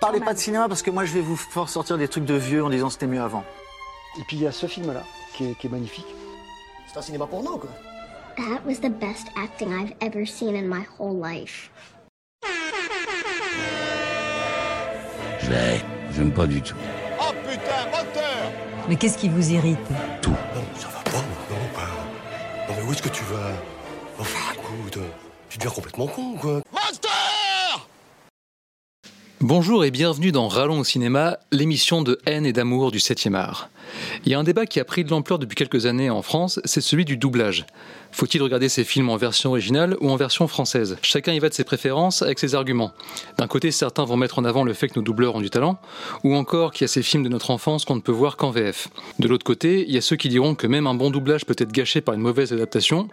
Parlez pas de cinéma parce que moi je vais vous faire sortir des trucs de vieux en disant c'était mieux avant. Et puis il y a ce film-là qui est, qui est magnifique. C'est un cinéma porno, quoi. That was the best acting I've ever seen in my whole life. J'ai, j'aime pas du tout. Oh putain, moteur Mais qu'est-ce qui vous irrite? Non, ça va pas, non, pas. Non, mais où est-ce que tu vas? Enfin, écoute, tu deviens complètement con, quoi. Bonjour et bienvenue dans Rallons au cinéma, l'émission de haine et d'amour du 7e art. Il y a un débat qui a pris de l'ampleur depuis quelques années en France, c'est celui du doublage. Faut-il regarder ces films en version originale ou en version française? Chacun y va de ses préférences avec ses arguments. D'un côté, certains vont mettre en avant le fait que nos doubleurs ont du talent, ou encore qu'il y a ces films de notre enfance qu'on ne peut voir qu'en VF. De l'autre côté, il y a ceux qui diront que même un bon doublage peut être gâché par une mauvaise adaptation,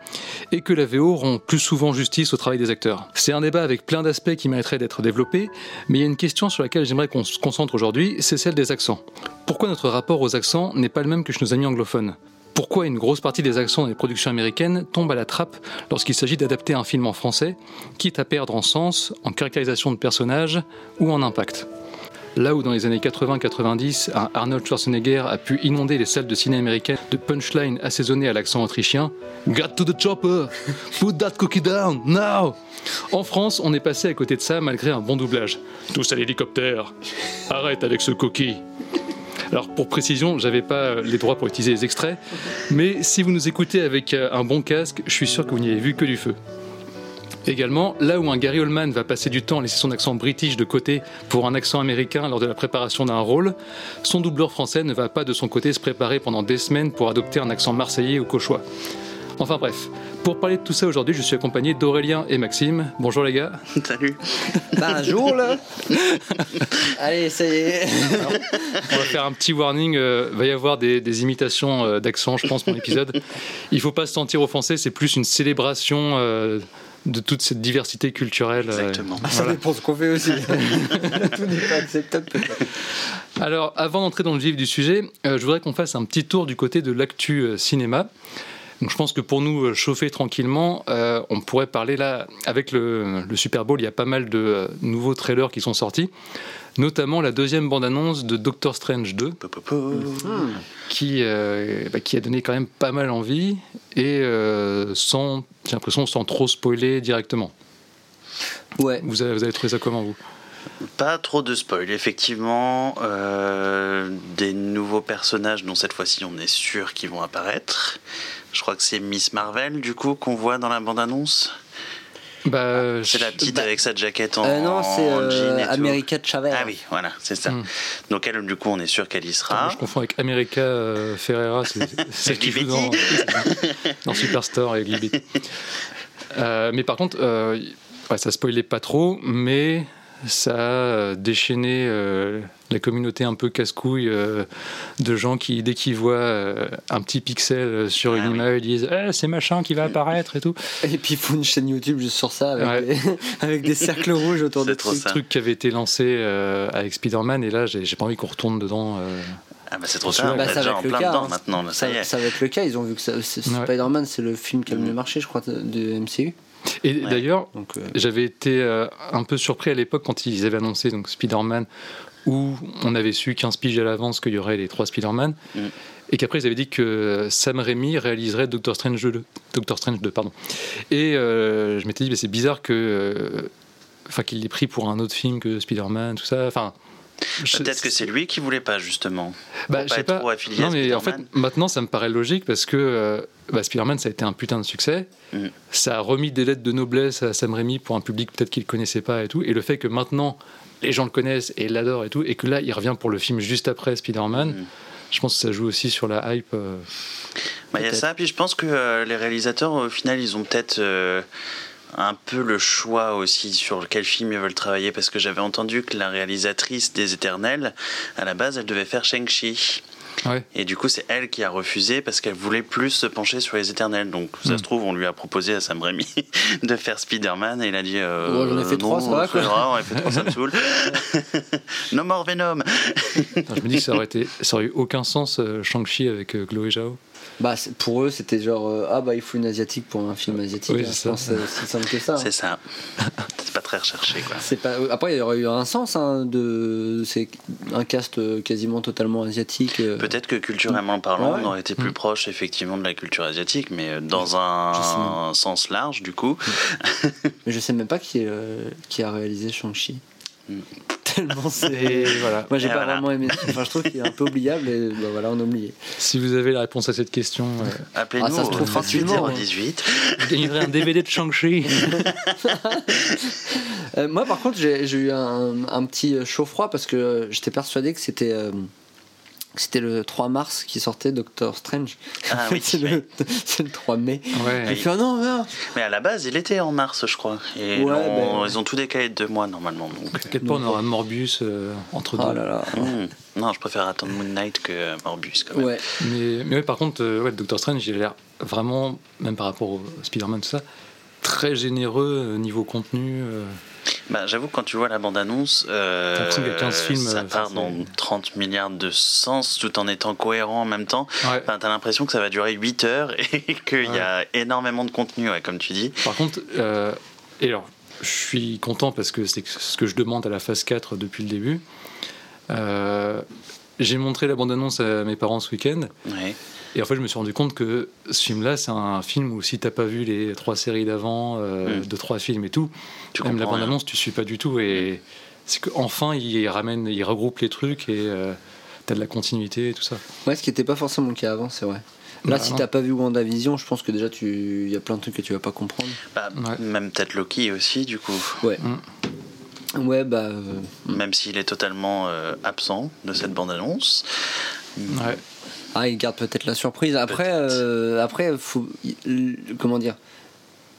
et que la VO rend plus souvent justice au travail des acteurs. C'est un débat avec plein d'aspects qui mériterait d'être développé, mais il y a une question sur laquelle j'aimerais qu'on se concentre aujourd'hui, c'est celle des accents. Pourquoi notre rapport aux accents n'est pas le même que chez nos amis anglophones. Pourquoi une grosse partie des accents des productions américaines tombe à la trappe lorsqu'il s'agit d'adapter un film en français, quitte à perdre en sens, en caractérisation de personnages ou en impact? Là où dans les années 80-90, un Arnold Schwarzenegger a pu inonder les salles de cinéma américaines de punchlines assaisonnées à l'accent autrichien Get to the chopper Put that cookie down now! En France, on est passé à côté de ça malgré un bon doublage. Tous à l'hélicoptère. Arrête avec ce coquille alors pour précision, j'avais pas les droits pour utiliser les extraits, mais si vous nous écoutez avec euh, un bon casque, je suis sûr que vous n'y avez vu que du feu. Également, là où un Gary Oldman va passer du temps à laisser son accent british de côté pour un accent américain lors de la préparation d'un rôle, son doubleur français ne va pas de son côté se préparer pendant des semaines pour adopter un accent marseillais ou cauchois. Enfin bref, pour parler de tout ça aujourd'hui, je suis accompagné d'Aurélien et Maxime. Bonjour les gars. Salut. Bah, un jour là Allez, ça y est. On va faire un petit warning. euh, va y avoir des, des imitations euh, d'accent, je pense, pour l'épisode. Il faut pas se sentir offensé, c'est plus une célébration euh, de toute cette diversité culturelle. euh, Exactement. Ça dépend ce qu'on fait aussi. Tout n'est pas acceptable. Alors, avant d'entrer dans le vif du sujet, euh, je voudrais qu'on fasse un petit tour du côté de l'actu euh, cinéma. Donc, je pense que pour nous euh, chauffer tranquillement, euh, on pourrait parler là, avec le, le Super Bowl, il y a pas mal de euh, nouveaux trailers qui sont sortis, notamment la deuxième bande-annonce de Doctor Strange 2, Po, po, po. qui, euh, bah, qui a donné quand même pas mal envie, et euh, sans, j'ai l'impression, sans trop spoiler directement. Ouais. Vous avez, vous avez trouvé ça comment, vous? Pas trop de spoil, effectivement. euh, des nouveaux personnages dont cette fois-ci on est sûr qu'ils vont apparaître. Je crois que c'est Miss Marvel, du coup, qu'on voit dans la bande-annonce. bah, C'est la petite bah, avec sa jaquette en, Euh, non, c'est en euh. America Chavez. Ah oui, voilà, c'est ça. Hmm. Donc elle, du coup, on est sûr qu'elle y sera. Je confonds avec America euh, Ferreira, c'est qui joue dans, dans Superstore et Glibetti. Euh, mais par contre, euh, ouais, ça spoilait pas trop, mais ça a euh, déchaîné euh, la communauté un peu casse-couille euh, de gens qui, dès qu'ils voient euh, un petit pixel sur une Ah oui. image, ils disent Eh, c'est machin qui va apparaître et tout. Et puis il faut une chaîne YouTube juste sur ça avec, Ouais. des, avec des cercles rouges autour de C'est trop trucs. ça. truc qui avait été lancé euh, avec Spider-Man, et là, j'ai pas envie qu'on retourne dedans. euh. Ah bah c'est trop tard, on Bah, ça va en être le cas. dedans hein. maintenant, ça ça, y est. ça va être le cas. Ils ont vu que c'est- Ouais. Spider-Man, c'est le film qui a le mieux marché, je crois, de, de MCU. Et Ouais. d'ailleurs, euh, J'avais été euh, un peu surpris à l'époque quand ils avaient annoncé donc Spider-Man, où on avait su 15 piges à l'avance qu'il y aurait les trois Spider-Man, Mm. et qu'après ils avaient dit que Sam Raimi réaliserait Doctor Strange 2. Doctor Strange 2 pardon. Et euh, je m'étais dit, mais c'est bizarre que. euh, Enfin, qu'il l'ait pris pour un autre film que Spider-Man, tout ça. Enfin. Peut-être que c'est lui qui voulait pas, justement. bah, pour je pas sais être pas. trop affilié Non, à mais en fait, maintenant, ça me paraît logique parce que euh, bah, Spider-Man, ça a été un putain de succès. Mm. Ça a remis des lettres de noblesse à Sam Raimi pour un public peut-être qu'il ne connaissait pas et tout. Et le fait que maintenant, les gens le connaissent et l'adorent et tout, et que là, il revient pour le film juste après Spider-Man, Mm. je pense que ça joue aussi sur la hype. euh. Bah, il y a ça, puis je pense que euh, les réalisateurs, au final, ils ont peut-être euh, un peu le choix aussi sur quel film ils veulent travailler, parce que j'avais entendu que la réalisatrice des Éternels, à la base, elle devait faire Shang-Chi. Ouais. Et du coup, c'est elle qui a refusé parce qu'elle voulait plus se pencher sur les Éternels. Donc, ça Mm. se trouve, on lui a proposé à Sam Raimi de faire Spider-Man et il a dit euh, Ouais, j'en ai fait trois, non, ça va, quoi. on a fait trois, ça me saoule. no more Venom. Je me dis que ça aurait, été, ça aurait eu aucun sens, euh, Shang-Chi avec euh, Chloé Zhao. Bah, pour eux, c'était genre euh, ah bah il faut une asiatique pour un film asiatique. Oui, hein, c'est aussi simple que ça. hein. C'est ça. C'est pas très recherché, quoi. C'est pas. Après, il y aurait eu un sens hein, de. C'est un cast euh, quasiment totalement asiatique. euh. Peut-être que culturellement parlant, Ouais. on aurait été plus Mm. proche effectivement de la culture asiatique, mais euh, dans un sens large, du coup. Mais je sais même pas qui, est, euh, qui a réalisé Shang-Chi. Mm. Tellement c'est. Voilà. Moi, j'ai pas voilà. vraiment aimé. Enfin, je trouve qu'il est un peu oubliable et bah, voilà, on a oublié. Si vous avez la réponse à cette question, euh, Appelez-nous Ah, ça se trouve 28 facilement, hein. 018. vous gagnerez un DVD de Shang-Chi. Euh, moi, par contre, j'ai eu un, un petit chaud-froid parce que j'étais persuadé que c'était. euh, C'était le 3 mars qui sortait Doctor Strange. Ah oui, c'est le, c'est le 3 mai. Ouais. J'ai fait ah non, merde. Mais à la base, il était en mars, je crois. Et Ouais, l'ont- ben- ils ont tout décalé de deux mois normalement. Donc. T'inquiète pas, on aura Morbius euh, entre deux. Oh là là. Hmm. Non, je préfère attendre Moon Knight que Morbius quand même. Ouais. Mais, mais ouais, par contre, euh, ouais, Doctor Strange, il a l'air vraiment, même par rapport au Spider-Man, tout ça, très généreux euh, niveau contenu. euh. Bah, J'avoue, quand tu vois la bande-annonce, euh, T'as l'impression qu'il y a 15 films, ça euh, part dans c'est- 30 milliards de sens tout en étant cohérent en même temps. Ouais. Enfin, T'as l'impression que ça va durer 8 heures et qu'il y a énormément de contenu, ouais, comme tu dis. Par contre, euh, et alors, je suis content parce que c'est ce que je demande à la phase 4 depuis le début. Euh, j'ai montré la bande-annonce à mes parents ce week-end. Et en fait, je me suis rendu compte que ce film-là, c'est un film où si t'as pas vu les trois séries d'avant, euh, Mm. de trois films et tout, Tu même la bande-annonce, tu suis pas du tout. Et c'est qu'enfin, il ramène, il regroupe les trucs et euh, t'as de la continuité et tout ça. Ouais, ce qui n'était pas forcément le cas avant, c'est vrai. Là, Bah, si t'as pas vu WandaVision, je pense que déjà, tu... il y a plein de trucs que tu vas pas comprendre. Bah, Ouais. Même peut-être Loki aussi, du coup. Ouais. Mm. Ouais, bah. euh, Même s'il est totalement euh, absent de cette bande-annonce. Ouais. Ah, il garde peut-être la surprise. Après, euh, après faut... comment dire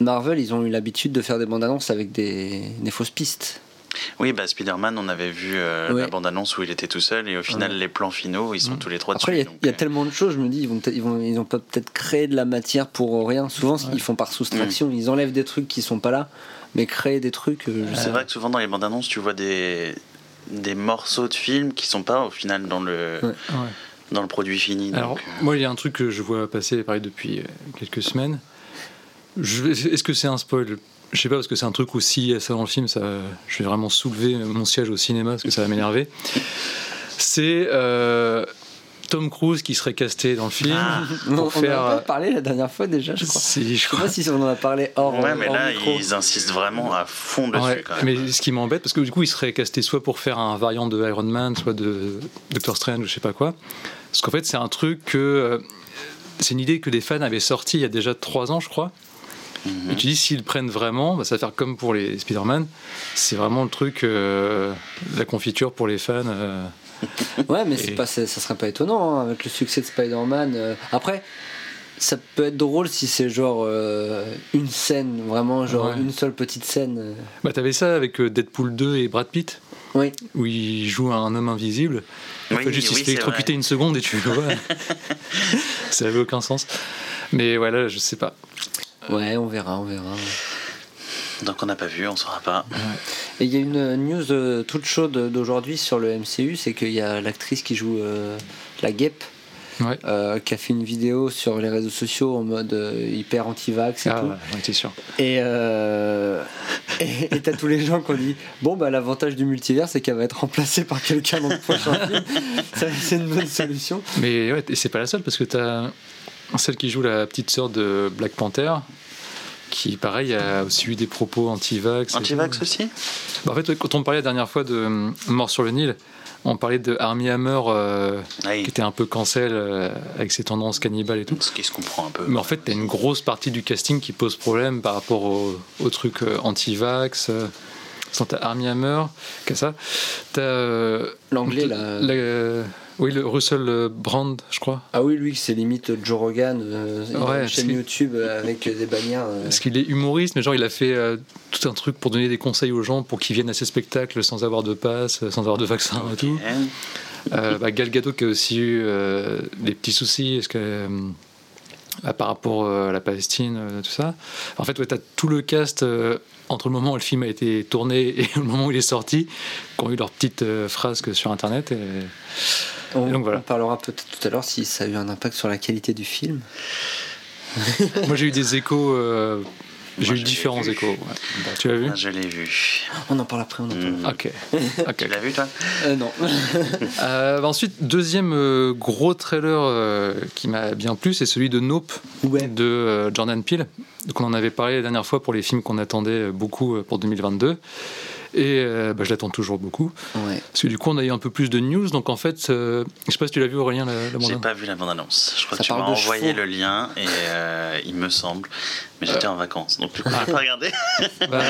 Marvel, ils ont eu l'habitude de faire des bandes annonces avec des, des fausses pistes. Oui, bah, Spider-Man, on avait vu euh, Ouais. la bande-annonce où il était tout seul et au final, les plans finaux, ils sont tous les trois Après, il dessus. y a- donc, il y, a euh, tellement de choses, je me dis, ils vont, peut-être- ils vont, ils ont pas peut-être créé de la matière pour rien. Souvent, ils font par soustraction. Ils enlèvent des trucs qui sont pas là, mais créer des trucs. euh, C'est vrai que souvent dans les bandes annonces, tu vois des, des morceaux de films qui sont pas au final dans le, Ouais. Ouais. Dans le produit fini. Alors, donc, euh, moi, il y a un truc que je vois passer pareil depuis euh, quelques semaines. Est-ce que c'est un spoil? Je sais pas, parce que c'est un truc aussi, il y a ça dans le film, ça, je vais vraiment soulever mon siège au cinéma, parce que ça va m'énerver. C'est euh, Tom Cruise qui serait casté dans le film Ah. On, pour on en faire. a pas parlé la dernière fois déjà, je crois. Si, je Je sais crois. pas si on en a parlé hors, ouais, mais hors là, micro. ils insistent vraiment à fond dessus Ouais, quand même. mais ce qui m'embête, parce que du coup, il serait casté soit pour faire un variant de Iron Man, soit de Doctor Strange, je sais pas quoi. Parce qu'en fait, c'est un truc que. euh, c'est une idée que des fans avaient sortie il y a déjà trois ans, je crois. Mhm. Et tu dis, s'ils prennent vraiment, bah, ça va faire comme pour les Spider-Man. C'est vraiment le truc, euh, la confiture pour les fans. euh. Ouais, mais Et- pas, ça, serait pas étonnant hein, avec le succès de Spider-Man. euh. Après, ça peut être drôle si c'est genre une scène, vraiment genre Ouais. une seule petite scène. Bah, t'avais ça avec Deadpool 2 et Brad Pitt, Oui, où il joue un homme invisible. Oui, fait, juste, il oui, électrocuter une seconde et tu le vois. ça avait aucun sens. Mais voilà, je sais pas. ouais, on verra, on verra. Donc on n'a pas vu, on saura pas. Et il y a une news euh, toute chaude d'aujourd'hui sur le MCU, c'est qu'il y a l'actrice qui joue euh, la guêpe. Ouais. euh, qui a fait une vidéo sur les réseaux sociaux en mode euh, hyper anti-vax et Ah, tout. ouais, sûr. Et euh, et t'as tous les gens qui ont dit bon bah l'avantage du multivers c'est qu'elle va être remplacée par quelqu'un dans le prochain film. C'est une bonne solution. Mais ouais, et c'est pas la seule parce que t'as celle qui joue la petite sœur de Black Panther qui, pareil, a aussi eu des propos anti-vax. Anti-vax aussi? Bah, en fait, quand on parlait la dernière fois de Mort sur le Nil, on parlait de Armie Hammer euh, Oui, qui était un peu cancel euh, avec ses tendances cannibales et tout. ce qui se comprend un peu. Mais en fait, t'as une grosse partie du casting qui pose problème par rapport au, au truc euh, anti-vax. euh. Sans t'as Armie Hammer, qu'à ça. T'as. euh, L'anglais là. la- oui, le Russell Brand, je crois. Ah oui lui c'est limite Joe Rogan, euh, il a Ouais, une chaîne parce YouTube avec des bannières. euh. Parce qu'il est humoriste, mais genre il a fait euh, tout un truc pour donner des conseils aux gens pour qu'ils viennent à ses spectacles sans avoir de passe, sans avoir de vaccin et tout. Euh, bah, Gal Gadot qui a aussi eu euh, des petits soucis est-ce que, euh, par rapport euh, à la Palestine, euh, tout ça. En fait, ouais, tu as tout le cast euh, entre le moment où le film a été tourné et le moment où il est sorti, qui ont eu leur petite euh, frasque sur Internet. Et... On, donc, voilà. on parlera peut-être tout à l'heure si ça a eu un impact sur la qualité du film. Moi j'ai eu des échos. euh, j'ai eu différents vu. échos. ouais. Tu l'as vu Ah, je l'ai vu. On en parle après, on en parle. Mm. Ok. ok. Tu l'as vu toi? Euh, non. Euh, bah ensuite, deuxième euh, gros trailer euh, qui m'a bien plu, c'est celui de Nope Ouais. de euh, Jordan Peele. Donc on en avait parlé la dernière fois pour les films qu'on attendait beaucoup euh, pour 2022. Et euh, bah, je l'attends toujours beaucoup. Ouais. Parce que du coup, on a eu un peu plus de news. Donc en fait, euh, je sais pas si tu l'as vu Aurélien, la, la J'ai bande pas vu la bande-annonce. Je crois Ça que tu parle m'as de envoyé chevaux. le lien et euh, il me semble. Mais j'étais en vacances, donc du coup, j'ai pas regardé. Bah,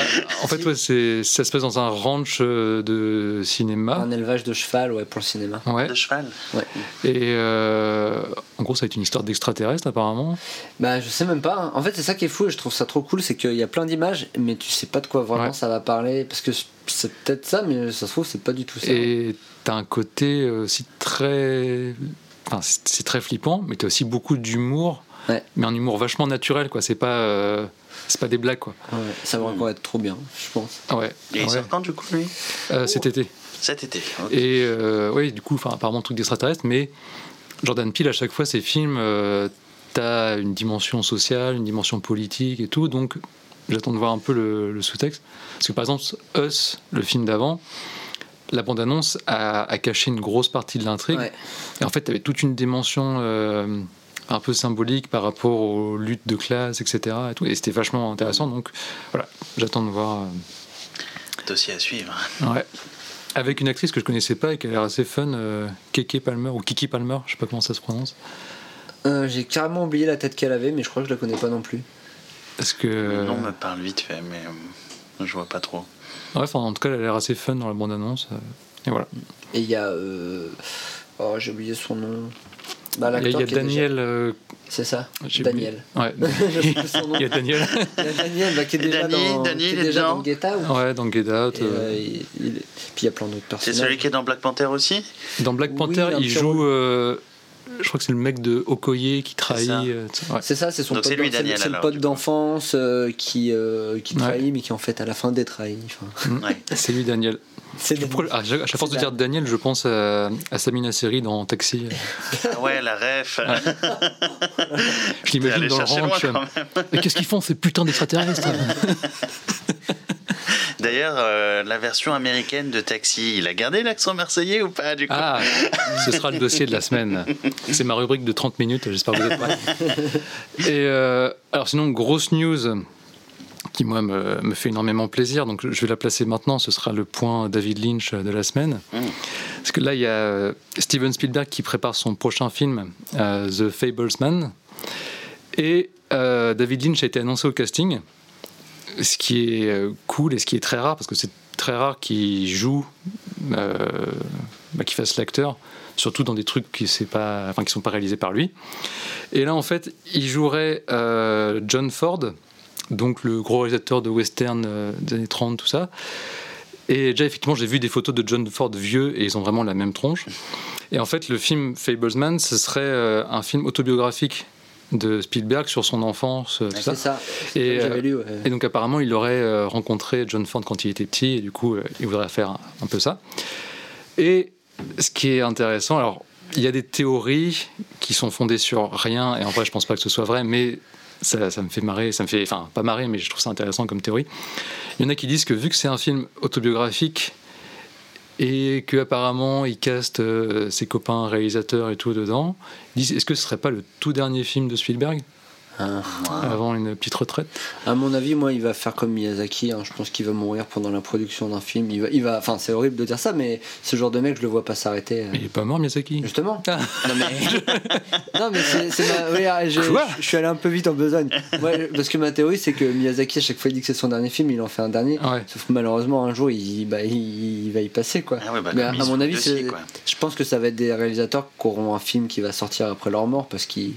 en fait, ouais, c'est, ça se passe dans un ranch euh, de cinéma. Un élevage de cheval, ouais, pour le cinéma. Ouais. De cheval. Ouais. Et euh, en gros, ça va être une histoire d'extraterrestre apparemment. Bah, je sais même pas. hein. En fait, c'est ça qui est fou et je trouve ça trop cool, c'est qu'il y a plein d'images, mais tu sais pas de quoi vraiment Ouais. ça va parler. Parce que c'est peut-être ça, mais ça se trouve, c'est pas du tout ça. Et t'as un côté aussi très. Enfin, c'est très flippant, mais t'as aussi beaucoup d'humour. Ouais. Mais un humour vachement naturel, quoi. C'est pas. euh, c'est pas des blagues, quoi. Ouais, ça va encore être trop bien, je pense. Ouais. Et il ouais. sort quand du coup lui? Euh, cet été. Cet été. Et euh, oui, du coup, enfin, apparemment, truc d'extraterrestre, mais Jordan Peele, à chaque fois, ses films, euh, t'as une dimension sociale, une dimension politique et tout, donc j'attends de voir un peu le, le sous-texte. Parce que par exemple, Us, le film d'avant, la bande-annonce a, a caché une grosse partie de l'intrigue. Ouais. Et en fait, t'avais toute une dimension euh, un peu symbolique par rapport aux luttes de classe, etc. Et, tout, et c'était vachement intéressant, donc voilà, j'attends de voir. euh, Dossier à suivre. Ouais. Avec une actrice que je connaissais pas et qui a l'air assez fun, euh, Keke Palmer ou Kiki Palmer, je sais pas comment ça se prononce. Euh, J'ai carrément oublié la tête qu'elle avait, mais je crois que je la connais pas non plus. Est-ce que. Le nom me parle vite fait, mais euh, je vois pas trop. Ouais, enfin, en tout cas, elle a l'air assez fun dans la bande-annonce. euh, et voilà. Et il y a. euh, Oh, j'ai oublié son nom. Bah, Il y a, déjà- Daniel. euh, C'est ça j'ai Daniel. Ouais. Il y a Daniel. Il y a Daniel bah, qui est Et déjà dans, Dany, qui est déjà dans Get Out. ouais, dans Get Out. Et, euh, euh, il- il- Puis il y a plein d'autres C'est personnages. celui qui est dans Black Panther aussi? Dans Black oui, Panther, il joue. euh, je crois que c'est le mec de Okoye qui trahit. ça. euh, ouais. C'est ça, c'est son Donc pote lui, Daniel, alors, pote d'enfance euh, qui, euh, qui Ouais. trahit, mais qui en fait à la fin détrahit. Enfin, Mm. Ouais. C'est lui, Daniel. c'est ah, à chaque force de dire Daniel, je pense à, à Samina Seri dans Taxi. Ah ouais, la ref. Je l'imagine dans le ranch. qu'est-ce qu'ils font ces putains d'extraterrestres D'ailleurs, euh, la version américaine de Taxi, il a gardé l'accent marseillais ou pas Ah, ce sera le dossier de la semaine. C'est ma rubrique de 30 minutes, j'espère que vous êtes prêts. Et euh, alors sinon, grosse news qui moi me, fait énormément plaisir, donc je vais la placer maintenant, ce sera le point David Lynch de la semaine. Parce que là, il y a euh, Steven Spielberg qui prépare son prochain film, The Fablesman. Et David Lynch a été annoncé au casting, ce qui est euh, cool et ce qui est très rare, parce que c'est très rare qu'il joue, euh, bah, qu'il fasse l'acteur, surtout dans des trucs qui ne sont pas réalisés par lui. Et là, en fait, il jouerait euh, John Ford, donc le gros réalisateur de western des années 30, tout ça. Et déjà, effectivement, j'ai vu des photos de John Ford vieux et ils ont vraiment la même tronche. Et en fait, le film Fablesman, ce serait un film autobiographique de Spielberg sur son enfance, tout ça. Et, Et, J'avais lu. ouais. Et donc apparemment, il aurait euh, rencontré John Ford quand il était petit, et du coup, euh, il voudrait faire un, un peu ça. Et ce qui est intéressant, alors, il y a des théories qui sont fondées sur rien, et en vrai, je pense pas que ce soit vrai, mais ça, ça me fait marrer, ça me fait, enfin, pas marrer, mais je trouve ça intéressant comme théorie. Il y en a qui disent que vu que c'est un film autobiographique, et que apparemment il caste euh, ses copains réalisateurs et tout dedans, est-ce que ce serait pas le tout dernier film de Spielberg? Hein. avant une petite retraite À mon avis, moi, il va faire comme Miyazaki. hein. Je pense qu'il va mourir pendant la production d'un film. Il va, il va. Enfin, c'est horrible de dire ça, mais ce genre de mec, je le vois pas s'arrêter. euh. Mais il est pas mort Miyazaki? Justement. Ah. Non mais, non, mais c'est, ma... oui, ah, je, suis allé un peu vite en besogne. Moi, parce que ma théorie, c'est que Miyazaki, à chaque fois, il dit que c'est son dernier film, il en fait un dernier. Ouais. Sauf que malheureusement, un jour, il, bah, il, il va y passer, quoi. Ah ouais, bah, mais à, mon avis, je pense que ça va être des réalisateurs qui auront un film qui va sortir après leur mort parce qu'ils.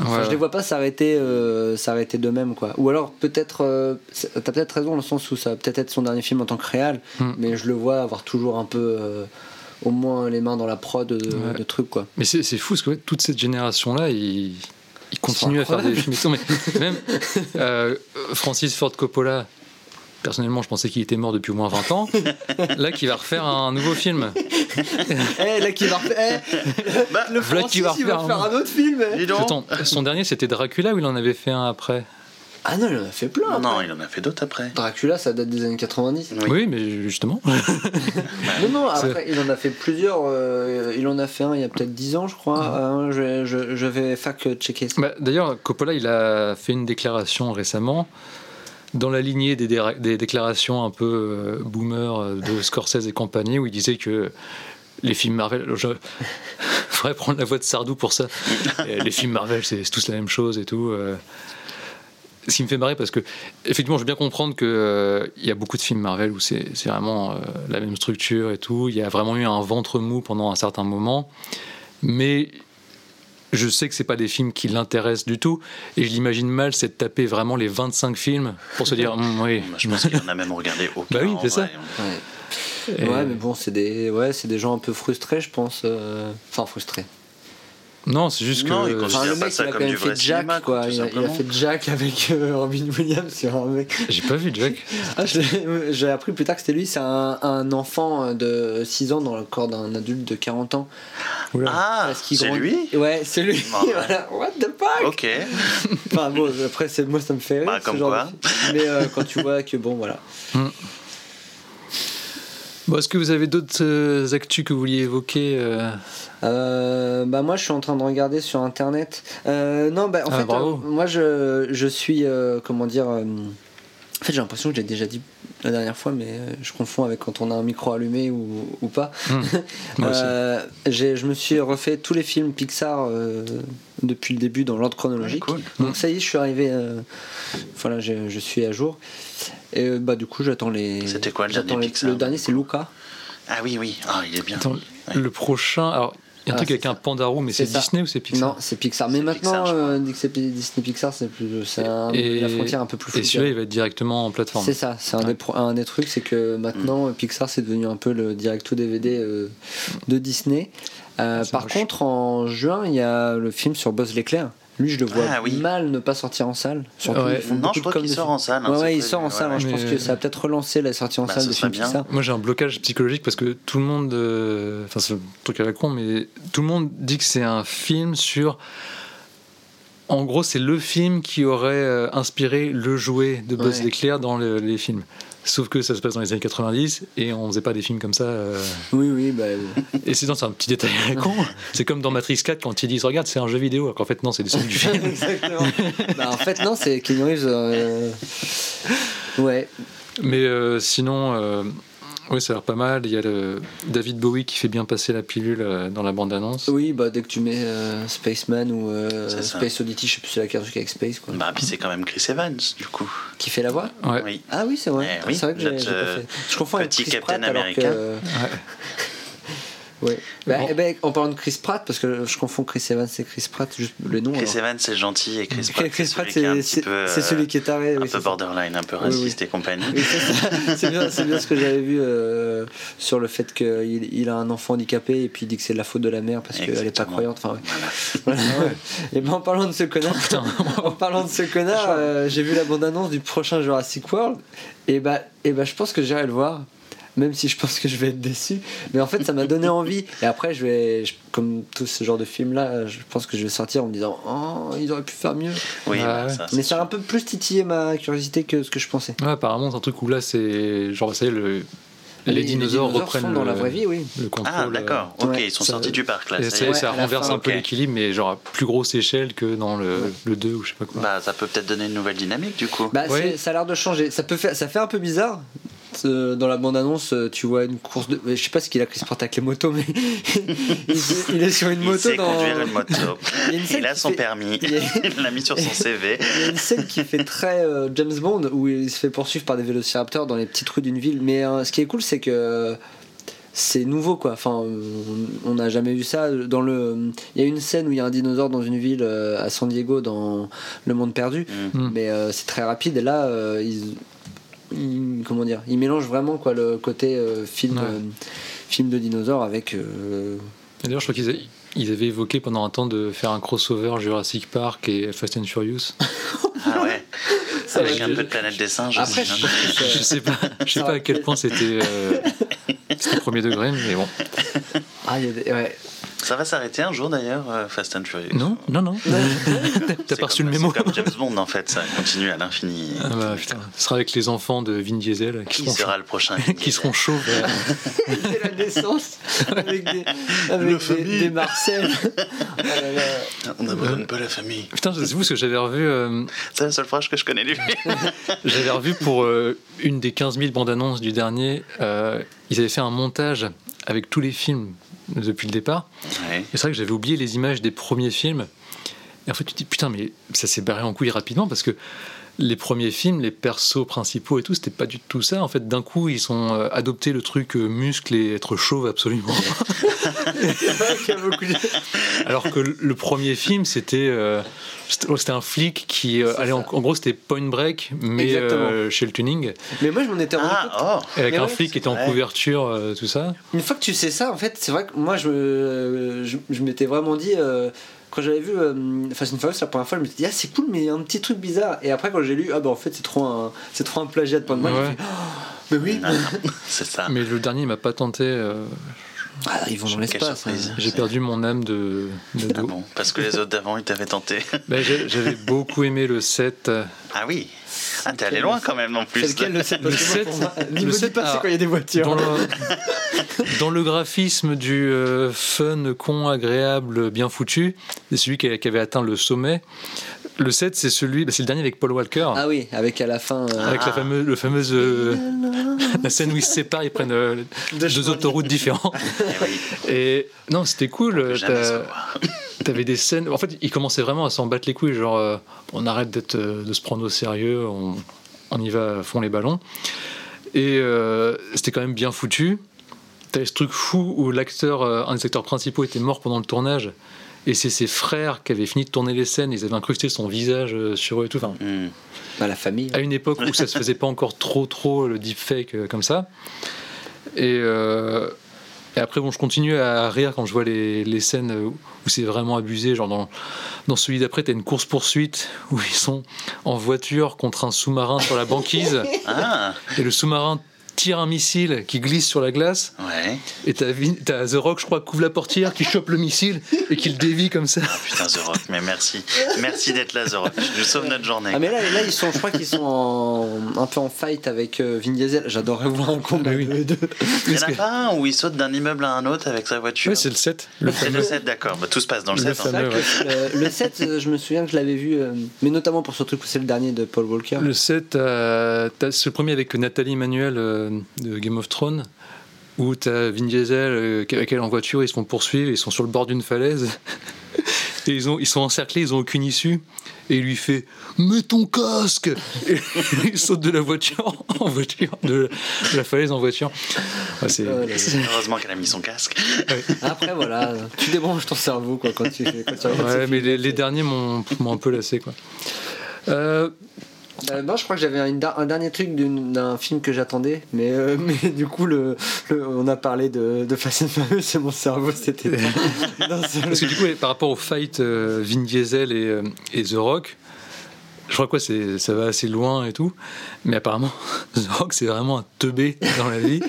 Enfin, Ouais, je les vois pas s'arrêter, euh, s'arrêter d'eux-mêmes, quoi. Ou alors peut-être, euh, t'as peut-être raison dans le sens où ça va peut-être être son dernier film en tant que réal, Hmm. mais je le vois avoir toujours un peu, euh, au moins les mains dans la prod de, Ouais. de trucs, quoi. Mais c'est c'est fou parce que ouais, toute cette génération-là, ils, ils continuent à faire des films. mais même Francis Ford Coppola, personnellement, je pensais qu'il était mort depuis au moins 20 ans, là, qui va refaire un nouveau film. Eh, là qui va refaire. eh, Bah, le qui va il va refaire faire un- un autre film. eh. dis donc. Attends, son dernier, c'était Dracula ou il en avait fait un après? Ah non, il en a fait plein. Non, après. il en a fait d'autres après. Dracula, ça date des années 90. Oui. Oui, mais justement. Non, non, après, il en a fait plusieurs. euh, il en a fait un il y a peut-être 10 ans, je crois. Euh, je, vais- je, je vais fact-checker ça. Bah, D'ailleurs, Coppola, il a fait une déclaration récemment, dans la lignée des, déclarations un peu euh, boomer euh, de Scorsese et compagnie, où il disait que les films Marvel. Je faudrait prendre la voix de Sardou pour ça. Les films Marvel, c'est tous la même chose et tout. euh. Ce qui me fait marrer parce que, effectivement, je veux bien comprendre qu'il y a beaucoup de films Marvel où c'est c'est vraiment euh, la même structure et tout. Il y a vraiment eu un ventre mou pendant un certain moment. Mais je sais que c'est pas des films qui l'intéressent du tout et je l'imagine mal c'est de taper vraiment les 25 films pour se dire Hum, oui Moi, je pense qu'il en a même regardé aucun. Bah oui, c'est ça. Ouais. Et- Ouais, mais bon, c'est des, ouais, c'est des gens un peu frustrés, je pense. euh, Enfin, frustrés. Non c'est juste que Non, il Enfin, considère le pas mec, ça il a comme quand même du vrai fait Jack, cinéma, quoi. Il a, il a simplement. fait Jack avec euh, Robin Williams sur un mec. j'ai pas vu Jack Ah, l'ai- J'ai appris plus tard que c'était lui. C'est un, un enfant de 6 ans dans le corps d'un adulte de 40 ans. Ah, Parce qu'il c'est lui Ouais, c'est lui. Ah ouais. Voilà. What the fuck Ok. Enfin bon, après, c'est- moi ça me fait rire. Bah, ce comme genre quoi. de. Mais euh, quand tu vois que bon, voilà. Bon, est-ce que vous avez d'autres euh, actus que vous vouliez évoquer euh Euh, bah moi je suis en train de regarder sur internet. Euh, non bah en Ah, fait moi je, je suis comment dire en fait j'ai l'impression que j'ai déjà dit la dernière fois mais euh, je confonds avec quand on a un micro allumé ou, ou pas. Moi aussi. Euh, j'ai- je me suis refait tous les films Pixar euh, depuis le début dans l'ordre chronologique. Ouais, Donc ça y est je suis arrivé euh, voilà je, je suis à jour. Et bah du coup j'attends les. C'était quoi le dernier les- Pixar, Le dernier c'est Luca. Ah oui, oui. Ah, il est bien. Attends, Ouais. le prochain alors il y a un Ah, truc avec un panda roux mais C'est. Disney ou c'est Pixar Non, c'est Pixar. Mais maintenant, euh, dès que c'est Disney Pixar, c'est plus, c'est Et- la frontière un peu plus et floue. celui-là il va être directement en plateforme C'est ça, c'est un, Ouais. des pro- un des trucs, c'est que maintenant Mm. Pixar c'est devenu un peu le direct to DVD euh, de Disney. Euh, par moche. contre, en juin, il y a le film sur Buzz l'éclair. Lui, je le vois Ah oui. mal ne pas sortir en salle. Surtout, Ouais. Non, je crois qu'il sort en salle. hein, Ouais, il sort en ouais, salle. Je pense que ça va peut-être relancer la sortie en Bah, salle de films. Pixar. Moi j'ai un blocage psychologique parce que tout le monde, euh, enfin c'est un truc à la con, mais tout le monde dit que c'est un film sur. En gros, c'est le film qui aurait euh, inspiré le jouet de Buzz Ouais. l'éclair dans le- les films. Sauf que ça se passe dans les années 90 et on faisait pas des films comme ça. euh. Oui, oui, bah, Et sinon, c'est un petit détail à la con. C'est comme dans Matrix 4 quand ils disent Regarde, c'est un jeu vidéo. Alors qu'en fait, non, c'est des scènes du film. exactement. bah, en fait, non, c'est Keanu Reeves. euh, Ouais, Mais euh, sinon, euh, oui, ça a l'air pas mal. Il y a le David Bowie qui fait bien passer la pilule euh, dans la bande-annonce. Oui, bah dès que tu mets euh, Spaceman ou euh. Space Oddity, je sais plus si c'est la carte avec Space quoi. Bah, puis c'est quand même Chris Evans, du coup. Qui fait la voix Ouais. Oui. Ah oui, c'est vrai. Eh oui, c'est vrai que j'ai euh. Je confonds avec petit Chris Captain Pratt alors que. America. Ouais. Ouais. Bah, Bon. eh ben, en parlant de Chris Pratt, parce que je confonds Chris Evans et Chris Pratt, juste le nom. Chris alors. Evans, c'est gentil, et Chris Chris, Pratt, c'est Pratt, celui qui est un c'est euh, celui qui est taré. un oui, peu c'est ça. borderline, un peu Oui, raciste et compagnie. Oui, c'est bien, c'est bien ce que j'avais vu euh, sur le fait qu'il il a un enfant handicapé et puis il dit que c'est de la faute de la mère parce qu'elle est pas croyante. Enfin, ouais. Voilà. Voilà. Et ben en parlant de ce connard, en parlant de ce connard, euh, j'ai vu la bande-annonce du prochain Jurassic World et bah, et bah je pense que j'irai le voir. Même si je pense que je vais être déçu, mais en fait ça m'a donné envie. Et après je vais, je- comme tout ce genre de film là, je pense que je vais sortir en me disant oh ils auraient pu faire mieux. Oui, Ouais, bah, ouais. ça, c'est Mais ça a un peu plus titillé ma curiosité que ce que je pensais. Ouais, apparemment, c'est un truc où là, c'est genre, ça y est, le... les, dinosaures reprennent sont dans le, la vraie vie, oui. le contrôle. Ah, d'accord. Ok, Ouais, ils sont ça- sortis du parc, là. Et ça ça, renverse fin, un peu l'équilibre, mais genre à plus grosse échelle que dans le, le 2 ou je sais pas quoi. Bah, ça peut peut-être donner une nouvelle dynamique, du coup. Bah, Ouais. c'est- ça a l'air de changer. Ça peut faire, ça fait un peu bizarre. Euh, Dans la bande-annonce, euh, tu vois une course de. Je sais pas ce qu'il a Pratt avec les motos, mais il, est sur une il moto sait dans. conduire une moto. Il a une scène il a qui son fait- permis. il y a- Il l'a mis sur son CV. Il y a une scène qui fait très euh, James Bond où il se fait poursuivre par des vélociraptors dans les petites rues d'une ville. Mais euh, ce qui est cool, c'est que c'est nouveau quoi. Enfin, on- n'a jamais vu ça. Dans le, il y a une scène où il y a un dinosaure dans une ville euh, à San Diego dans Le Monde Perdu, Mm. Mm. mais euh, c'est très rapide. Et là, euh, ils, ils- comment dire, ils mélangent vraiment quoi le côté euh, film, Ouais. euh, film de dinosaure avec. euh, D'ailleurs, je crois qu'ils a- ils avaient évoqué pendant un temps de faire un crossover Jurassic Park et Fast and Furious. Ah ouais. Ça Avec un peu de planète des singes Après, je hein. Je sais pas, je sais pas à quel point c'était euh, premier degré, mais bon. Ah, il y a des- ouais. Ça va s'arrêter un jour d'ailleurs, euh, Fast and Furious. Non, non, non. T'as pas reçu le mémo C'est comme James Bond en fait, ça continue à l'infini. Ah bah putain, ce sera avec les enfants de Vin Diesel qui, Qui seront, sera le prochain qui seront chauves. euh, C'est la naissance avec des, avec des, des Marcel. Oh là là. On n'abandonne pas la famille. Putain, c'est vous ce que j'avais revu. euh, C'est la seule phrase que je connais lui. J'avais revu pour euh, une des 15 000 bandes annonces du dernier. euh, ils avaient fait un montage avec tous les films depuis le départ. Ouais. Et c'est vrai que j'avais oublié les images des premiers films. Et en fait, tu te dis, putain, mais ça s'est barré en couille rapidement parce que les premiers films, les persos principaux et tout, c'était pas du tout ça. En fait, d'un coup, ils ont euh, adopté le truc euh, muscle et être chauve absolument. Alors que le- premier film, c'était euh, c'était un flic qui euh, allait en, en gros, c'était Point Break, mais euh, chez le tuning, Mais moi, je m'en étais rendu compte. Ah, oh avec Mais un ouais, flic qui était en vrai. couverture, euh, tout ça. Une fois que tu sais ça, en fait, c'est vrai que moi, je, je m'étais vraiment dit. Quand j'avais vu euh, Fast and Furious la première fois, je me suis dit, ah, c'est cool, mais il y a un petit truc bizarre. Et après, quand j'ai lu, ah, bah en fait, c'est trop un, c'est trop un plagiat de point de vue. Mais oui, C'est ça. Mais le dernier, il m'a pas tenté. euh, Ah, ils vont dans l'espace. surprise. hein. J'ai perdu mon âme de, de Ah bon, parce que les autres d'avant, ils t'avaient tenté. Ben, J'avais beaucoup aimé le 7. euh, Ah oui. Ah, t'es allé loin quand même en plus. Lequel le 7 Le sept- Il le me dit sept, pas c'est alors, quand il y a des voitures. Dans le, dans le graphisme du euh, fun, con, agréable, bien foutu, c'est celui qui avait atteint le sommet. Le 7, c'est celui, ben, c'est le dernier avec Paul Walker. Ah oui, avec à la fin. euh, Avec la fameuse, le fameuse euh, la scène où ils se séparent, ils prennent euh, deux autoroutes différentes. Eh Et non, c'était cool. T'avais des scènes. En fait, ils commençaient vraiment à s'en battre les couilles. Genre, euh, on arrête d'être, de se prendre au sérieux, on, on y va à fond les ballons. Et euh, c'était quand même bien foutu. T'avais ce truc fou où l'acteur, un des acteurs principaux était mort pendant le tournage. Et c'est ses frères qui avaient fini de tourner les scènes. Ils avaient incrusté son visage euh, sur eux et tout. Enfin, Hmm. bah, la famille. à une époque où ça se faisait pas encore trop trop le deepfake euh, comme ça. Et, euh, et après bon je continue à rire quand je vois les, les scènes où c'est vraiment abusé genre dans, dans celui d'après t'as une course poursuite où ils sont en voiture contre un sous-marin sur la banquise Ah, et le sous-marin tire un missile qui glisse sur la glace ouais. et t'as Vin- t'as The Rock je crois qui ouvre la portière qui chope le missile et qui le dévie comme ça Ah putain, The Rock, mais merci. Merci d'être là, The Rock. Nous sauves notre journée. Ah mais là, là ils sont, je crois qu'ils sont en- un peu en fight avec euh, Vin Diesel. J'adorerais voir un combat Ah oui. de- de- Il y en a pas un où il saute d'un immeuble à un autre avec sa voiture ouais c'est le 7 le C'est le 7, d'accord. Bah, tout se passe dans le Le 7. hein. fameux. C'est que le, le 7, euh, je me souviens que je l'avais vu, euh, mais notamment pour ce truc où c'est le dernier de Paul Walker. Le 7, euh, t'as ce premier avec Nathalie Emmanuel euh, de Game of Thrones, où t'as Vin Diesel euh, avec elle en voiture, ils se font poursuivre, ils sont sur le bord d'une falaise, et ils, ont, ils sont encerclés, ils ont aucune issue, et il lui fait Mets ton casque Et il saute de la voiture en voiture, de, de la falaise en voiture. Ouais, c'est- Oh. Heureusement qu'elle a mis son casque. Après, voilà, tu débranches ton cerveau quoi, quand tu, quand tu Ouais, mais les derniers m'ont m'ont un peu lassé. Quoi. Euh, Euh, non, je crois que j'avais un, un dernier truc d'un film que j'attendais, mais, euh, mais du coup, le, le- on a parlé de, de Fast and Furious et mon cerveau c'était Parce que du coup, par rapport au fight euh, Vin Diesel et, euh, et The Rock, je crois quoi, c'est, ça va assez loin et tout. Mais apparemment, The Rock, c'est vraiment un teubé dans la vie.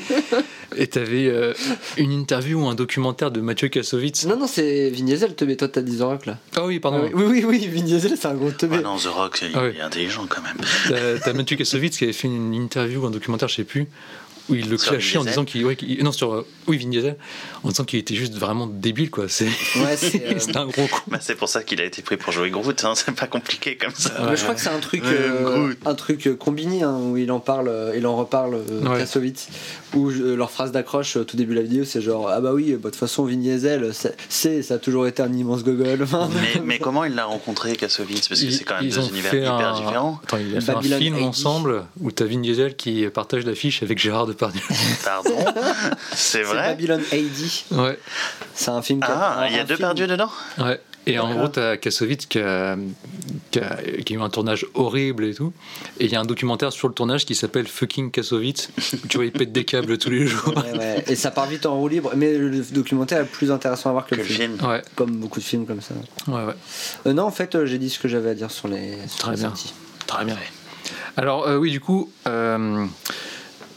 Et t'avais euh, une interview ou un documentaire de Mathieu Kassovitz. Non, non, c'est Vin Diesel, teubé, toi t'as 10 ans là. Ah oui, pardon. Ah oui, oui, oui, Vin Diesel c'est un gros teubé. Ah non, The Rock, il, Ah oui. est intelligent quand même. T'as, t'as Mathieu Kassovitz qui avait fait une interview ou un documentaire, je sais plus, où il le clashait en disant qu'il. ouais, non, sur. euh, oui, Vin Diesel. En disant qu'il était juste vraiment débile, quoi. C'est, Ouais, c'est, euh, un gros con. Bah, c'est pour ça qu'il a été pris pour jouer Groot. Hein. C'est pas compliqué comme ça. Mais je crois que c'est un truc, Ouais, euh, un truc euh, combiné hein, où il en parle, il en reparle euh, Ouais. Kassovitz, où euh, leur phrase d'accroche euh, tout début de la vidéo, c'est genre ah bah oui, bah, de toute façon Vin Diesel, c'est- ça a toujours été un immense gogol. Mais, mais comment il l'a rencontré, Kassovitz? Parce que c'est quand même ils deux univers hyper un- différents. Attends, il a fait Babylon un film 80. ensemble où t'as Vin Diesel qui partage l'affiche avec Gérard Depardieu. Pardon C'est c'est vrai Babylon AD, ouais, c'est un film. qui Ah, il y a deux film- perdus dedans ouais. Et en gros, t'as Kassovitz qui a, qui, a, qui a eu un tournage horrible et tout. Et il y a un documentaire sur le tournage qui s'appelle Fucking Kassovitz. où tu vois, il pète des câbles tous les jours. Ouais, ouais. Et ça part vite en roue libre, mais le documentaire est plus intéressant à voir que, Que le film. Ouais, Comme beaucoup de films comme ça. ouais, ouais. Euh, non, en fait, euh, j'ai dit ce que j'avais à dire sur les. sur Très les bien. sorties. Très bien. Alors euh, oui, du coup, euh,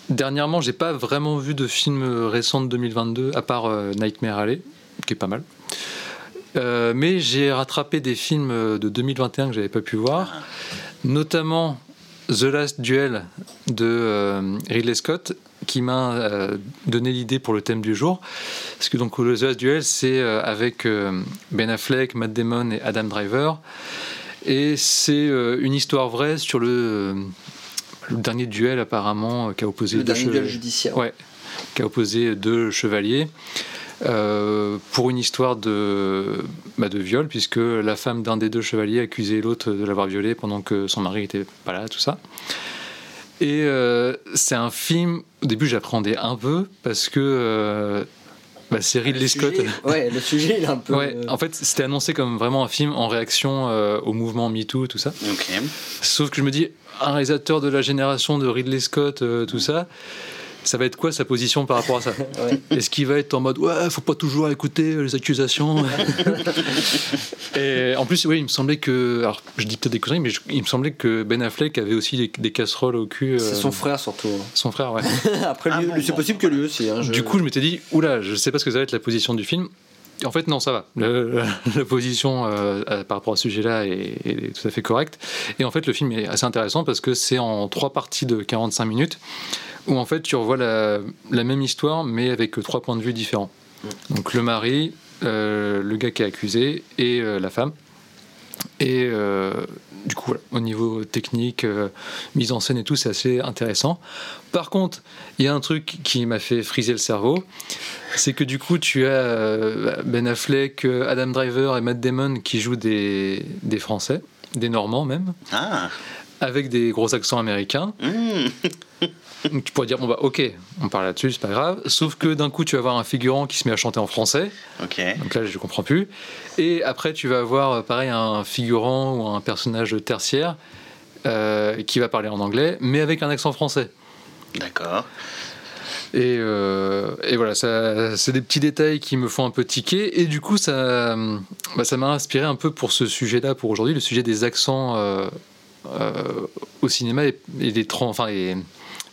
dernièrement, j'ai pas vraiment vu de film récent de 2022 à part euh, Nightmare Alley, qui est pas mal. Euh, mais j'ai rattrapé des films euh, de 2021 que j'avais pas pu voir, notamment The Last Duel de euh, Ridley Scott, qui m'a euh, donné l'idée pour le thème du jour. Parce que donc The Last Duel, c'est euh, avec euh, Ben Affleck, Matt Damon et Adam Driver. Et c'est euh, une histoire vraie sur le, euh, le dernier duel apparemment euh, qui a opposé Le deux dernier duel judiciaire. Ouais, qui a opposé deux chevaliers euh, pour une histoire de, bah, de viol, puisque la femme d'un des deux chevaliers accusait l'autre de l'avoir violé pendant que son mari était pas là, tout ça. Et euh, c'est un film, au début j'appréhendais un peu, parce que euh, bah, c'est Ridley Le Scott. sujet- ouais, le sujet, il est un peu. Ouais, en fait, c'était annoncé comme vraiment un film en réaction euh, au mouvement MeToo, tout ça. Ok. Sauf que je me dis, un réalisateur de la génération de Ridley Scott, euh, tout ça, ça va être quoi sa position par rapport à ça Ouais. Est-ce qu'il va être en mode, ouais, faut pas toujours écouter les accusations Et en plus, oui, il me semblait que. Alors, je dis peut-être des conneries, mais je- il me semblait que Ben Affleck avait aussi des, des casseroles au cul. euh, C'est son frère surtout. Son frère, ouais. Après, Ah bon, c'est possible que lui aussi. hein, je- Du coup, je m'étais dit, oula, je sais pas ce que ça va être la position du film. En fait, non, ça va. La position euh, à- par rapport à ce sujet-là est, tout à fait correcte. Et en fait, le film est assez intéressant parce que c'est en trois parties de 45 minutes où en fait tu revois la, même histoire mais avec trois points de vue différents. Donc le mari, euh, le gars qui est accusé et euh, la femme. Et euh, du coup, voilà, au niveau technique, euh, mise en scène et tout, c'est assez intéressant. Par contre, il y a un truc qui m'a fait friser le cerveau, c'est que du coup, tu as euh, Ben Affleck, euh, Adam Driver et Matt Damon qui jouent des, des Français, des Normands même, Ah. avec des gros accents américains. Mmh. Tu pourrais dire, bon bah ok, on parle là-dessus, c'est pas grave. Sauf que d'un coup, tu vas avoir un figurant qui se met à chanter en français. Ok. Donc là, je comprends plus. Et après, tu vas avoir, euh, pareil, un figurant ou un personnage tertiaire euh, qui va parler en anglais, mais avec un accent français. D'accord. Et, euh, et voilà, c'est des petits détails qui me font un peu tiquer. Et du coup, ça, bah, ça m'a inspiré un peu pour ce sujet-là, pour aujourd'hui, le sujet des accents euh, au cinéma et, et tran- enfin,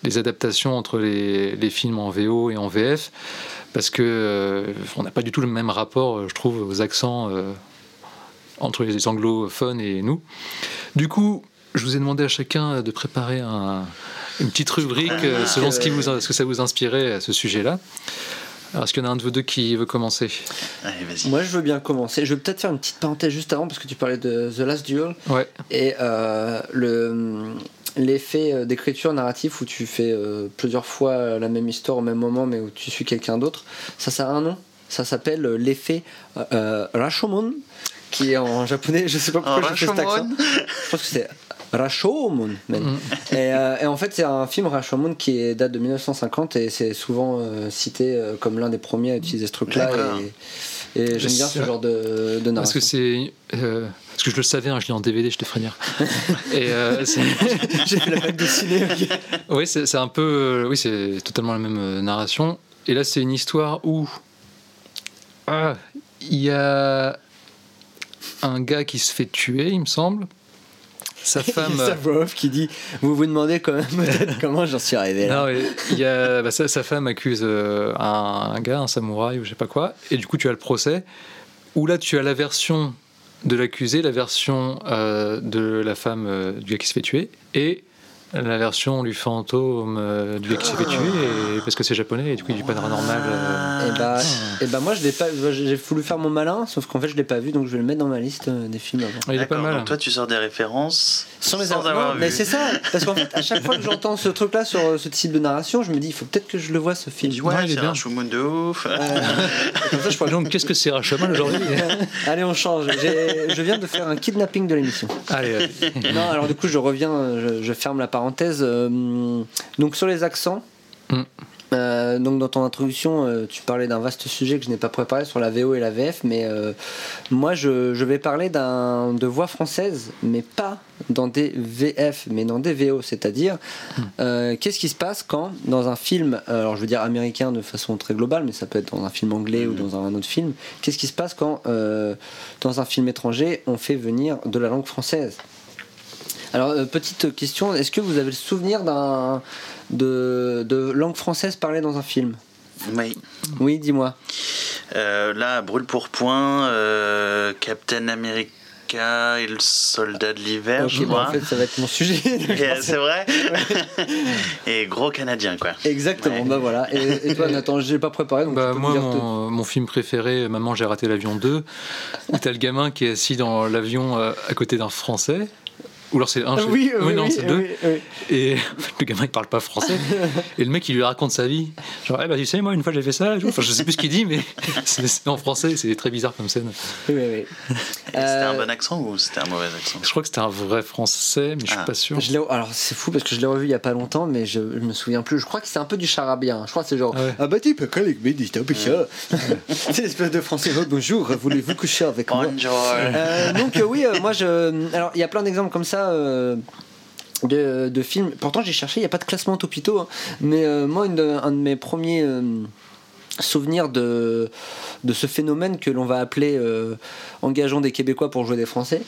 les adaptations entre les, les films en VO et en VF. Parce que euh, on n'a pas du tout le même rapport, euh, je trouve, aux accents euh, entre les anglophones et nous. Du coup, je vous ai demandé à chacun de préparer un- une petite rubrique euh, selon ce, qui vous, ce que ça vous inspirait à ce sujet-là. Alors, est-ce qu'il y en a un de vous deux qui veut commencer? Allez, vas-y. Moi, je veux bien commencer. Je vais peut-être faire une petite parenthèse juste avant parce que tu parlais de The Last Duel Ouais. et euh, le l'effet euh, d'écriture narratif où tu fais euh, plusieurs fois la même histoire au même moment mais où tu suis quelqu'un d'autre. Ça, ça a un nom. Ça s'appelle euh, l'effet euh, euh, Rashomon qui est en japonais. Je sais pas pourquoi j'ai fait cet accent. Je pense que c'est Rashomon. même. Mm. Et, euh, et en fait, c'est un film Rashomon qui est- date de 1950 et c'est souvent euh, cité euh, comme l'un des premiers à utiliser ce truc-là. D'accord. Et, et j'aime bien ce genre de, de Parce narration. que c'est. euh, parce que je le savais, hein, je l'ai en DVD, je te dire. Et euh, J'ai fait la vague de ciné. ok. oui, c'est un peu. euh, oui, c'est totalement la même narration. Et là, c'est une histoire où. ah, Il y a un gars qui se fait tuer, il me semble. Sa femme. Sa voix off qui dit Vous vous demandez quand même peut-être comment j'en suis arrivé là. Non, il y a, bah, sa, sa femme accuse euh, un, un gars, un samouraï ou je sais pas quoi, et du coup tu as le procès, où là tu as la version de l'accusé, la version euh, de la femme euh, du gars qui se fait tuer, et la version du fantôme euh, du gars qui s'est fait tuer, et, parce que c'est japonais, et du coup il paranormal. euh. Et bah, et bah moi je l'ai pas j'ai voulu faire mon malin sauf qu'en fait je l'ai pas vu donc je vais le mettre dans ma liste euh, des films avant. il est pas mal. Donc toi, tu sors des références sans, les avoir- avoir non, vu. mais c'est ça parce qu'en fait à chaque fois que j'entends ce truc là sur euh, ce type de narration je me dis il faut peut-être que je le vois ce film. ouais, est c'est bien. un Shumon de ouf. Euh, comme ça je Donc qu'est-ce que c'est Rashomon aujourd'hui? Allez on change. Je viens de faire un kidnapping de l'émission. Allez, allez. Non, alors du coup, je reviens, je, je ferme la parenthèse. Euh, donc, sur les accents, Mm. euh, donc dans ton introduction, euh, tu parlais d'un vaste sujet que je n'ai pas préparé sur la VO et la VF, mais euh, moi, je, je vais parler de voix française, mais pas dans des VF, mais dans des VO, c'est-à-dire euh, qu'est-ce qui se passe quand, dans un film, alors je veux dire américain de façon très globale, mais ça peut être dans un film anglais ou dans un autre film, qu'est-ce qui se passe quand, dans un film étranger, on fait venir de la langue française? Alors, euh, petite question, est-ce que vous avez le souvenir d'un de, de langue française parlée dans un film? Oui. Oui, dis-moi. Euh, là, brûle pour point, euh, Captain America et le soldat de l'hiver, je bah, crois. en fait, ça va être mon sujet. Et, c'est vrai Et gros canadien, quoi. Exactement, Ouais. bah voilà. Et, et toi, Nathan, j'ai pas préparé, donc Bah, moi, me dire tout. mon, mon film préféré, Maman, j'ai raté l'avion 2, où t'as le gamin qui est assis dans l'avion à côté d'un Français. Ou alors c'est un. je- Ah Oui, oui, non, oui, c'est deux. oui, oui. Et le gamin il parle pas français. Et le mec il lui raconte sa vie. Genre, eh bah, tu sais, moi une fois j'ai fait ça. Enfin, je sais plus ce qu'il dit, mais c'est en français, c'est très bizarre comme scène. Oui, oui, oui. C'était un Euh, bon accent ou c'était un mauvais accent? Je crois que c'était un vrai français, mais je suis Ah. pas sûr. Je alors c'est fou parce que je l'ai revu il y a pas longtemps, mais je, je me souviens plus. Je crois que c'est un peu du charabien. Je crois que c'est genre Ah ouais. ah bah tu peux coller avec mes un peu ça. C'est l'espèce de français. Oh, bonjour, voulez-vous coucher avec moi? Bonjour Euh, donc euh, oui, euh, moi je. Alors il y a plein d'exemples comme ça. Euh, de, de films. Pourtant, j'ai cherché, il n'y a pas de classement Topito. hein. Mais euh, moi, une de- un de mes premiers euh, souvenirs de, de ce phénomène que l'on va appeler euh, engageons des Québécois pour jouer des Français.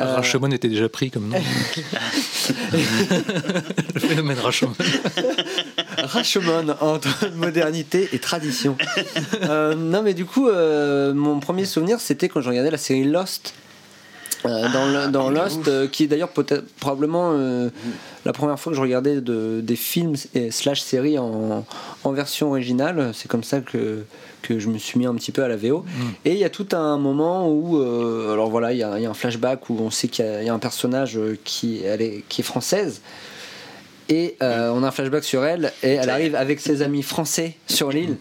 Euh, Rashomon était déjà pris comme nom. le phénomène Rashomon. Rashomon entre modernité et tradition. Euh, non, mais du coup, mon premier souvenir, c'était quand je regardais la série Lost. Euh, dans le- dans Lost, euh, qui est d'ailleurs peut-être probablement euh, la première fois que je regardais de- des films et slash séries en, en version originale. C'est comme ça que, que je me suis mis un petit peu à la VO. Et il y a tout un moment où, alors voilà, il y, a il y a un flashback où on sait qu'il y, a- il y a un personnage qui, elle est, qui est française. Et euh, on a un flashback sur elle et elle arrive avec ses amis français sur l'île.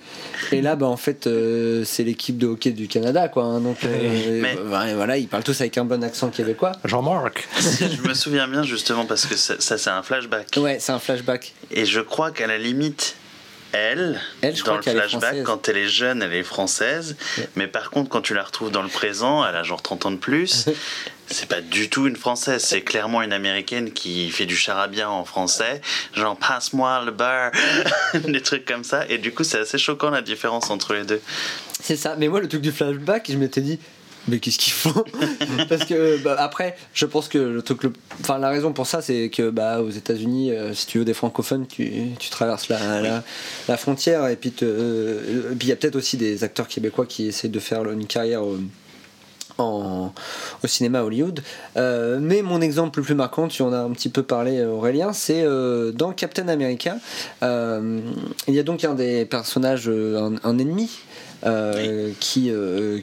Et là, bah, en fait, euh, c'est l'équipe de hockey du Canada, quoi. hein. donc, euh, Mais- bah, voilà, ils parlent tous avec un bon accent québécois. Jean-Marc. je me souviens bien justement parce que ça, ça, c'est un flashback. Ouais, c'est un flashback. Et je crois qu'à la limite, elle, Elle, je dans crois le qu'elle est flashback, française. quand elle est jeune, elle est française. Mais par contre, quand tu la retrouves dans le présent, elle a genre 30 ans de plus. C'est pas du tout une française, c'est clairement une américaine qui fait du charabia en français, genre passe-moi le beurre, des trucs comme ça. Et du coup, c'est assez choquant la différence entre les deux. C'est ça. Mais moi, le truc du flashback, je m'étais dit. Mais qu'est-ce qu'ils font? Parce que bah, après, je pense que le truc, enfin la raison pour ça, c'est que bah aux États-Unis, euh, si tu veux des francophones, tu, tu traverses la, la, la frontière et puis te- euh, et puis il y a peut-être aussi des acteurs québécois qui essaient de faire une carrière euh, en, au cinéma Hollywood. Euh, mais mon exemple le plus marquant, tu en as un petit peu parlé Aurélien, c'est euh, dans Captain America. euh, il y a donc un des personnages, un, un ennemi, qui,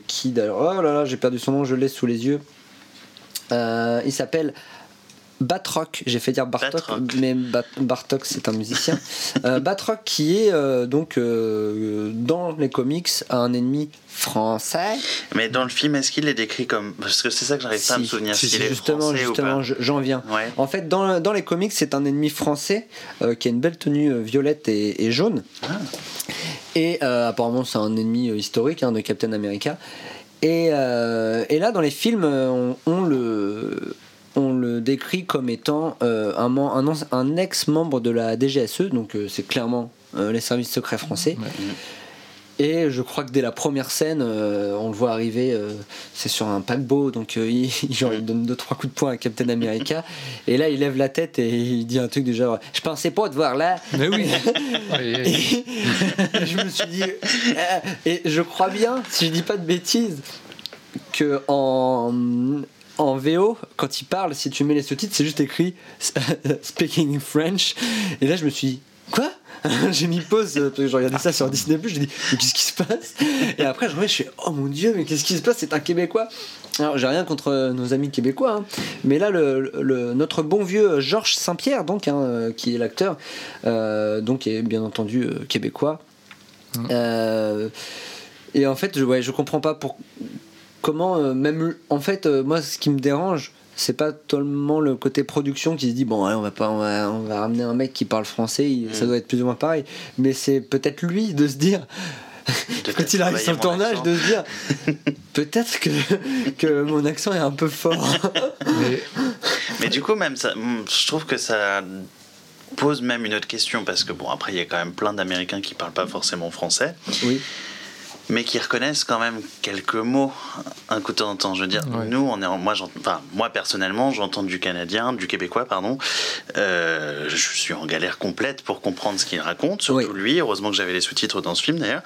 qui d'ailleurs, oh là là, j'ai perdu son nom, je l'ai sous les yeux. Il s'appelle Batroc, j'ai fait dire Bartok, Batroc. mais Bat- Bartok c'est un musicien. Euh, Batroc qui est euh, donc euh, dans les comics un ennemi français. Mais dans le film, est-ce qu'il est décrit comme. Parce que c'est ça que j'arrive pas à me souvenir. si, est justement, français justement, j'en viens. Ouais. En fait, dans, dans les comics, c'est un ennemi français euh, qui a une belle tenue violette et, et jaune. Ah. Et apparemment, c'est un ennemi historique hein, de Captain America. Et, euh, et là, dans les films, on, on le, on le décrit comme étant euh, un, ex-membre de la DGSE, donc euh, c'est clairement euh, les services secrets français. Et je crois que dès la première scène, on le voit arriver, c'est sur un paquebot, donc il, genre, il donne deux trois coups de poing à Captain America. et là, il lève la tête et il dit un truc du genre Je pensais pas te voir là. Mais oui. Et je me suis dit, et je crois bien, si je dis pas de bêtises, que en, en VO, quand il parle, si tu mets les sous-titres, c'est juste écrit Speaking French. Et là, je me suis dit, quoi? J'ai mis pause, euh, parce que je regardais ça sur Disney, j'ai dit, mais qu'est-ce qui se passe? Et après, je reviens, je fais, oh mon dieu, mais qu'est-ce qui se passe? C'est un Québécois. Alors, j'ai rien contre euh, nos amis québécois, hein. mais là, le, le- notre bon vieux Georges Saint-Pierre, donc, hein, euh, qui est l'acteur, euh, donc, est bien entendu euh, québécois. Euh, et en fait, je, ouais, je comprends pas pour comment, euh, même en fait, euh, moi, ce qui me dérange, c'est pas tellement le côté production qui se dit bon, ouais, on va pas, on va, on va ramener un mec qui parle français, il- ça doit être plus ou moins pareil, mais c'est peut-être lui de se dire. Quand il arrive sur le tournage, mon de se dire peut-être que, que mon accent est un peu fort. Mais Mais du coup, même ça, hmm, je trouve que ça pose même une autre question parce que bon, après, il y a quand même plein d'Américains qui parlent pas forcément français. oui. Mais qui reconnaissent quand même quelques mots un coup de temps en temps. Je veux dire, Ouais. nous, on est, en- moi, enfin, moi personnellement, j'entends du canadien, du québécois, pardon. Euh, je suis en galère complète pour comprendre ce qu'il raconte, surtout Oui. lui. Heureusement que j'avais les sous-titres dans ce film d'ailleurs.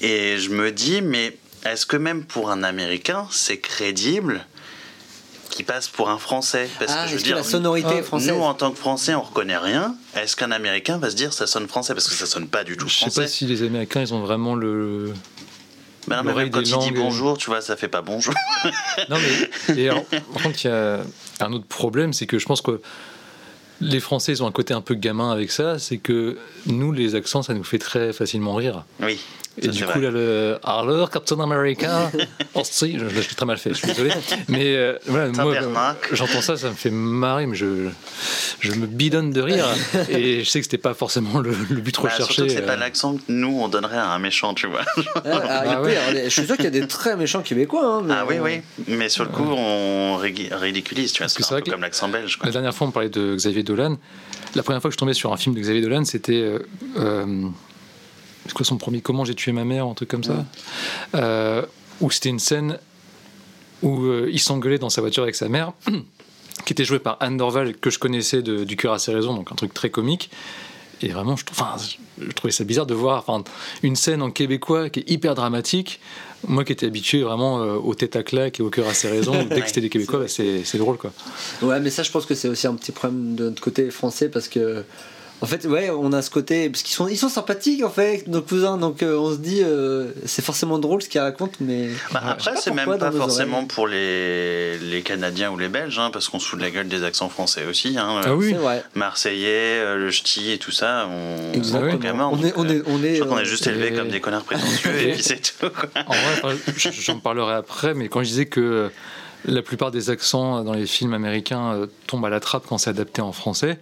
Et je me dis, mais est-ce que même pour un Américain, c'est crédible qu'il passe pour un Français Parce Ah, que je veux dire, la sonorité Ah, française nous, en tant que Français, on reconnaît rien. Est-ce qu'un Américain va se dire ça sonne français? Parce que ça sonne pas du tout Je sais français. pas si les Américains ils ont vraiment le. Mais non, mais même quand il dit langues, euh. bonjour, tu vois, ça fait pas bonjour. Non mais et alors, par contre il y a un autre problème, c'est que je pense que les Français ils ont un côté un peu gamin avec ça, c'est que nous les accents ça nous fait très facilement rire. Oui. Et ça, du coup, vrai. là, le alors Captain America, oh, si, je, je l'ai très mal fait, je suis désolé. Mais euh, voilà, moi, euh, j'entends ça, ça me fait marrer, mais je, je me bidonne de rire. Et je sais que c'était pas forcément le, le but Bah, recherché. surtout que c'est pas euh. l'accent que nous on donnerait à un méchant, tu vois. Ah, ah, Ah ouais. alors, je suis sûr qu'il y a des très méchants québécois. hein, mais- Ah oui, oui. Mais sur le coup, on ridiculise, tu vois. C'est un vrai peu que- comme l'accent belge, quoi. La dernière fois, on parlait de Xavier Dolan. La première fois que je tombais sur un film de Xavier Dolan, c'était. euh, euh, c'est quoi son premier Comment j'ai tué ma mère, un truc comme ça Euh, Où c'était une scène où euh, il s'engueulait dans sa voiture avec sa mère, qui était jouée par Anne Dorval, que je connaissais de- du cœur à ses raisons, donc un truc très comique. Et vraiment, je, trouve- enfin, je trouvais ça bizarre de voir enfin, une scène en québécois qui est hyper dramatique. Moi qui étais habitué vraiment euh, au tête à claque et au cœur à ses raisons, dès que c'était des Québécois, bah, c'est c'est drôle quoi. Ouais, mais ça, je pense que c'est aussi un petit problème de notre côté français parce que. En fait, ouais, on a ce côté. Parce qu'ils sont, ils sont sympathiques, en fait, nos cousins. Donc, euh, on se dit, euh, c'est forcément drôle ce qu'ils racontent, mais. Bah, après, c'est même pas forcément oreilles. pour les, les Canadiens ou les Belges, hein, parce qu'on se fout de la gueule des accents français aussi. Hein. Ah oui C'est vrai. Marseillais, euh, le ch'ti et tout ça, on Exactement. on est gamin, On donc, est, on est, on est, Je crois qu'on est juste et- élevés comme des connards prétentieux et puis c'est tout. quoi. En vrai, j'en parlerai après, mais quand je disais que la plupart des accents dans les films américains tombent à la trappe quand c'est adapté en français,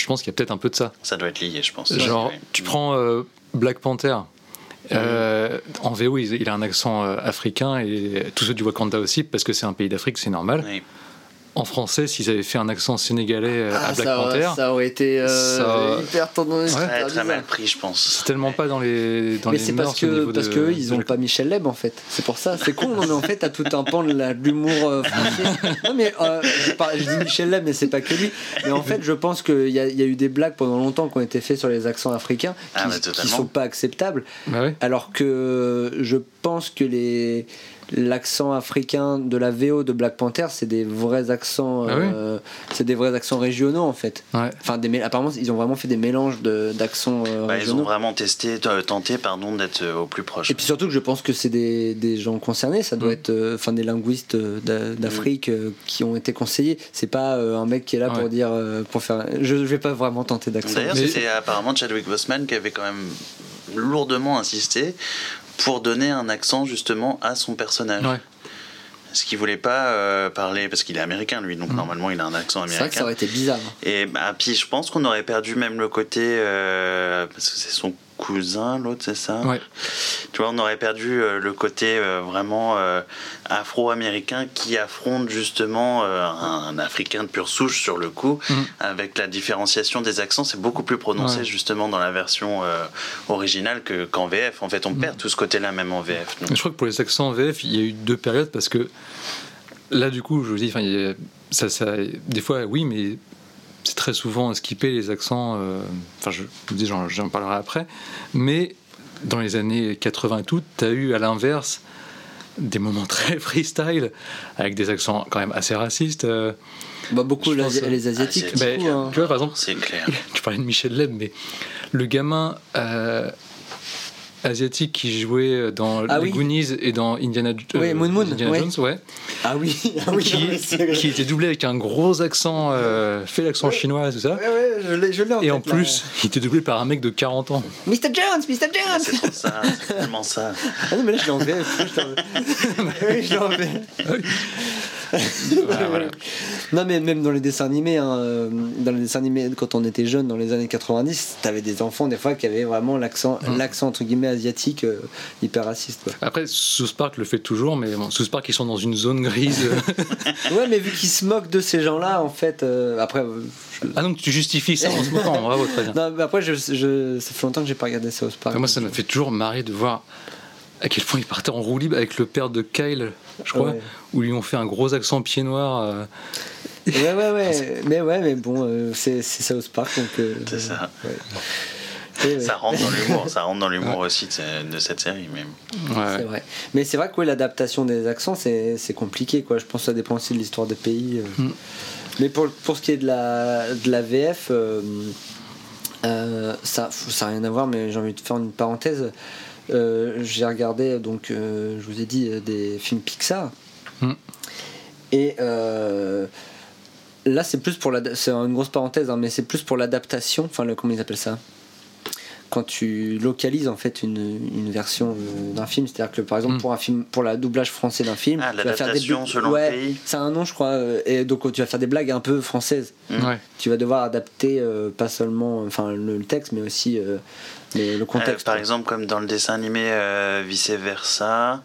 je pense qu'il y a peut-être un peu de ça. Ça doit être lié, je pense. Genre, Ouais. tu prends euh, Black Panther. euh, en VO, il, a un accent euh, africain et tous ceux du Wakanda aussi, parce que c'est un pays d'Afrique, c'est normal. Oui. En français, s'ils avaient fait un accent sénégalais euh, à Ah, Black ça, Panther, ça aurait été euh, Ça- hyper tendance. Ouais. Très, très mal pris, je pense. c'est tellement pas dans les dans Mais c'est parce que parce de- que ils de ont pas Michel Leb en fait. C'est pour ça. C'est con. non, mais en fait, t'as tout un pan de l'humour euh, français. Non mais euh, je, par- je dis Michel Leb, mais c'est pas que lui. Mais en fait, je pense qu'il y, a- il y a eu des blagues pendant longtemps qui ont été faites sur les accents africains qui, Ah, qui sont pas acceptables. Bah ouais. Alors que je pense que les l'accent africain de la VO de Black Panther, c'est des vrais accents, Ah oui euh, c'est des vrais accents régionaux en fait. Ouais. Enfin, des, apparemment, ils ont vraiment fait des mélanges de- d'accents euh, Bah, ils ont vraiment testé, tenté pardon, d'être euh, au plus proche. Et puis surtout que je pense que c'est des, des gens concernés, ça doit Mm. être euh, enfin des linguistes d'a- d'Afrique euh, qui ont été conseillés. C'est pas euh, un mec qui est là Ouais. pour dire euh, pour faire. Je, je vais pas vraiment tenter d'accent. D'ailleurs, Mais- c'était apparemment Chadwick Boseman qui avait quand même lourdement insisté pour donner un accent justement à son personnage. Ouais. Parce qu'il voulait pas euh, parler, parce qu'il est américain lui, donc normalement il a un accent C'est vrai que ça américain. aurait été bizarre. Et bah, puis je pense qu'on aurait perdu même le côté, euh, parce que c'est son cousin, l'autre, c'est ça Ouais. Tu vois, on aurait perdu euh, le côté euh, vraiment euh, afro-américain qui affronte justement un, un africain de pure souche sur le coup, Mhm. avec la différenciation des accents, c'est beaucoup plus prononcé Ouais. justement dans la version originale que, qu'en VF. En fait, on perd tout ce côté-là même en VF. donc. Je crois que pour les accents en VF, il y a eu deux périodes parce que là, du coup, je vous dis, enfin, ça, ça, des fois, oui, mais c'est très souvent skippé les accents. euh, Enfin, je vous dis, j'en, parlerai après. Mais dans les années 80 et tout, tu as eu à l'inverse des moments très freestyle avec des accents quand même assez racistes. euh. Bah, beaucoup pense, l'Asi- euh, les asiatiques. Beaucoup, hein. Tu vois, par exemple, clair. tu parlais de Michel Leb, mais le gamin euh, asiatique qui jouait dans Ah les oui. Goonies et dans Indiana, euh, Oui, Moon Moon, Indiana ouais. Jones, ouais, Ah oui, ah oui, qui, non, mais c'est- qui était doublé avec un gros accent, euh, fait l'accent chinois et tout ça. Ouais, ouais, je l'ai, je l'ai en Et en là. plus, il était doublé par un mec de 40 ans. Mr. Jones, Mr. Jones. C'est trop ça, c'est tellement ça. Ah non, mais là je l'ai en VF. je l'ai en- Oui, je l'ai en VF. Voilà. Non mais même dans les dessins animés, hein, euh, dans les dessins animés quand on était jeune dans les années 90, t'avais des enfants des fois qui avaient vraiment l'accent, Mm. l'accent entre guillemets asiatique euh, hyper raciste. Quoi. Après, South Park le fait toujours, mais bon, South Park, ils sont dans une zone grise. Ouais mais vu qu'ils se moquent de ces gens-là en fait, euh, après, je- ah donc tu justifies ça en se moquant, bravo, très bien. non, mais après je, je- ça fait longtemps que j'ai pas regardé South Park. Moi, ça m'a fait toujours marrer de voir à quel point il partait en roue libre avec le père de Kyle, je crois, Ouais. où ils lui ont fait un gros accent pied noir. euh, Ouais, ouais, ouais. mais ouais, mais bon, euh, c'est South Park, donc. euh, C'est ça. ouais. Ça rentre dans l'humour, ça rentre dans l'humour aussi de, ce- de cette série. Mais... ouais. C'est vrai. Mais c'est vrai que ouais, l'adaptation des accents, c'est c'est compliqué. Quoi. Je pense que ça dépend aussi de l'histoire des pays. euh. Mm. Mais pour, pour ce qui est de la, de la VF, euh, euh, ça ça n'a rien à voir, mais j'ai envie de faire une parenthèse. Euh, j'ai regardé, donc, euh, je vous ai dit, euh, des films Pixar. Mm. Et là, c'est plus pour la. C'est une grosse parenthèse, hein, mais c'est plus pour l'adaptation. Enfin, le, comment ils appellent ça? Quand tu localises en fait une, une version euh, d'un film, c'est-à-dire que par exemple Mm. pour un film, pour la doublage français d'un film, Ah, tu vas faire des selon le ouais, pays. C'est un nom, je crois, euh, et donc tu vas faire des blagues un peu françaises. Ouais. Tu vas devoir adapter euh, pas seulement, enfin le, le texte, mais aussi euh, le Euh, contexte. par exemple, comme dans le dessin animé euh, Vice Versa,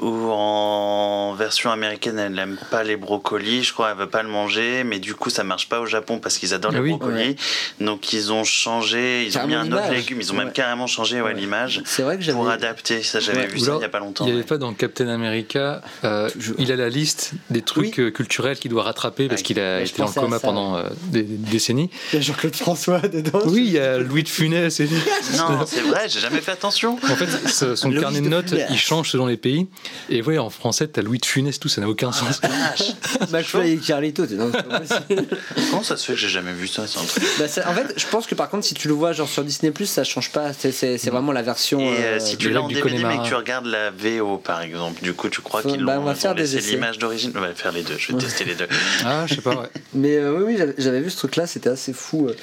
où en version américaine, elle n'aime pas les brocolis, je crois, elle veut pas le manger, mais du coup, ça marche pas au Japon parce qu'ils adorent Ah les oui. brocolis. Donc, ils ont changé, ils ont mis un autre légume, ils ont Ouais. même carrément changé ouais, Ouais. l'image C'est vrai que j'avais. pour adapter. Ça, j'avais Ouais. vu Ou ça il y a pas longtemps. Il n'y avait ouais. pas dans Captain America, euh, Je- il a la liste des trucs euh, culturels qu'il doit rattraper parce Ouais. qu'il a été en coma ça, pendant euh, des, des décennies. Il y a Jean-Claude François dedans. Oui, il y a Louis de Funès. Et... Non, c'est vrai, j'ai jamais fait attention. En fait, son Louis carnet de de notes, il change selon les pays. Et ouais, en français, t'as Louis de Funès, tout, ça n'a aucun sens. Vache. McFly et Carlito, c'est. Comment ça se fait que j'ai jamais vu ça, c'est un truc Bah, ça- en fait, je pense que par contre, si tu le vois genre sur Disney ça change pas. C'est- C'est c'est vraiment la version. Et euh, euh, si tu l'as en DVD mais que tu regardes la VO par exemple, du coup tu crois qu'ils bah, l'ont on va faire des essais. l'image d'origine On va faire les deux, je vais tester les deux. Ah, je sais pas, ouais. Mais euh, oui, oui, j'avais- vu ce truc-là, c'était assez fou. euh.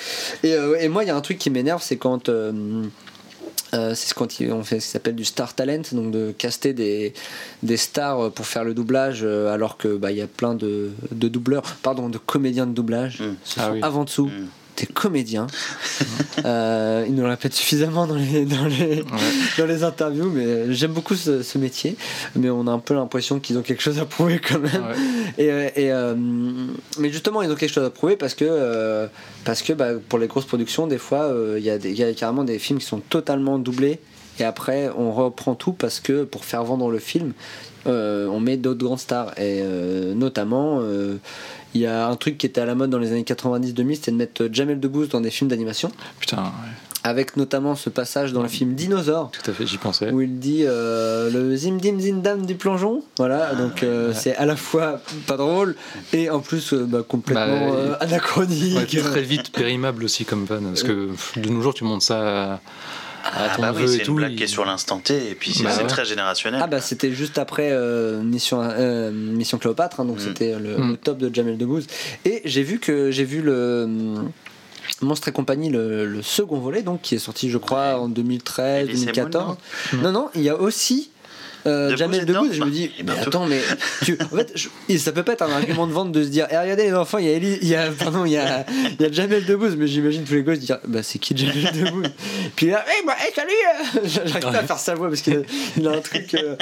Et, euh, et moi, il y a un truc qui m'énerve, c'est quand. Euh, c'est quand ils- on fait ce qui s'appelle du star talent, donc de caster des, des stars pour faire le doublage, euh, alors que bah, il y a plein de, de doubleurs, pardon, de comédiens de doublage. Mm. Ce Ah sont oui. avant tout Mm. Des comédiens. Euh, ils nous le répètent suffisamment dans les, dans les, dans les interviews, mais j'aime beaucoup ce, ce métier. Mais on a un peu l'impression qu'ils ont quelque chose à prouver quand même. Ouais. Et, euh, et, euh, mais justement, ils ont quelque chose à prouver parce que, euh, parce que bah, pour les grosses productions, des fois, il y, il y a carrément des films qui sont totalement doublés. Et après, on reprend tout parce que pour faire vendre le film, on met d'autres grandes stars. Et notamment, il y a un truc qui était à la mode dans les années 90-2000, c'était de mettre Jamel Debbouze dans des films d'animation. Putain, ouais. Avec notamment ce passage dans le film Dinosaure tout à fait, j'y pensais. où il dit euh, le zim dim zim dam du plongeon voilà donc euh, c'est à la fois pas drôle et en plus euh, bah, complètement Bah, euh, anachronique Ouais, très vite périmable aussi comme van parce que de nos jours tu montes ça à Ah ton bah neveu oui, et c'est tout. une blague il- qui est sur l'instant T et puis c'est Bah c'est ouais. très générationnel. ah bah c'était juste après euh, mission euh, mission Cléopâtre hein, donc Mm. c'était le, Mm. le top de Jamel Debbouze et j'ai vu que j'ai vu le hum, Monstre et compagnie le, le second volet donc qui est sorti je crois en 2013 Elie 2014 Mm. non non il y a aussi euh, Jamel Debbouze je me dis Eh mais attends mais tu, en fait je- ça peut pas être un argument de vente de se dire eh, regardez les enfants il y a Elie- il y a pardon il y a, il y a Jamel Debbouze mais j'imagine tous les gosses dire bah c'est qui Jamel Debbouze? Puis là hey, bah, hey, salut euh j'arrive pas à faire sa voix parce qu'il a, il a un truc euh,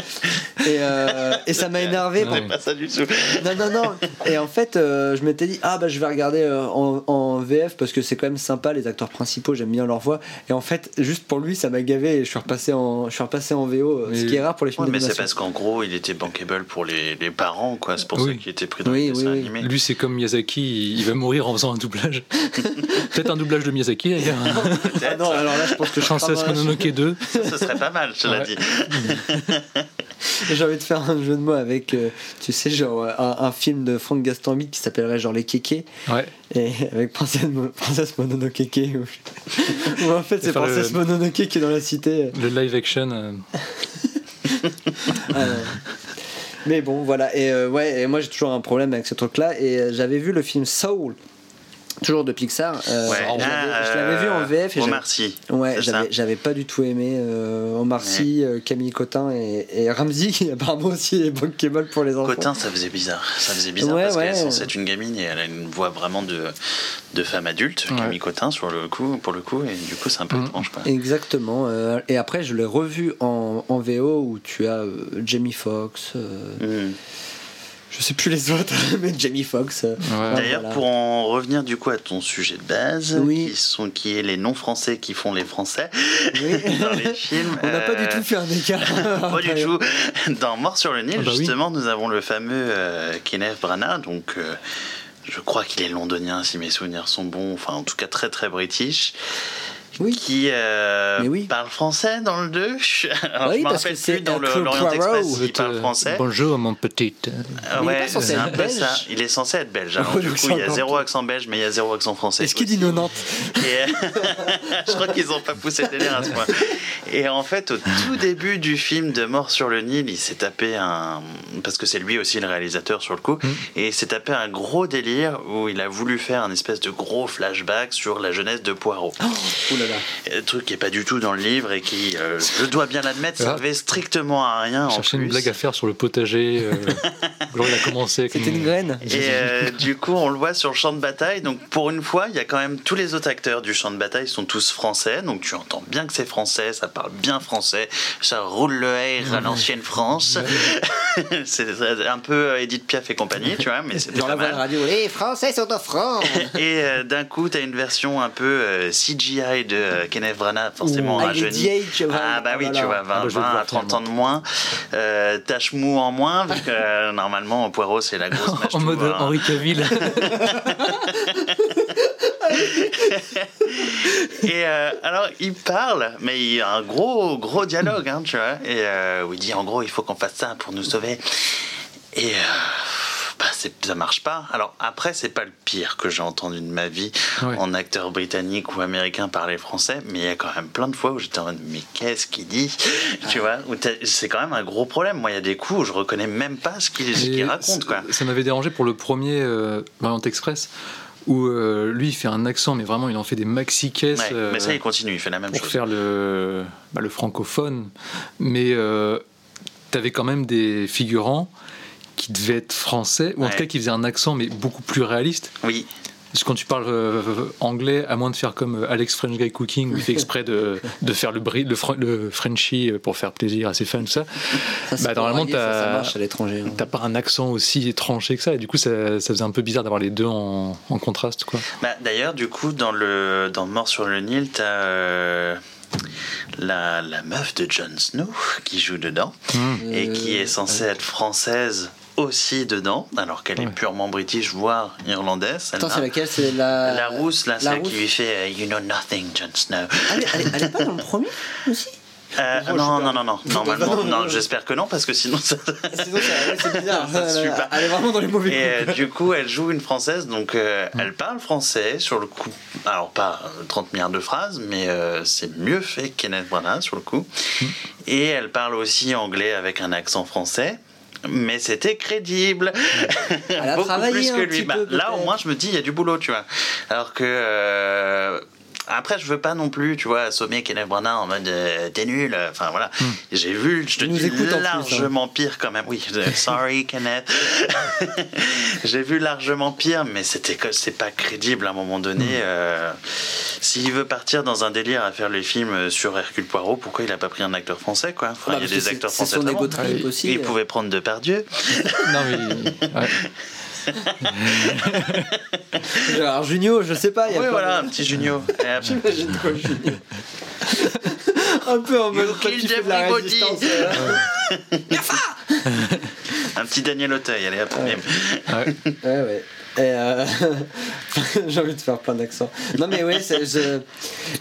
et, euh, et ça m'a énervé. C'est pas ça du tout. non, non, non. Et en fait, je m'étais dit, ah bah je vais regarder en, en VF parce que c'est quand même sympa, les acteurs principaux, j'aime bien leur voix. Et en fait, juste pour lui, ça m'a gavé et je suis repassé en, je suis repassé en VO, ce qui est rare pour les films Ouais, mais c'est parce qu'en gros, il était bankable pour les, les parents, quoi. C'est pour Oui. ça qu'il était pris dans Oui, les dessins oui. Lui, c'est comme Miyazaki, il il va mourir en faisant un doublage. Peut-être un doublage de Miyazaki d'ailleurs. Ah non, alors là, je pense que je Princesse Mononoke 2. Ça, ce serait pas mal, je l'ai Ouais. dit. J'ai envie de faire un jeu de mots avec, euh, tu sais, genre un, un film de Franck Gastambide qui s'appellerait genre Les Kékés, Ouais. et avec Princesse, Mo- Princesse Mononoke. Ou en fait, c'est Faire le- Princesse Mononoke qui est dans la cité. Le live action. euh, Non. Mais bon, voilà. Et euh, ouais, et moi j'ai toujours un problème avec ce truc-là. Et euh, j'avais vu le film Soul, toujours de Pixar. euh, Ouais. je l'avais- vu en VF. Et j'avais- Omar Sy. Ouais, j'avais, pas du tout aimé euh, Omar Sy, euh, Camille Cotin et, et Ramsey, qui apparemment aussi est bankable pour les enfants. Cotin, ça faisait bizarre. Ça faisait bizarre Ouais, parce qu'elle est censée être une gamine et elle a une voix vraiment de, de femme adulte, Ouais. Camille Cotin, sur le coup, pour le coup, et du coup, c'est un peu Mhm. étrange. Quoi. Exactement. euh, et après, je l'ai revu en, en VO où tu as euh, Jamie Foxx. euh, Mhm. Je sais plus les autres, mais Jamie Foxx. euh, Ouais. D'ailleurs, voilà. pour en revenir du coup à ton sujet de base, Oui. qui, sont, qui est les non-français qui font les français Oui. dans les films. On n'a pas du euh, tout fait un écart. Pas du tout. Dans Mort sur le Nil, Ah bah oui. justement, nous avons le fameux euh, Kenneth Branagh, donc euh, je crois qu'il est londonien si mes souvenirs sont bons, enfin en tout cas très très british. Oui. Qui euh, oui. parle français dans le 2 Alors, Oui, je me parce que rappelle c'est plus dans l'Orient. Express Vous parle euh, français. Bonjour, mon petit. Il est ouais, c'est un peu belge. ça. Il est censé être belge. Alors, Oh, du coup, il y a zéro accent belge, mais il y a zéro accent français. Est-ce qu'il dit aussi. 90 Et, euh, je crois qu'ils n'ont pas poussé le délire à ce point. Et en fait, au tout début du film de Mort sur le Nil, il s'est tapé un. Parce que c'est lui aussi le réalisateur sur le coup. Et il s'est tapé un gros délire où il a voulu faire un espèce de gros flashback sur la jeunesse de Poirot. Ouh là là. Un truc qui n'est pas du tout dans le livre et qui, euh, je dois bien l'admettre, Ah. servait strictement à rien. en Chercher une blague à faire sur le potager. euh, alors il a commencé C'était une graine. Et euh, du coup, on le voit sur le champ de bataille. Donc, pour une fois, il y a quand même tous les autres acteurs du champ de bataille sont tous français. Donc, tu entends bien que c'est français, ça parle bien français, ça roule le air à l'ancienne France. c'est un peu euh, Edith Piaf et compagnie, tu vois, mais c'est Dans pas la voix de mal. radio, les Français sont en France Et euh, d'un coup, tu as une version un peu euh, CGI de euh, Kenneth Branagh, forcément des vieilles chevaux. Ah bah oui, Voilà. tu vois, 20, Ah bah, je vais le 20 voir, à 30 ans de moins. Euh, tache mou en moins, parce que euh, normalement, Poirot, c'est la grosse en mode voilà. Henri Cavill. Et euh, alors, il parle, mais il y a un gros, gros dialogue, hein, tu vois. Et euh, où il dit en gros, il faut qu'on fasse ça pour nous sauver. Et euh, bah, ça marche pas. Alors, après, c'est pas le pire que j'ai entendu de ma vie Ouais. en acteur britannique ou américain parler français, mais il y a quand même plein de fois où j'étais en mode, mais qu'est-ce qu'il dit? Tu vois, c'est quand même un gros problème. Moi, il y a des coups où je reconnais même pas ce qu'il raconte, quoi. Ça, m'avait dérangé pour le premier euh, Express, où euh, lui il fait un accent, mais vraiment il en fait des maxi caisses Ouais, euh, mais ça, il continue, il fait la même pour chose. faire le, bah, le francophone. Mais euh, t'avais quand même des figurants qui devaient être français, ou en Ouais. tout cas qui faisaient un accent, mais beaucoup plus réaliste. Oui, Parce que quand tu parles euh, anglais, à moins de faire comme euh, Alex French Guy Cooking, où il fait exprès de, de faire le, bri- le, fr- le Frenchie euh, pour faire plaisir à ses fans, tout ça, Ça, Bah, normalement, à l'étranger. hein. pas un accent aussi tranché que ça, et du coup ça, ça faisait un peu bizarre d'avoir les deux en, en contraste. Quoi. Bah, D'ailleurs, du coup, dans, le, dans Mort sur le Nil, t'as euh, la, la meuf de Jon Snow qui joue dedans et qui est censée être française aussi dedans, alors qu'elle est purement british, voire irlandaise. Attends, c'est laquelle C'est la... La rousse, là, la celle rousse. qui lui fait euh, You know nothing, Jon Snow. Elle est, elle est- elle est pas dans le premier aussi Euh, non, non, non, non, normalement, non, j'espère que non, parce que sinon ça. Sinon, c'est bizarre. Ça suit pas. Elle est vraiment dans les mauvais Et coups. euh, du coup, elle joue une française, donc euh, elle parle français sur le coup. Alors, pas euh, 30 milliards de phrases, mais euh, c'est mieux fait que Kenneth Branagh sur le coup. Et elle parle aussi anglais avec un accent français. Mais c'était crédible. Elle a Beaucoup plus que lui. Bah, là, au moins, je me dis, il y a du boulot, tu vois. Alors que. Euh, après, je veux pas non plus, tu vois, assommer Kenneth Branagh en mode euh, t'es nul. Enfin voilà, j'ai vu, je te dis plus, hein. largement pire quand même. Oui, euh, sorry Kenneth. j'ai vu largement pire, mais c'était c'est pas crédible à un moment donné. euh, S'il veut partir dans un délire à faire les films sur Hercule Poirot, pourquoi il a pas pris un acteur français quoi? Enfin, Bah, Il y a des acteurs français. son aussi. Il euh. pouvait prendre Depardieu. Non, mais. ouais. Alors, Junio, je sais pas. Y a Oui, voilà, de- un petit Junio. J'imagine quoi, Junio Un peu en mode You quand tu killed fais de la everybody. résistance. euh. Un petit Daniel Auteuil, allez hop. Ouais. Ouais, ouais. Et euh, j'ai envie de faire plein d'accents. Non, mais ouais, je-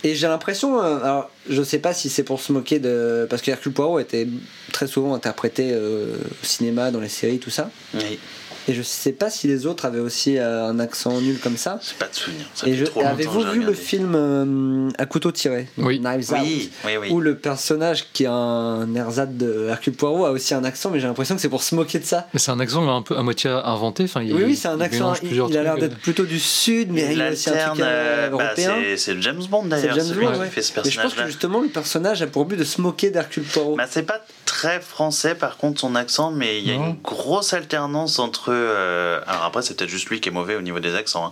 et j'ai l'impression. euh, Alors, je sais pas si c'est pour se moquer de. Parce que Hercule Poirot était très souvent interprété euh, au cinéma, dans les séries, tout ça. Oui, Et je sais pas si les autres avaient aussi euh, un accent nul comme ça. j'ai pas de souvenir. Ça Et fait je- trop longtemps avez-vous vu le film euh, à couteau tiré? Oui. Knives Oui, Out oui, oui. où le personnage qui a un ersatz de Hercule Poirot a aussi un accent, mais j'ai l'impression que c'est pour se moquer de ça. Mais c'est un accent un peu à moitié inventé. Enfin, il, Oui, oui, c'est un il accent. Il, il a l'air trucs, euh. d'être plutôt du sud, mais il, a aussi un truc euh, bah, européen. c'est- c'est James Bond c'est d'ailleurs, James Bond, qui ouais. fait ce Mais je pense que justement, le personnage a pour but de se moquer d'Hercule Poirot. Bah, c'est pas très français par contre son accent, mais il y a une grosse alternance entre. Euh, alors après, c'est peut-être juste lui qui est mauvais au niveau des accents, hein,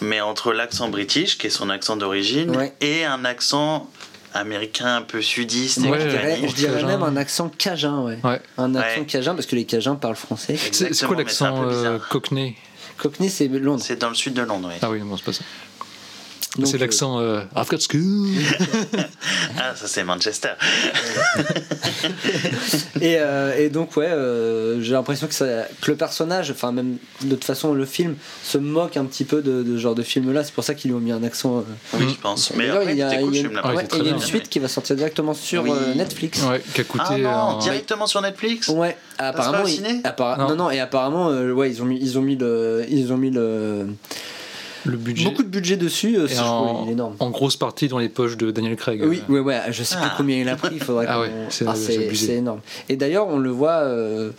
mais entre l'accent british, qui est son accent d'origine, Ouais. et un accent américain un peu sudiste. et Ouais, Je dirais, compagnie. je dirais Cajun. même un accent cajun, ouais. Ouais. Un accent Ouais. cajun, parce que les cajuns parlent français. C'est quoi l'accent euh, cockney? Cockney, c'est Londres. C'est dans le sud de Londres, oui. Ah oui, bon, c'est pas ça. Donc, C'est euh, l'accent euh, I've got school. Ah, ça c'est Manchester. Et, euh, et donc ouais, euh, j'ai l'impression que, ça- que le personnage, enfin même de toute façon le film se moque un petit peu de, de ce genre de film là. C'est pour ça qu'ils lui ont mis un accent. euh. Oui, je pense. Mais après, il y a, cool, il y a une, Ah, ouais, très il y a une suite qui va sortir directement sur Oui. euh, Netflix. Ouais, qui a coûté. Ah non, un- directement sur Netflix Ouais, apparemment, pas ciné appara- Non. non. non et apparemment euh, ouais ils ont mis ils ont mis le ils ont mis le le budget. beaucoup de budget dessus. euh, en, il est énorme. en grosse partie dans les poches de Daniel Craig. Oui, ouais, ouais, je sais plus Ah. combien il a pris, il faudrait Ah ouais, c'est- Ah, c'est énorme. Et d'ailleurs, on le voit, euh,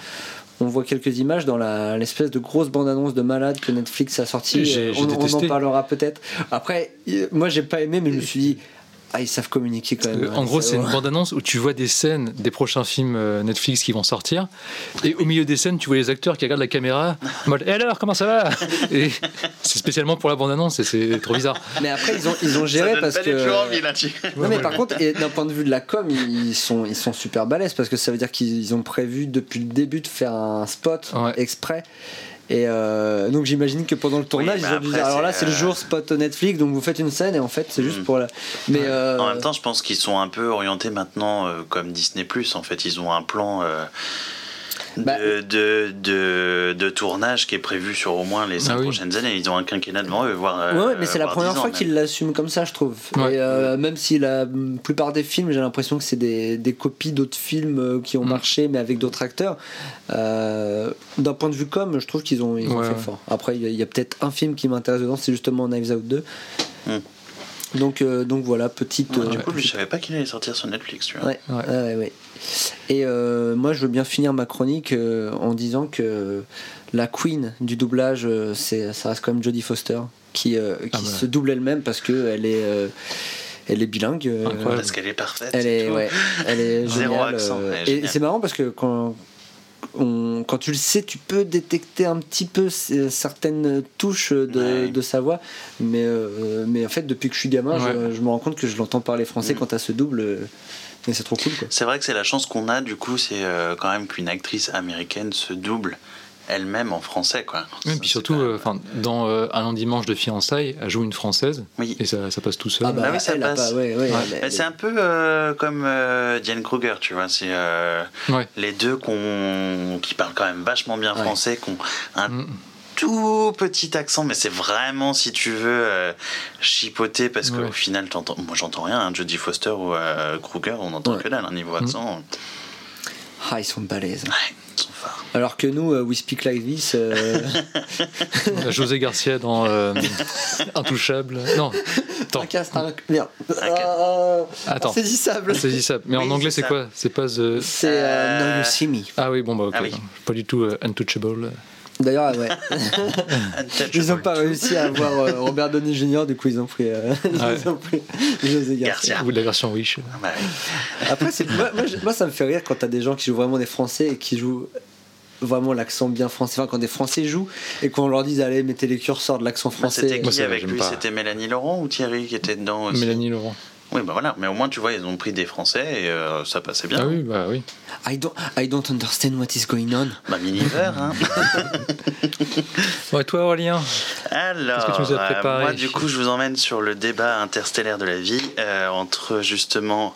on voit quelques images dans la- l'espèce de grosse bande-annonce de malade que Netflix a sorti. Euh, on, on en parlera peut-être. Après, euh, moi j'ai pas aimé, mais je me suis dit, ah, ils savent communiquer quand même. Euh, en Ouais, gros, ça c'est une bande-annonce où tu vois des scènes des prochains films euh, Netflix qui vont sortir. Et au milieu des scènes, tu vois les acteurs qui regardent la caméra. en mode, Et alors, comment ça va Et c'est spécialement pour la bande-annonce et c'est trop bizarre. Mais après, ils ont, ils ont Ça géré donne parce pas que. envie là-dessus. Non mais par contre, d'un point de vue de la com, ils sont, ils sont super balèzes parce que ça veut dire qu'ils ont prévu depuis le début de faire un spot Ouais. exprès. Et euh, donc j'imagine que pendant le tournage, ils ont alors là c'est, le euh, jour spot Netflix, donc vous faites une scène et en fait c'est juste Mm. pour la. Mais euh, En même temps, je pense qu'ils sont un peu orientés maintenant euh, comme Disney+. En fait, ils ont un plan de, Bah- de, de, de tournage qui est prévu sur au moins les 5 Ah oui. prochaines années. Ils ont un quinquennat devant eux, voire. euh, Ouais, ouais, mais c'est la première 10 ans fois même. qu'il l'assume comme ça, je trouve. Ouais. Et euh, même si la plupart des films, j'ai l'impression que c'est des, des copies d'autres films euh, qui ont Mm. marché, mais avec d'autres acteurs. euh, D'un point de vue com, je trouve qu'ils ont, ils ont fait fort. Après, il y a, peut-être un film qui m'intéresse dedans, c'est justement Knives Out 2. Mm. Donc, euh, donc voilà, petite. Ouais, euh, du coup, je savais pas qu'il allait sortir sur Netflix, tu vois. Ouais, Ouais. ouais. Et euh, moi, je veux bien finir ma chronique euh, en disant que la queen du doublage, euh, c'est, ça reste quand même Jodie Foster, qui, euh, qui Ah bah. se double elle-même parce qu'elle est, euh, elle est bilingue. euh. Parce qu'elle est parfaite. elle est, ouais, elle est Zéro géniale. accent, euh, elle est et c'est marrant parce que quand, on- quand tu le sais, tu peux détecter un petit peu c- certaines touches de, Ouais. de sa voix. Mais, euh, mais en fait, depuis que je suis gamin, je, Ouais. je me rends compte que je l'entends parler français Mm. quand elle se double. euh, Et c'est trop cool. C'est vrai que c'est la chance qu'on a, du coup, c'est euh, quand même qu'une actrice américaine se double elle-même en français, quoi. Et Ça, puis surtout, quand même- euh, enfin, dans euh, Un long dimanche de fiançailles, elle joue une française Oui. et ça, ça passe tout seul. Ah bah, Bah oui, ça passe. pas, ouais, ouais, Ouais. elle- Mais c'est un peu euh, comme euh, Diane Kruger, tu vois. C'est euh, Ouais. les deux qui parlent quand même vachement bien Ouais. français, qui ont un Mm. tout petit accent, mais c'est vraiment, si tu veux, euh, chipoter, parce Ouais. qu'au final, t'entends- moi j'entends rien. Hein, Jodie Foster ou euh, Kruger, on entend Ouais. que dalle, un niveau Mm. Ah, ils sont balèzes. Ouais, ils sont forts. Alors que nous, euh, We Speak Like This, euh, José Garcia dans euh, Intouchable. Non, attends, un castre, un- Merde. Ah, attends. Insaisissable. Ça. Mais en anglais, c'est quoi? C'est pas The. C'est euh, Euh, Now You See Me. Ah oui, bon, bah, ok. Ah oui. Pas du tout euh, Untouchable. D'ailleurs, ouais. Ils n'ont pas réussi à avoir euh, Robert Downey Jr., du coup, ils ont pris, euh, Ouais. ils ont pris José Garcia. Ou de la version Wish. Bah oui. Après, moi, moi, je- moi, ça me fait rire quand t'as des gens qui jouent vraiment des Français et qui jouent vraiment l'accent bien français. Enfin, quand des Français jouent et qu'on leur dit allez, mettez les curseurs de l'accent Bah, français. C'était Moi, qui avec lui. C'était Mélanie Laurent ou Thierry qui était dedans aussi Mélanie Laurent. Oui, bah voilà. Mais au moins, tu vois, ils ont pris des Français et euh, ça passait bien. Ah oui, bah oui. I don't, I don't understand what is going on. Bah, Miniver, hein. Ouais, toi, Aurélien Alors, Qu'est-ce que tu nous as euh, préparé moi, du coup, je vous emmène sur le débat interstellaire de la vie euh, entre justement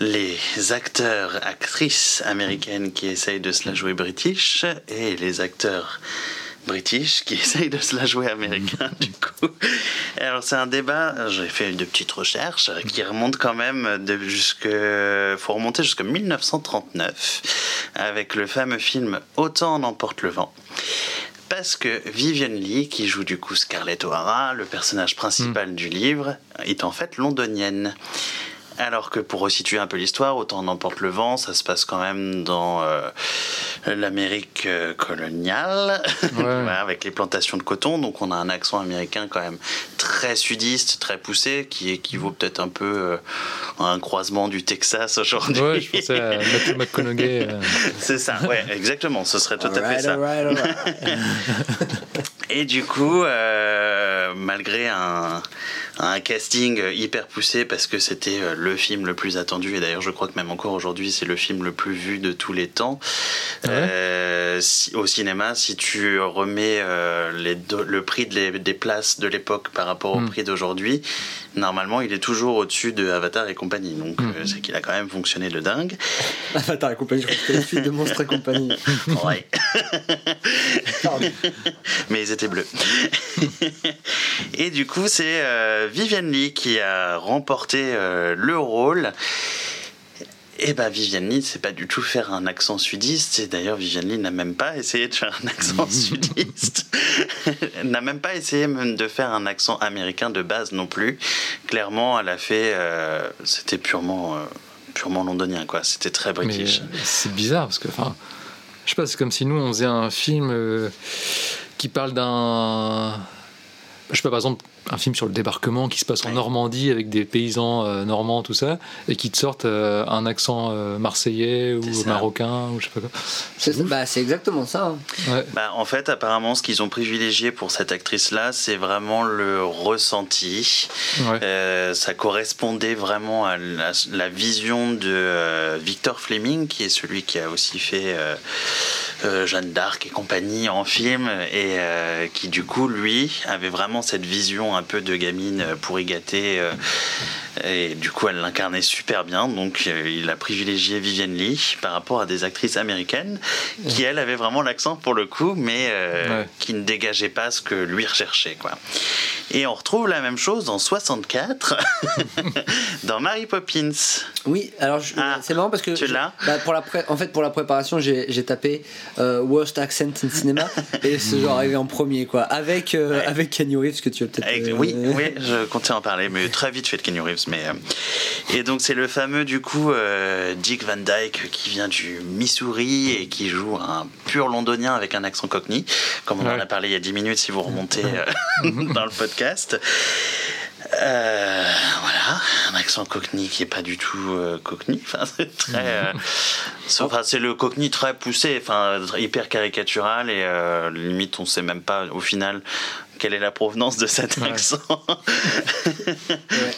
les acteurs, actrices américaines qui essayent de se la jouer british et les acteurs british qui essayent de se la jouer américain du coup. Alors c'est un débat, j'ai fait de petites recherches euh, qui remontent quand même de jusque faut remonter jusqu'à 1939 avec le fameux film Autant en emporte le vent. Parce que Vivian Lee, qui joue du coup Scarlett O'Hara, le personnage principal du livre, est en fait londonienne. Alors que pour resituer un peu l'histoire, autant en emporte le vent, ça se passe quand même dans euh, l'Amérique euh, coloniale, avec les plantations de coton. Donc on a un accent américain quand même très sudiste, très poussé, qui équivaut peut-être un peu euh, à un croisement du Texas aujourd'hui. Ouais, je pensais à Matthew McConaughey. euh, C'est ça, ouais, exactement, ce serait tout à fait ça. Et du coup, euh, malgré un, un casting hyper poussé, parce que c'était euh, le film le plus attendu, et d'ailleurs je crois que même encore aujourd'hui c'est le film le plus vu de tous les temps, ouais euh, si- au cinéma, si tu remets euh, les do- le prix de les- des places de l'époque par rapport au Mm. prix d'aujourd'hui, normalement il est toujours au-dessus de Avatar et compagnie. Donc Mm. euh, c'est qu'il a quand même fonctionné de dingue. Avatar et compagnie, je crois que c'était la suite de Monstres et compagnie. Ouais. Pardon. mais ils bleus. et du coup, c'est euh, Vivienne Lee qui a remporté euh, le rôle. Et ben Vivienne Lee, c'est pas du tout faire un accent sudiste. Et d'ailleurs, Vivienne Lee n'a même pas essayé de faire un accent sudiste. N'a même pas essayé même de faire un accent américain de base non plus. Clairement, elle a fait. euh, C'était purement, euh, purement londonien, quoi. C'était très british. c'est bizarre parce que, enfin, je sais pas, c'est comme si nous on faisait un film euh, qui parle d'un. Je pas, par exemple, un film sur le débarquement qui se passe en. Normandie avec des paysans euh, normands, tout ça, et qui te sortent euh, un accent euh, marseillais ou marocain ou je sais pas quoi. C'est bah, exactement ça. hein. Ouais. Bah, en fait, apparemment, ce qu'ils ont privilégié pour cette actrice-là, c'est vraiment le ressenti. Ouais. Euh, ça correspondait vraiment à la, la vision de euh, Victor Fleming, qui est celui qui a aussi fait euh, euh, Jeanne d'Arc et compagnie en film, et euh, qui du coup, lui, avait vraiment cette vision un peu de gamine euh, pourri gâtée. euh, et du coup, elle l'incarnait super bien. Donc, euh, il a privilégié Vivienne Lee par rapport à des actrices américaines qui, elles, avaient vraiment l'accent pour le coup, mais euh, Ouais. qui ne dégageaient pas ce que lui recherchait. Quoi. Et on retrouve la même chose en 64 dans Mary Poppins. Oui, alors je- Ah, c'est marrant parce que tu je- l'as bah, pour la pré- en fait pour la préparation j'ai j'ai tapé euh, worst accent in cinema et c'est genre arrivé en premier quoi avec euh, Ouais. avec Kenny Reeves que tu as peut-être oui, oui, je comptais en parler, mais très vite fait de Kenny Reeves. Mais, euh, et donc c'est le fameux du coup euh, Dick Van Dyke qui vient du Missouri et qui joue un pur londonien avec un accent cockney, comme on en a parlé il y a 10 minutes si vous remontez euh, dans le podcast. Euh, voilà, un accent cockney qui est pas du tout euh, cockney. Enfin, c'est très, euh, c'est- enfin, c'est le cockney très poussé, enfin hyper caricatural et euh, limite on sait même pas au final quelle est la provenance de cet Ouais. accent. Ouais.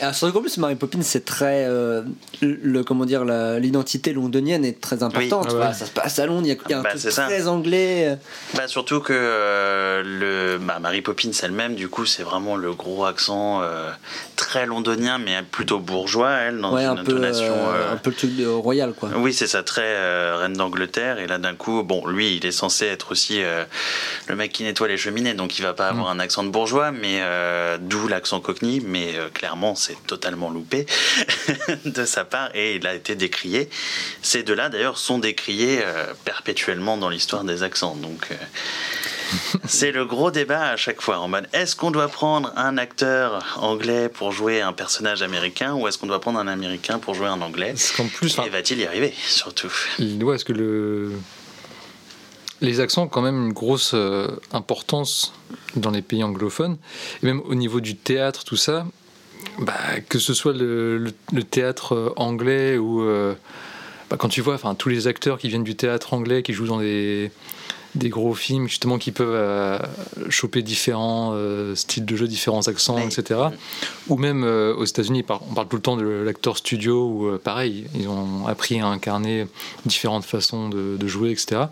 Alors, surtout qu'en plus, Mary Poppins, c'est très. euh, le, comment dire, l'identité londonienne est très importante. Ah. Ça se passe à Londres, il y a, il y a un Bah, truc ça. très anglais. Bah, surtout que euh, le, bah, Mary Poppins elle-même, du coup, c'est vraiment le gros accent euh, très londonien, mais plutôt bourgeois, elle, dans ouais, une un peu, intonation. euh, euh, un peu le truc de royal, quoi. Oui, c'est ça, très euh, reine d'Angleterre. Et là, d'un coup, bon, lui, il est censé être aussi euh, le mec qui nettoie les cheminées, donc il va pas avoir un accent de bourgeois, mais euh, d'où l'accent cockney. Mais euh, clairement, c'est totalement loupé de sa part et il a été décrié. Ces deux-là, d'ailleurs, sont décriés euh, perpétuellement dans l'histoire des accents. Donc. c'est le gros débat à chaque fois en mode est-ce qu'on doit prendre un acteur anglais pour jouer un personnage américain ou est-ce qu'on doit prendre un américain pour jouer un anglais? Parce qu'en plus, enfin, et va-t-il y arriver, surtout? Il doit, est-ce que le... les accents ont quand même une grosse euh, importance dans les pays anglophones, et même au niveau du théâtre, tout ça, bah, que ce soit le, le- le théâtre euh, anglais ou euh, bah, quand tu vois enfin, tous les acteurs qui viennent du théâtre anglais, qui jouent dans des, des gros films, justement, qui peuvent euh, choper différents styles de jeu, différents accents, Ouais. etc. Ou même aux États-Unis, on parle tout le temps de l'acteur studio, où pareil, ils ont appris à incarner différentes façons de, de jouer, etc.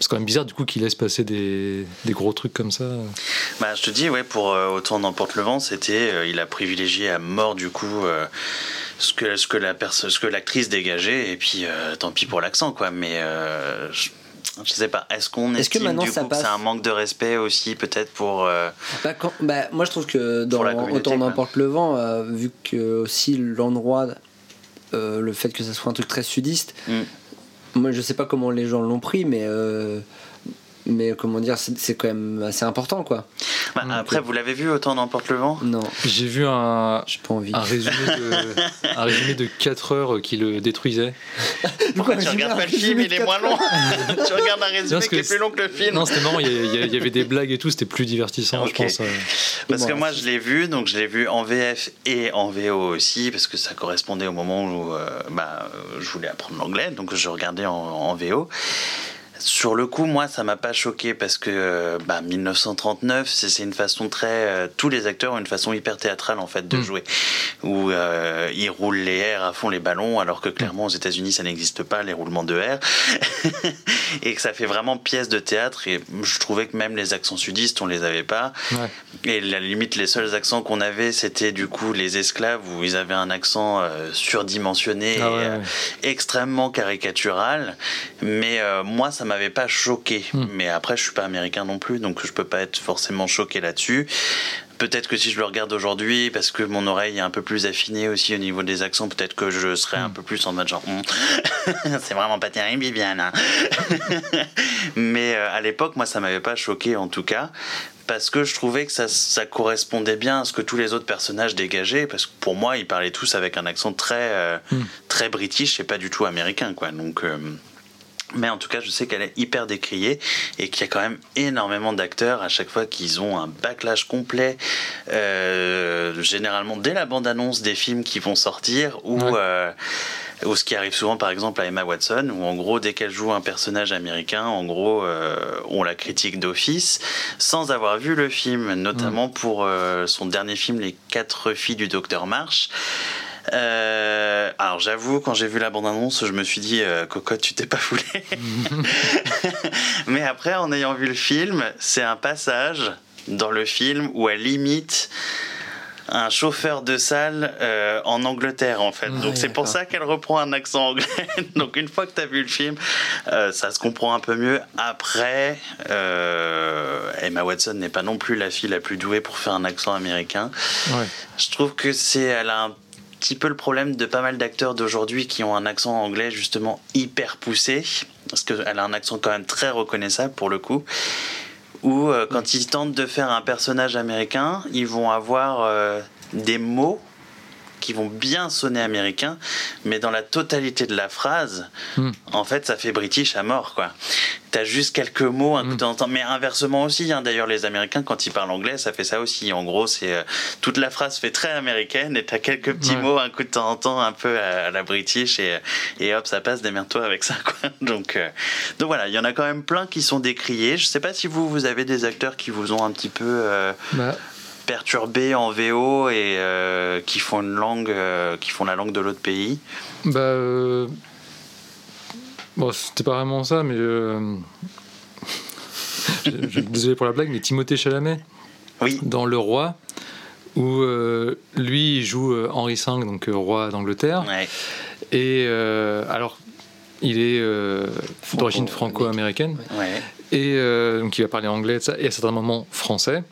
C'est quand même bizarre du coup qu'ils laissent passer des, des gros trucs comme ça. Bah, je te dis, ouais, pour euh, Autant n'emporte le vent, c'était, euh, il a privilégié à mort du coup euh, ce que ce que la perso- ce que l'actrice dégageait, et puis euh, tant pis pour l'accent, quoi. Mais euh, je, je sais pas, est-ce qu'on Est-ce que estime maintenant du ça coup que c'est un manque de respect aussi, peut-être pour euh, Bah, quand- bah, moi je trouve que dans Autant n'importe le vent, euh, vu que aussi l'endroit, euh, le fait que ça soit un truc très sudiste, Mm. Moi je sais pas comment les gens l'ont pris, mais euh, mais comment dire, c'est quand même assez important quoi. bah, après, ok. vous l'avez vu Autant n'emporte le vent Non, J'ai vu un, j'ai pas envie. un, résumé de, un résumé de 4 heures qui le détruisait. Pourquoi tu regardes pas le film Il est moins long. tu regardes un résumé Parce qui est plus long que le film. Non, c'était marrant, il y, y y avait des blagues et tout, c'était plus divertissant, je pense. euh. Parce que moi je l'ai vu, donc je l'ai vu en VF et en VO aussi, parce que ça correspondait au moment où euh, bah, euh, je voulais apprendre l'anglais, donc je regardais en, en VO. Sur le coup, moi, ça m'a pas choqué parce que euh, bah, 1939, c'est une façon très. euh, tous les acteurs ont une façon hyper théâtrale en fait de Mm. jouer, où euh, ils roulent les airs à fond les ballons, alors que clairement aux États-Unis ça n'existe pas les roulements de airs, et que ça fait vraiment pièce de théâtre. Et je trouvais que même les accents sudistes, on les avait pas. Ouais. Et la limite, les seuls accents qu'on avait, c'était du coup les esclaves où ils avaient un accent euh, surdimensionné Ah et ouais, ouais. extrêmement caricatural. Mais moi, ça m'avait pas choqué. Hmm. Mais après, je suis pas américain non plus, donc je peux pas être forcément choqué là-dessus. Peut-être que si je le regarde aujourd'hui, parce que mon oreille est un peu plus affinée aussi au niveau des accents, peut-être que je serais un peu plus en mode genre, Hmm, c'est vraiment pas terrible, Viviane. hein. Mais euh, à l'époque, moi, ça m'avait pas choqué en tout cas. Parce que je trouvais que ça, ça correspondait bien à ce que tous les autres personnages dégageaient. Parce que pour moi, ils parlaient tous avec un accent très, euh, très british et pas du tout américain. Quoi. Donc, euh, mais en tout cas, je sais qu'elle est hyper décriée et qu'il y a quand même énormément d'acteurs à chaque fois qu'ils ont un backlash complet, euh, généralement dès la bande-annonce des films qui vont sortir ou. Ouais. euh, ou ce qui arrive souvent par exemple à Emma Watson, où en gros dès qu'elle joue un personnage américain, en gros euh, on la critique d'office sans avoir vu le film, notamment pour euh, son dernier film Les quatre filles du docteur March. Euh, alors j'avoue, quand j'ai vu la bande-annonce, je me suis dit, euh, cocotte, tu t'es pas foulé. Mais après, en ayant vu le film, c'est un passage dans le film où elle imite un chauffeur de salle euh, en Angleterre en fait. Donc c'est pour ça qu'elle reprend un accent anglais. Donc une fois que tu as vu le film, euh, ça se comprend un peu mieux. Après, euh, Emma Watson n'est pas non plus la fille la plus douée pour faire un accent américain. Ouais. Je trouve que c'est, elle a un petit peu le problème de pas mal d'acteurs d'aujourd'hui qui ont un accent anglais justement hyper poussé, parce qu'elle a un accent quand même très reconnaissable pour le coup. Ou euh, quand ils tentent de faire un personnage américain, ils vont avoir euh, des mots qui vont bien sonner américain, mais dans la totalité de la phrase, Hmm. en fait, ça fait british à mort, quoi. T'as juste quelques mots un coup de temps en temps, mais inversement aussi. hein. D'ailleurs, les Américains, quand ils parlent anglais, ça fait ça aussi. En gros, c'est euh, toute la phrase fait très américaine et t'as quelques petits Ouais. mots un coup de temps en temps, un peu à, à la british et, et hop, ça passe. Démerde-toi avec ça, quoi. Donc, euh, donc voilà, il y en a quand même plein qui sont décriés. Je sais pas si vous, vous avez des acteurs qui vous ont un petit peu euh, Bah, perturbés en VO et euh, qui font une langue, euh, qui font la langue de l'autre pays. bah euh, bon, c'était pas vraiment ça, mais euh, je- je- désolé pour la blague, mais Timothée Chalamet Oui. dans Le Roi, où euh, lui il joue euh, Henri V, donc euh, roi d'Angleterre, Ouais. et euh, alors il est d'origine franco-américaine. Ouais. Et donc il va parler anglais et à certains moments français.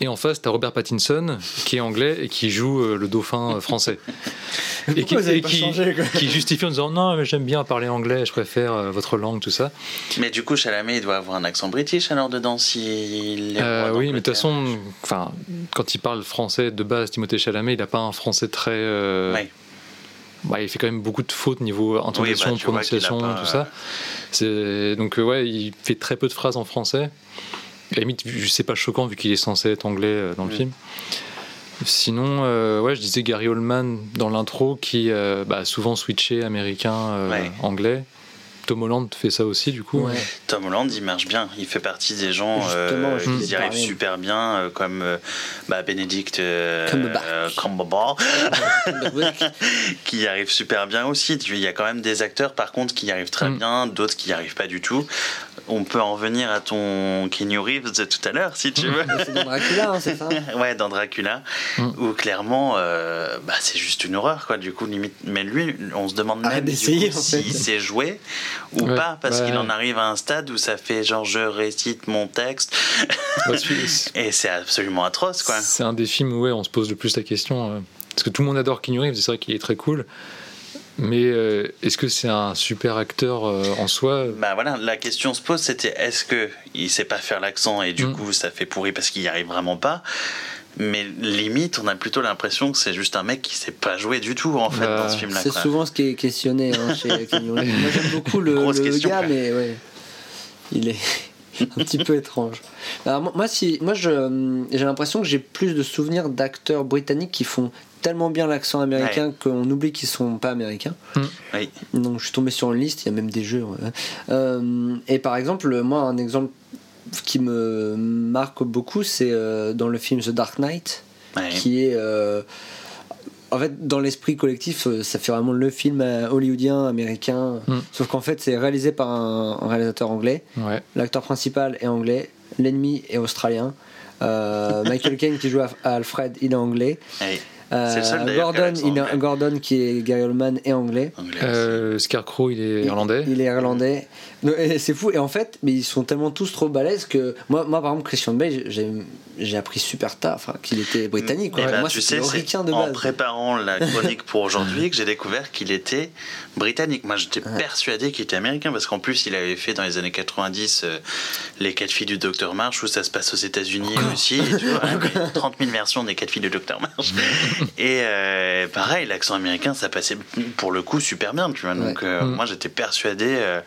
Et en face, tu as Robert Pattinson, qui est anglais et qui joue euh, le dauphin euh, français. et qui, Pourquoi vous avez et pas qui- changé, quoi qui justifie en disant non, mais j'aime bien parler anglais, je préfère euh, votre langue, tout ça. Mais du coup, Chalamet, il doit avoir un accent british alors dedans s'il est Euh, oui, mais de toute façon, enfin, quand il parle français de base, Timothée Chalamet, il n'a pas un français très. euh, Ouais. bah, il fait quand même beaucoup de fautes niveau intonation, Oui, bah, prononciation, pas, tout ça. C'est donc euh, ouais, il fait très peu de phrases en français. À la limite, c'est pas choquant vu qu'il est censé être anglais euh, dans le film. Sinon, euh, ouais, je disais Gary Oldman dans l'intro qui euh, bah, a souvent switché américain euh, Ouais. anglais. Tom Holland fait ça aussi du coup. Ouais. Tom Holland, il marche bien. Il fait partie des gens euh, qui y arrivent super bien, euh, comme euh, bah, Benedict Cumberbatch. qui y arrive super bien aussi. Il y a quand même des acteurs, par contre, qui y arrivent très Mm. bien, d'autres qui y arrivent pas du tout. On peut en venir à ton Keanu Reeves de tout à l'heure, si tu veux. C'est dans Dracula, hein, c'est ça? Ouais, dans Dracula, Mm. où clairement, euh, bah, c'est juste une horreur, quoi. Du coup, limite. Mais lui, on se demande Arrête même coup, s'il sait jouer ou Ouais, pas, parce ouais. qu'il en arrive à un stade où ça fait genre je récite mon texte, et c'est absolument atroce, quoi. C'est un des films où ouais, on se pose le plus la question. euh, parce que tout le monde adore Keanu Reeves, c'est vrai qu'il est très cool. Mais euh, est-ce que c'est un super acteur euh, en soi? Bah voilà, la question se pose, c'était est-ce que il sait pas faire l'accent et du Mm. coup ça fait pourri parce qu'il y arrive vraiment pas? Mais limite, on a plutôt l'impression que c'est juste un mec qui sait pas jouer du tout en fait Bah, dans ce film-là. C'est souvent ce qui est questionné hein, chez. Moi j'aime beaucoup le, le question, gars, quoi. mais ouais, il est un petit peu étrange. Alors, moi, moi, si, moi je, j'ai l'impression que j'ai plus de souvenirs d'acteurs britanniques qui font tellement bien l'accent américain qu'on oublie qu'ils sont pas américains. Oui. Donc je suis tombé sur une liste, il y a même des jeux. ouais. Euh, et par exemple, moi, un exemple qui me marque beaucoup, c'est euh, dans le film The Dark Knight, Ouais. qui est. euh, en fait, dans l'esprit collectif, ça fait vraiment le film hollywoodien, américain. Mm. Sauf qu'en fait, c'est réalisé par un, un réalisateur anglais. Ouais. L'acteur principal est anglais, l'ennemi est australien. Euh, Michael Caine qui joue à à Alfred, il est anglais. Ouais. Euh, C'est le seul, d'ailleurs, qui Gordon, il est-. Gordon qui est Gary Oldman est anglais. Anglais. Euh, Scarecrow, il est irlandais. Il est irlandais. C'est fou. Et en fait, mais ils sont tellement tous trop balèzes que moi, moi par exemple, Christian Bale, j'ai appris super tard, enfin, qu'il était britannique. Eh Quoi. ben, moi, tu sais, c'est en base. préparant la chronique pour aujourd'hui que j'ai découvert qu'il était britannique. Moi, j'étais persuadé qu'il était américain parce qu'en plus, il avait fait dans les années 90 euh, les 4 filles du Docteur March où ça se passe aux États-Unis aussi. tu vois, mais 30 000 versions des 4 filles du Docteur March. Et euh, pareil, l'accent américain, ça passait pour le coup super bien. Tu vois. Donc, euh, Mm. moi, j'étais persuadé euh,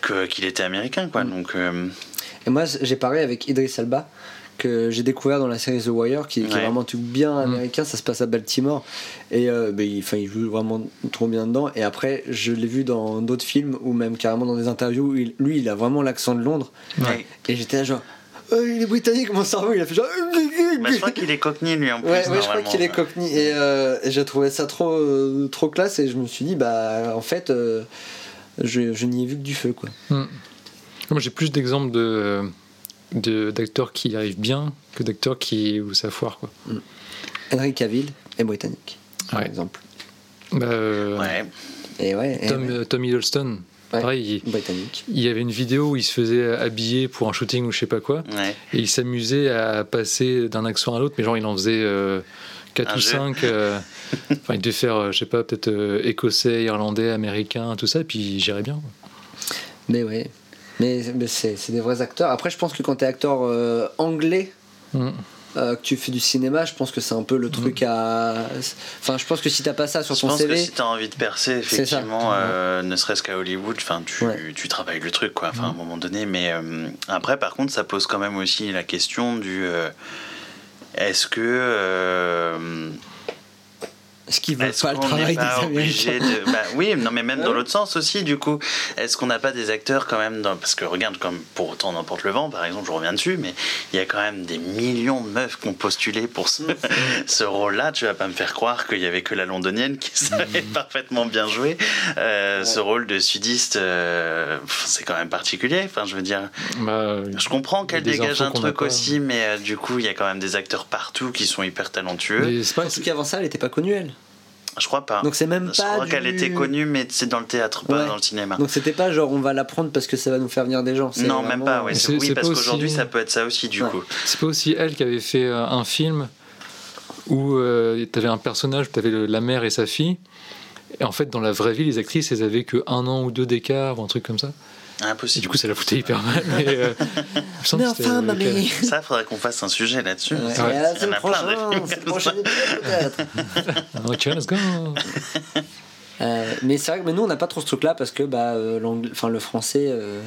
que- qu'il était américain. Quoi. Donc, euh, Et moi, j'ai parlé avec Idris Elba que j'ai découvert dans la série The Wire, qui, qui est vraiment un truc bien américain. Ça se passe à Baltimore et euh, ben, il, joue vraiment trop bien dedans. Et après, je l'ai vu dans d'autres films ou même carrément dans des interviews. Où il- lui, il a vraiment l'accent de Londres. ouais. Et j'étais là genre, Oh, il est britannique. Mon cerveau, il a fait genre. Bah, je crois qu'il est cockney, lui, en plus. Ouais, ouais, je crois qu'il est cockney et, euh, et j'ai trouvé ça trop, euh, trop classe et je me suis dit bah en fait euh, je, je n'y ai vu que du feu quoi. Hmm. Moi, j'ai plus d'exemples de de- d'acteurs qui y arrivent bien que d'acteurs qui où ça foire quoi. Henry Cavill est britannique par Ouais. exemple. Bah, euh, Ouais. Et ouais, et Tom, ouais, euh, Tom Hiddleston, Ouais. pareil, il, britannique. il y avait une vidéo où il se faisait habiller pour un shooting ou je sais pas quoi, Ouais. et il s'amusait à passer d'un accent à l'autre, mais genre il en faisait 4 Un ou jeu. 5. enfin, il devait faire, euh, je sais pas, peut-être euh, écossais, irlandais, américain, tout ça, et puis j'irais bien. quoi. Mais ouais. Mais, mais c'est des vrais acteurs. Après, je pense que quand t'es acteur euh, anglais, Mm. Euh, que tu fais du cinéma, je pense que c'est un peu le truc à. Enfin, je pense que si t'as pas ça sur Je ton pense que CV. si tu as envie de percer, effectivement, euh, ne serait-ce qu'à Hollywood, enfin, tu, Ouais. tu travailles le truc, quoi, enfin, à un moment donné. Mais euh, après, par contre, ça pose quand même aussi la question du. est-ce que. Est-ce qu'ils veulent est-ce pas le qu'on travail n'est pas des obligé Américains de... bah, Oui, non, mais même dans l'autre sens aussi, du coup. Est-ce qu'on n'a pas des acteurs quand même dans... Parce que regarde, comme pour autant n'importe le vent, par exemple, je reviens dessus, mais il y a quand même des millions de meufs qui ont postulé pour ce, ce rôle-là. Tu vas pas me faire croire qu'il y avait que la londonienne qui savait parfaitement bien jouer. Euh, Ce rôle de sudiste, euh, c'est quand même particulier. Enfin, je veux dire, Bah, je comprends qu'elle dégage un truc aussi, mais euh, du coup, il y a quand même des acteurs partout qui sont hyper talentueux. pas, En tout cas, avant ça, elle était pas connue, elle. Je crois pas. Donc c'est même Je pas. crois qu'elle était connue, mais c'est dans le théâtre, pas Ouais. dans le cinéma. Donc c'était pas genre on va l'apprendre parce que ça va nous faire venir des gens. c'est Non, même pas. Ouais. C'est- Oui, c'est parce qu'aujourd'hui, aussi- ça peut être ça aussi, du Ouais. coup. C'est pas aussi elle qui avait fait euh, un film où euh, t'avais un personnage, t'avais le- la mère et sa fille. Et en fait, dans la vraie vie, les actrices, elles avaient que un an ou deux d'écart ou un truc comme ça. Et Impossible. du coup, ça la foutait hyper mal. Mais, euh, Mais enfin, avec elle. mamie. Ça, faudrait qu'on fasse un sujet là-dessus. Ouais, il y en le a plein de films prochain peut-être. Ok, let's go. Euh, mais c'est vrai que mais nous on n'a pas trop ce truc là parce que bah, euh, enfin, le français, euh,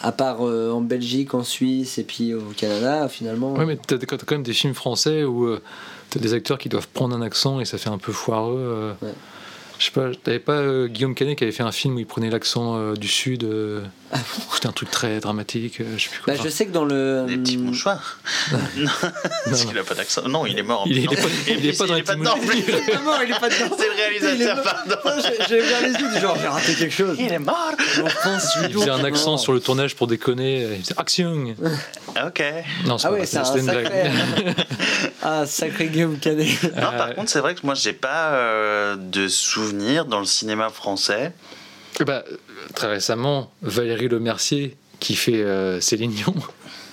à part euh, en Belgique, en Suisse et puis au Canada, finalement. Ouais, mais t'as quand même des films français où euh, t'as des acteurs qui doivent prendre un accent et ça fait un peu foireux. Je sais pas, t'avais pas euh, Guillaume Canet qui avait fait un film où il prenait l'accent euh, du sud. euh, C'était un truc très dramatique, euh, je sais plus quoi. Bah, je sais que dans le. Des petits mouchoirs. non, parce qu'il a pas d'accent. Non, il est mort. Il est- plus. il est pas- il est pas dans les petits mouchoirs. Il est pas mort, il est pas dedans. C'est le réalisateur, pardon. J'ai- ouvert les yeux, genre j'ai raté quelque chose. Il est mort. Il faisait un accent sur le tournage pour déconner. euh, Il faisait action. Ok. Non, c'est Ah ouais, c'est un c'était une sacré. blague. ah, sacré Guillaume Canet. Non, par contre, c'est vrai que moi, j'ai pas euh, de souvenirs dans le cinéma français. Bah, euh, très récemment, Valérie Lemercier qui fait euh, Céline Dion.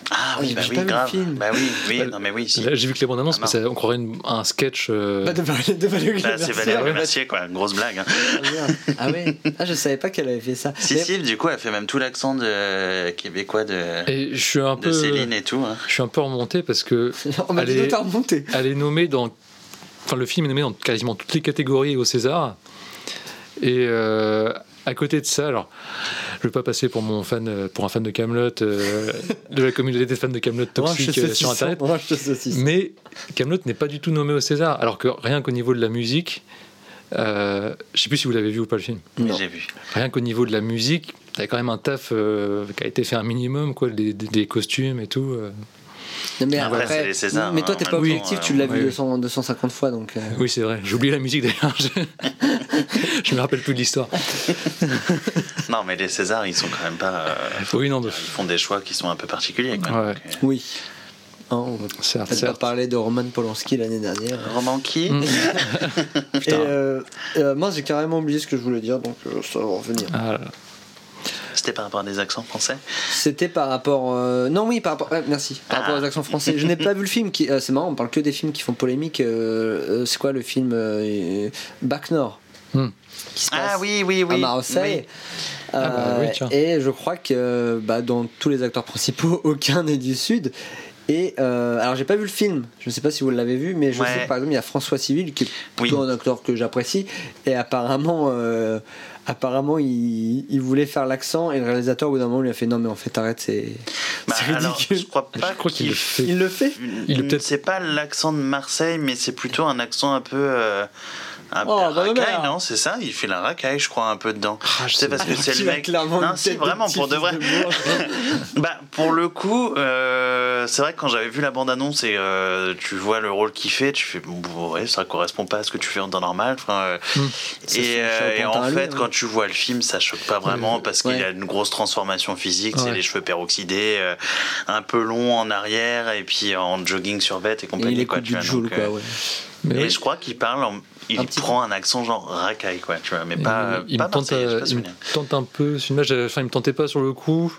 Ah oui, j'ai bah pas oui, vu le grave. film. Bah oui, oui, non mais oui, si. Là, j'ai vu que les bandes annonces, Ah, mais ça- on croirait une- un sketch. euh, Bah, de Valérie de Valérie Bah, c'est Valérie. Mercier, quoi. Grosse blague. hein. Ah. Ah ouais Ah, je savais pas qu'elle avait fait ça. Si, Mais- si, du coup, elle fait même tout l'accent de québécois de, Et je suis un de peu. Céline et tout. hein. Je suis un peu remonté parce que On m'a dit est- t'en remonter. elle est nommée dans. Enfin, le film est nommé dans quasiment toutes les catégories au César. Et euh, à côté de ça, alors, je veux pas passer pour mon fan, euh, pour un fan de Camelot, euh, de la communauté des fans de Camelot toxique euh, sur internet. Mais Camelot n'est pas du tout nommé au César, alors que rien qu'au niveau de la musique, euh, je sais plus si vous l'avez vu ou pas le film. Mais j'ai vu. Rien qu'au niveau de la musique, t'as quand même un taf euh, qui a été fait un minimum, quoi, des, des- des costumes et tout. Non, mais Après, après, c'est mais toi, hein, t'es en pas objectif, temps, tu l'as vu oui. 200, 250 fois, donc. euh, Oui, c'est vrai. J'ai oublié la musique d'ailleurs. Je... je me rappelle plus de l'histoire. Non, mais les Césars, ils sont quand même pas. euh, Oui, non, Ils font des choix qui sont un peu particuliers. Quoi. Ouais. Donc, euh, Oui. Hein, on va certes, peut-être pas certes. parler de Roman Polanski l'année dernière. Roman qui Mm. Et euh, euh, moi, j'ai carrément oublié ce que je voulais dire, donc euh, ça va revenir. Ah là là. C'était par rapport à des accents français C'était par rapport. euh, Non, oui, par rapport. ouais, merci. Par rapport aux accents français. Je n'ai pas vu le film. Qui... euh, c'est marrant, on parle que des films qui font polémique. euh, euh, c'est quoi le film euh, Bac Nord Hmm. qui se Ah passe oui, oui, oui. à Marseille. oui. Ah bah oui, et je crois que bah, dans tous les acteurs principaux, aucun n'est du Sud. Et euh, alors j'ai pas vu le film, je ne sais pas si vous l'avez vu, mais je Ouais. sais que par exemple il y a François Civil qui est plutôt Oui. un acteur que j'apprécie et apparemment euh, apparemment il, il voulait faire l'accent et le réalisateur au bout d'un moment lui a fait non mais en fait arrête c'est Bah, alors, ridicule. je crois pas Je crois qu'il le fait. Il le fait Il C'est pas l'accent de Marseille, mais c'est plutôt un accent un peu. euh, un peu Oh, bah, racaille, non C'est ça Il fait la racaille, je crois, un peu dedans. Ah, je c'est sais parce que c'est le mec. Non, de vraiment, pour de vrai. de bah, pour le coup, euh, c'est vrai que quand j'avais vu la bande-annonce et euh, tu vois le rôle qu'il fait, tu fais bon, ouais, ça correspond pas à ce que tu fais en temps normal. Enfin, euh, C'est et, et en fait, quand tu vois le film, ça choque pas vraiment parce qu'il Ouais. a une grosse transformation physique. C'est les cheveux peroxydés, un peu long en arrière et puis en jogging sur vête et Et compagnie. il quoi, écoute tu du vois, Joule donc, quoi ouais. Mais et je crois qu'il parle, en- il Un prend un accent genre racaille, quoi, tu vois, mais il- pas, il, pas me tente, il me tente un peu. Ce enfin, il me tentait pas sur le coup.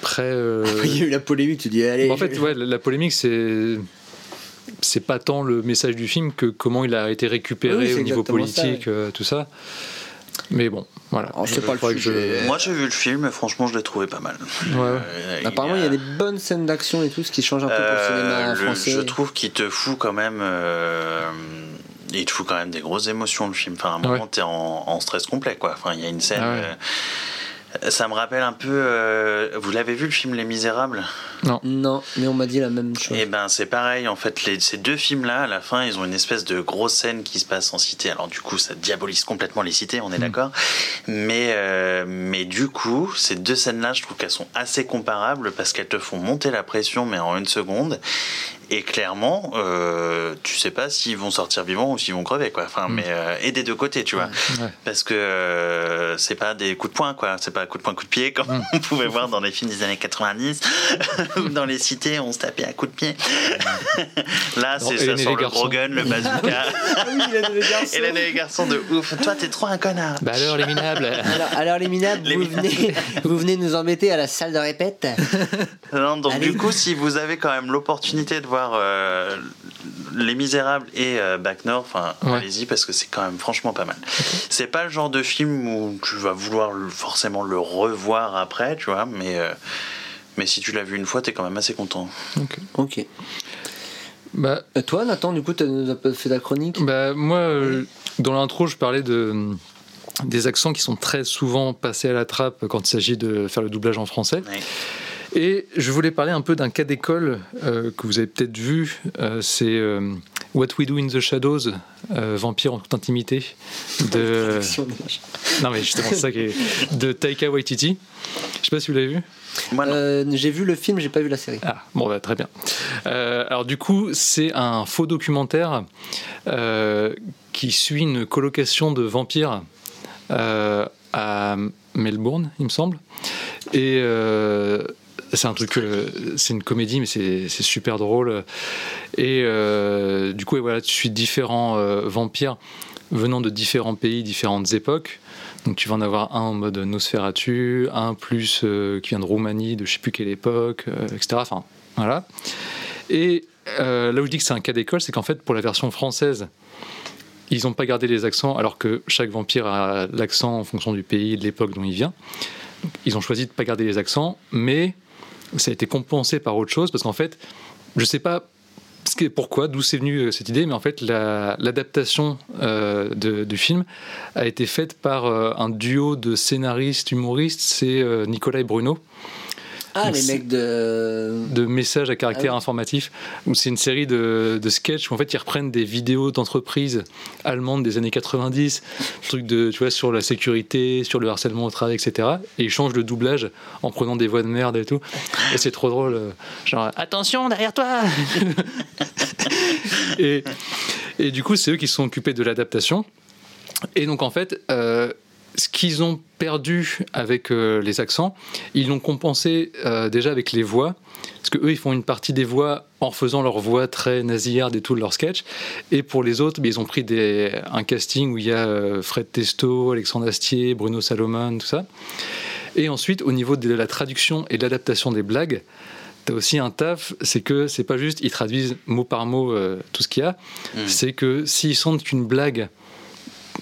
Après, euh, Il y a eu la polémique, tu dis allez. Bon, en fait, ouais, la, la polémique, c'est c'est pas tant le message du film que comment il a été récupéré Oui, au niveau ça, politique, euh, tout ça. Mais bon, voilà. Alors, c'est Je- pas le que sujet. Moi j'ai vu le film et franchement je l'ai trouvé pas mal. Ouais. Euh, Apparemment, il y a des bonnes scènes d'action et tout, ce qui change un peu pour le Euh, cinéma le- français. je trouve qu'il te fout quand même. euh, il te fout quand même des grosses émotions le film. Enfin, à un moment, ouais. t'es en, en stress complet, quoi. Enfin, il y a une scène. Ah ouais. euh, ça me rappelle un peu. euh, vous l'avez vu le film Les Misérables? Non, mais on m'a dit la même chose. Eh ben, c'est pareil. En fait, les- ces deux films-là, à la fin, ils ont une espèce de grosse scène qui se passe en cité. Alors, du coup, ça diabolise complètement les cités, on est d'accord. Mais, euh, mais du coup, ces deux scènes-là, je trouve qu'elles sont assez comparables parce qu'elles te font monter la pression, mais en une seconde. Et clairement, euh, tu sais pas s'ils vont sortir vivants ou s'ils vont crever, quoi. Enfin, mais euh, et des deux côtés, tu vois, Ouais. parce que euh, c'est pas des coups de poing, quoi. C'est pas coup de poing, coup de pied, comme on pouvait voir dans les films des années 90 ou dans les cités, on se tapait à coups de pied. Là, Non, c'est ça Hélène les le gros gun, le bazooka. Oui, il a des garçons. et là, les garçons de ouf. Toi, t'es trop un connard. Bah alors, les minables Alors, alors, les minables, Les vous, minables. Venez, vous venez nous embêter à la salle de répète Non, donc Allez. du coup, si vous avez quand même l'opportunité de voir euh, Les Misérables et euh, Back North, enfin, Ouais. allez-y parce que c'est quand même franchement pas mal. C'est pas le genre de film où tu vas vouloir forcément le revoir après, tu vois, mais euh, mais si tu l'as vu une fois, t'es quand même assez content. Ok. Bah, Et toi, Nathan, du coup, tu nous as pas fait ta chronique? bah, moi, euh, dans l'intro, je parlais de des accents qui sont très souvent passés à la trappe quand il s'agit de faire le doublage en français. Ouais. Et je voulais parler un peu d'un cas d'école euh, que vous avez peut-être vu. euh, c'est euh, What We Do in the Shadows, euh, Vampire en toute intimité, de. non mais justement c'est ça qui est de Taika Waititi. Je sais pas si vous l'avez vu. Euh, J'ai vu le film, j'ai pas vu la série. Ah, bon, bah, très bien. Euh, alors, du coup, c'est un faux documentaire euh, qui suit une colocation de vampires euh, à Melbourne, il me semble. Et euh, c'est un truc, c'est une comédie, mais c'est super drôle. Et euh, du coup, et voilà, tu suis différents euh, vampires venant de différents pays, différentes époques. Donc tu vas en avoir un en mode Nosferatu, un plus euh, qui vient de Roumanie, de je sais plus quelle époque, etc. Enfin, voilà. Et là où je dis que c'est un cas d'école, c'est qu'en fait, pour la version française, ils n'ont pas gardé les accents, alors que chaque vampire a l'accent en fonction du pays de l'époque dont il vient. Ils ont choisi de ne pas garder les accents, mais ça a été compensé par autre chose, parce qu'en fait, je sais pas pourquoi, d'où c'est venu euh, cette idée, mais en fait la- l'adaptation euh, du film a été faite par euh, un duo de scénaristes humoristes, c'est Nicolas et Bruno, Ah, Donc, les mecs de. de messages à caractère Ah oui. informatif, c'est une série de, de sketchs où en fait ils reprennent des vidéos d'entreprises allemandes des années 90, trucs de, tu vois, sur la sécurité, sur le harcèlement au travail, etc. Et ils changent le doublage en prenant des voix de merde et tout. Et c'est trop drôle. euh, Genre, attention derrière toi et, et du coup, c'est eux qui sont occupés de l'adaptation. Et donc en fait, euh, ce qu'ils ont perdu avec euh, les accents, ils l'ont compensé euh, déjà avec les voix. Parce que eux, ils font une partie des voix en faisant leur voix très nasillarde et tout de leur sketch. Et pour les autres, ben, ils ont pris des, un casting où il y a euh, Fred Testo, Alexandre Astier, Bruno Salomon, tout ça. Et ensuite, au niveau de la traduction et de l'adaptation des blagues, T'as aussi un taf, c'est que c'est pas juste ils traduisent mot par mot tout ce qu'il y a, c'est que s'ils sentent qu'une blague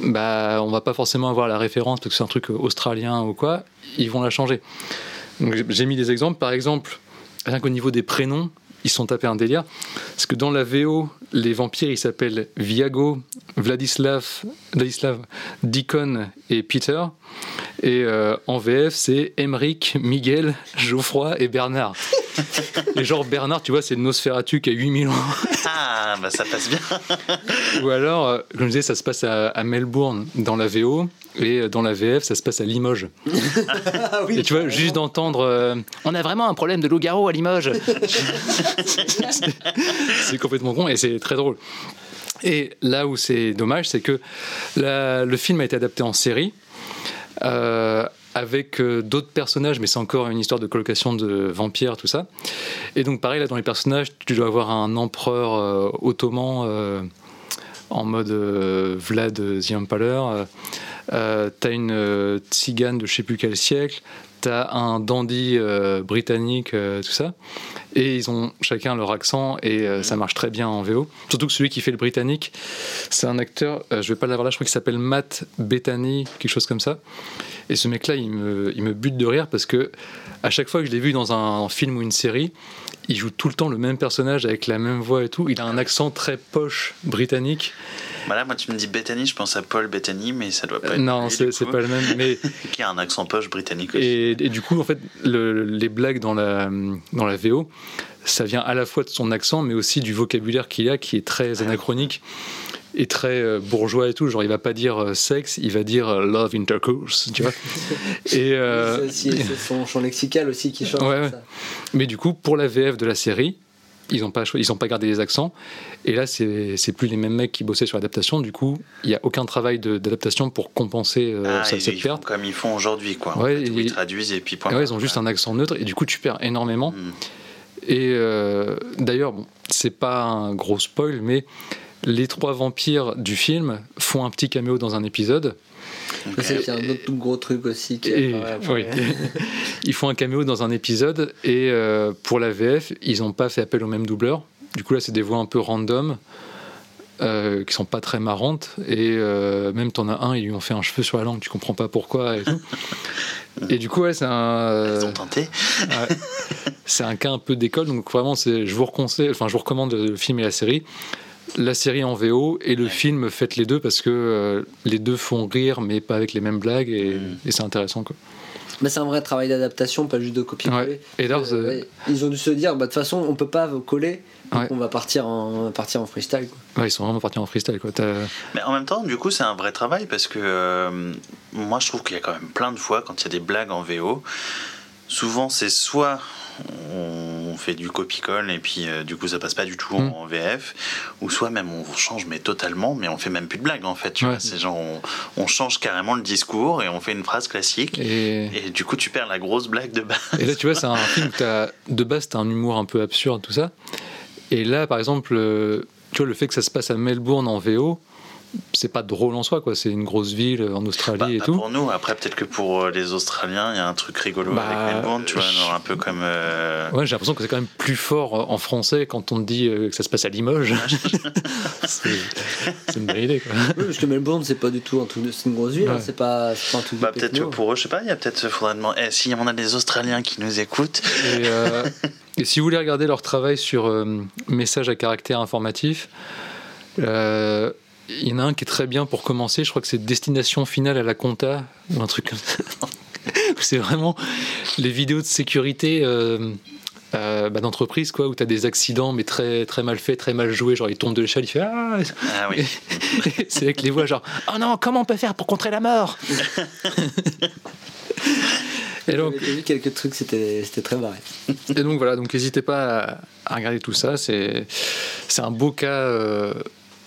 bah, on va pas forcément avoir la référence parce que c'est un truc australien ou quoi, ils vont la changer. J'ai- mis des exemples. Par exemple, rien qu'au niveau des prénoms, ils sont tapés un délire. Parce que dans la VO, les vampires, ils s'appellent Viago, Vladislav, Vladislav, Deacon et Peter. Et euh, en VF, c'est Emeric, Miguel, Geoffroy et Bernard. et genre Bernard, tu vois, c'est Nosferatu qui a 8000 ans. Ah, bah ça passe bien. Ou alors, euh, comme je disais, ça se passe à, à Melbourne dans la VO et euh, dans la VF, ça se passe à Limoges. Ah oui, et tu vois, juste d'entendre euh, On a vraiment un problème de loup-garou à Limoges. C'est- c'est complètement con et c'est très drôle. Et là où c'est dommage, c'est que la- le film a été adapté en série. Euh, avec euh, d'autres personnages, mais c'est encore une histoire de colocation de vampires, tout ça. Et donc, pareil, là, dans les personnages, tu dois avoir un empereur euh, ottoman en mode Vlad the Impaler. T'as une tzigane de je sais plus quel siècle. T'as un dandy euh, britannique, euh, tout ça. Et ils ont chacun leur accent et euh, ça marche très bien en VO. Surtout que celui qui fait le britannique, c'est un acteur, je vais pas l'avoir là, je crois qu'il s'appelle Matt Bethany, quelque chose comme ça. Et ce mec-là, il me, il me bute de rire parce que à chaque fois que je l'ai vu dans un film ou une série, il joue tout le temps le même personnage avec la même voix et tout. Il a un accent très poche britannique. Bah là, moi, tu me dis Bethany, je pense à Paul Bethany, mais ça doit pas être. non, c'est pas le même. Mais Qui a un accent poche britannique aussi. Et, et du coup, en fait, le- les blagues dans la, dans la VO, ça vient à la fois de son accent, mais aussi du vocabulaire qu'il a, qui est très anachronique et très euh, bourgeois et tout. Genre, il va pas dire euh, sexe, il va dire euh, love intercourse, tu vois. et, euh, C'est son champ lexical aussi qui change. Ouais, ouais. ça. mais du coup, pour la VF de la série, ils n'ont pas, ils ont pas gardé les accents. Et là, c'est c'est plus les mêmes mecs qui bossaient sur l'adaptation. Du coup, il n'y a aucun travail d'adaptation pour compenser euh, Ah, cette ils, cette ils font perte. comme ils font aujourd'hui, quoi. en Ouais, fait, où et- ils traduisent et puis point. Ouais, ils ont juste un accent neutre et du coup tu perds énormément. Mm. Et euh, d'ailleurs, bon, c'est pas un gros spoil, mais les trois vampires du film font un petit caméo dans un épisode. Je sais qu'il y a un autre tout gros truc aussi qui Et, oui. ils font un caméo dans un épisode et euh, pour la VF, ils n'ont pas fait appel au même doubleur. Du coup là, c'est des voix un peu random. euh, qui sont pas très marrantes et euh, même t'en as un ils lui ont fait un cheveu sur la langue tu comprends pas pourquoi et tout et du coup ouais c'est un Ils ont tenté. C'est un cas un peu d'école, donc vraiment, c'est, je vous enfin, je vous recommande le film et la série. La série en VO et le film, faites les deux parce que euh, les deux font rire, mais pas avec les mêmes blagues et, Mm. et c'est intéressant. Quoi. Mais c'est un vrai travail d'adaptation, pas juste de copier-coller. Ouais. Et là, Euh, ouais, Ils ont dû se dire, bah, de toute façon, on peut pas coller, donc Ouais. on va partir en, partir freestyle. quoi. ouais, ils sont vraiment partis en freestyle. Quoi. Mais en même temps, du coup, c'est un vrai travail parce que euh, moi, je trouve qu'il y a quand même plein de fois quand il y a des blagues en VO. Souvent, c'est soit on fait du copie-colle et puis euh, du coup ça passe pas du tout Mm. en VF ou soit même on change mais totalement mais on fait même plus de blagues en fait tu Ouais. vois c'est genre on, on change carrément le discours et on fait une phrase classique Et, et du coup tu perds la grosse blague de base et là, tu vois, c'est un film où de base, t'as un humour un peu absurde, tout ça. Et là, par exemple, euh, tu vois, le fait que ça se passe à Melbourne en VO, c'est pas drôle en soi, quoi. C'est une grosse ville en Australie Bah, et pas tout. pour nous après peut-être que pour euh, les Australiens il y a un truc rigolo Bah, avec Melbourne tu vois je- genre un peu comme euh, Ouais, j'ai l'impression que c'est quand même plus fort euh, en français quand on te dit que ça se passe à Limoges. c'est une bonne idée, quoi. Oui, parce que Melbourne, c'est pas du tout un truc de- c'est une grosse ville, hein, c'est pas, pas un truc Bah, peut-être pour eux, je sais pas, il y a peut-être, faudrait demander, eh, si on a des Australiens qui nous écoutent, Et, euh, Et si vous voulez regarder leur travail sur euh, message à caractère informatif, euh, il y en a un qui est très bien pour commencer. Je crois que c'est Destination finale à la compta ou un truc comme ça. c'est vraiment les vidéos de sécurité. euh, euh, bah, d'entreprise quoi où tu as des accidents mais très très mal faits très mal joués genre il tombe de l'échelle il fait ah Ah oui. c'est avec les voix genre oh non comment on peut faire pour contrer la mort et donc J'ai vu quelques trucs, c'était c'était très marrant. Et donc voilà, donc n'hésitez pas à, à regarder tout ça. C'est c'est un beau cas euh,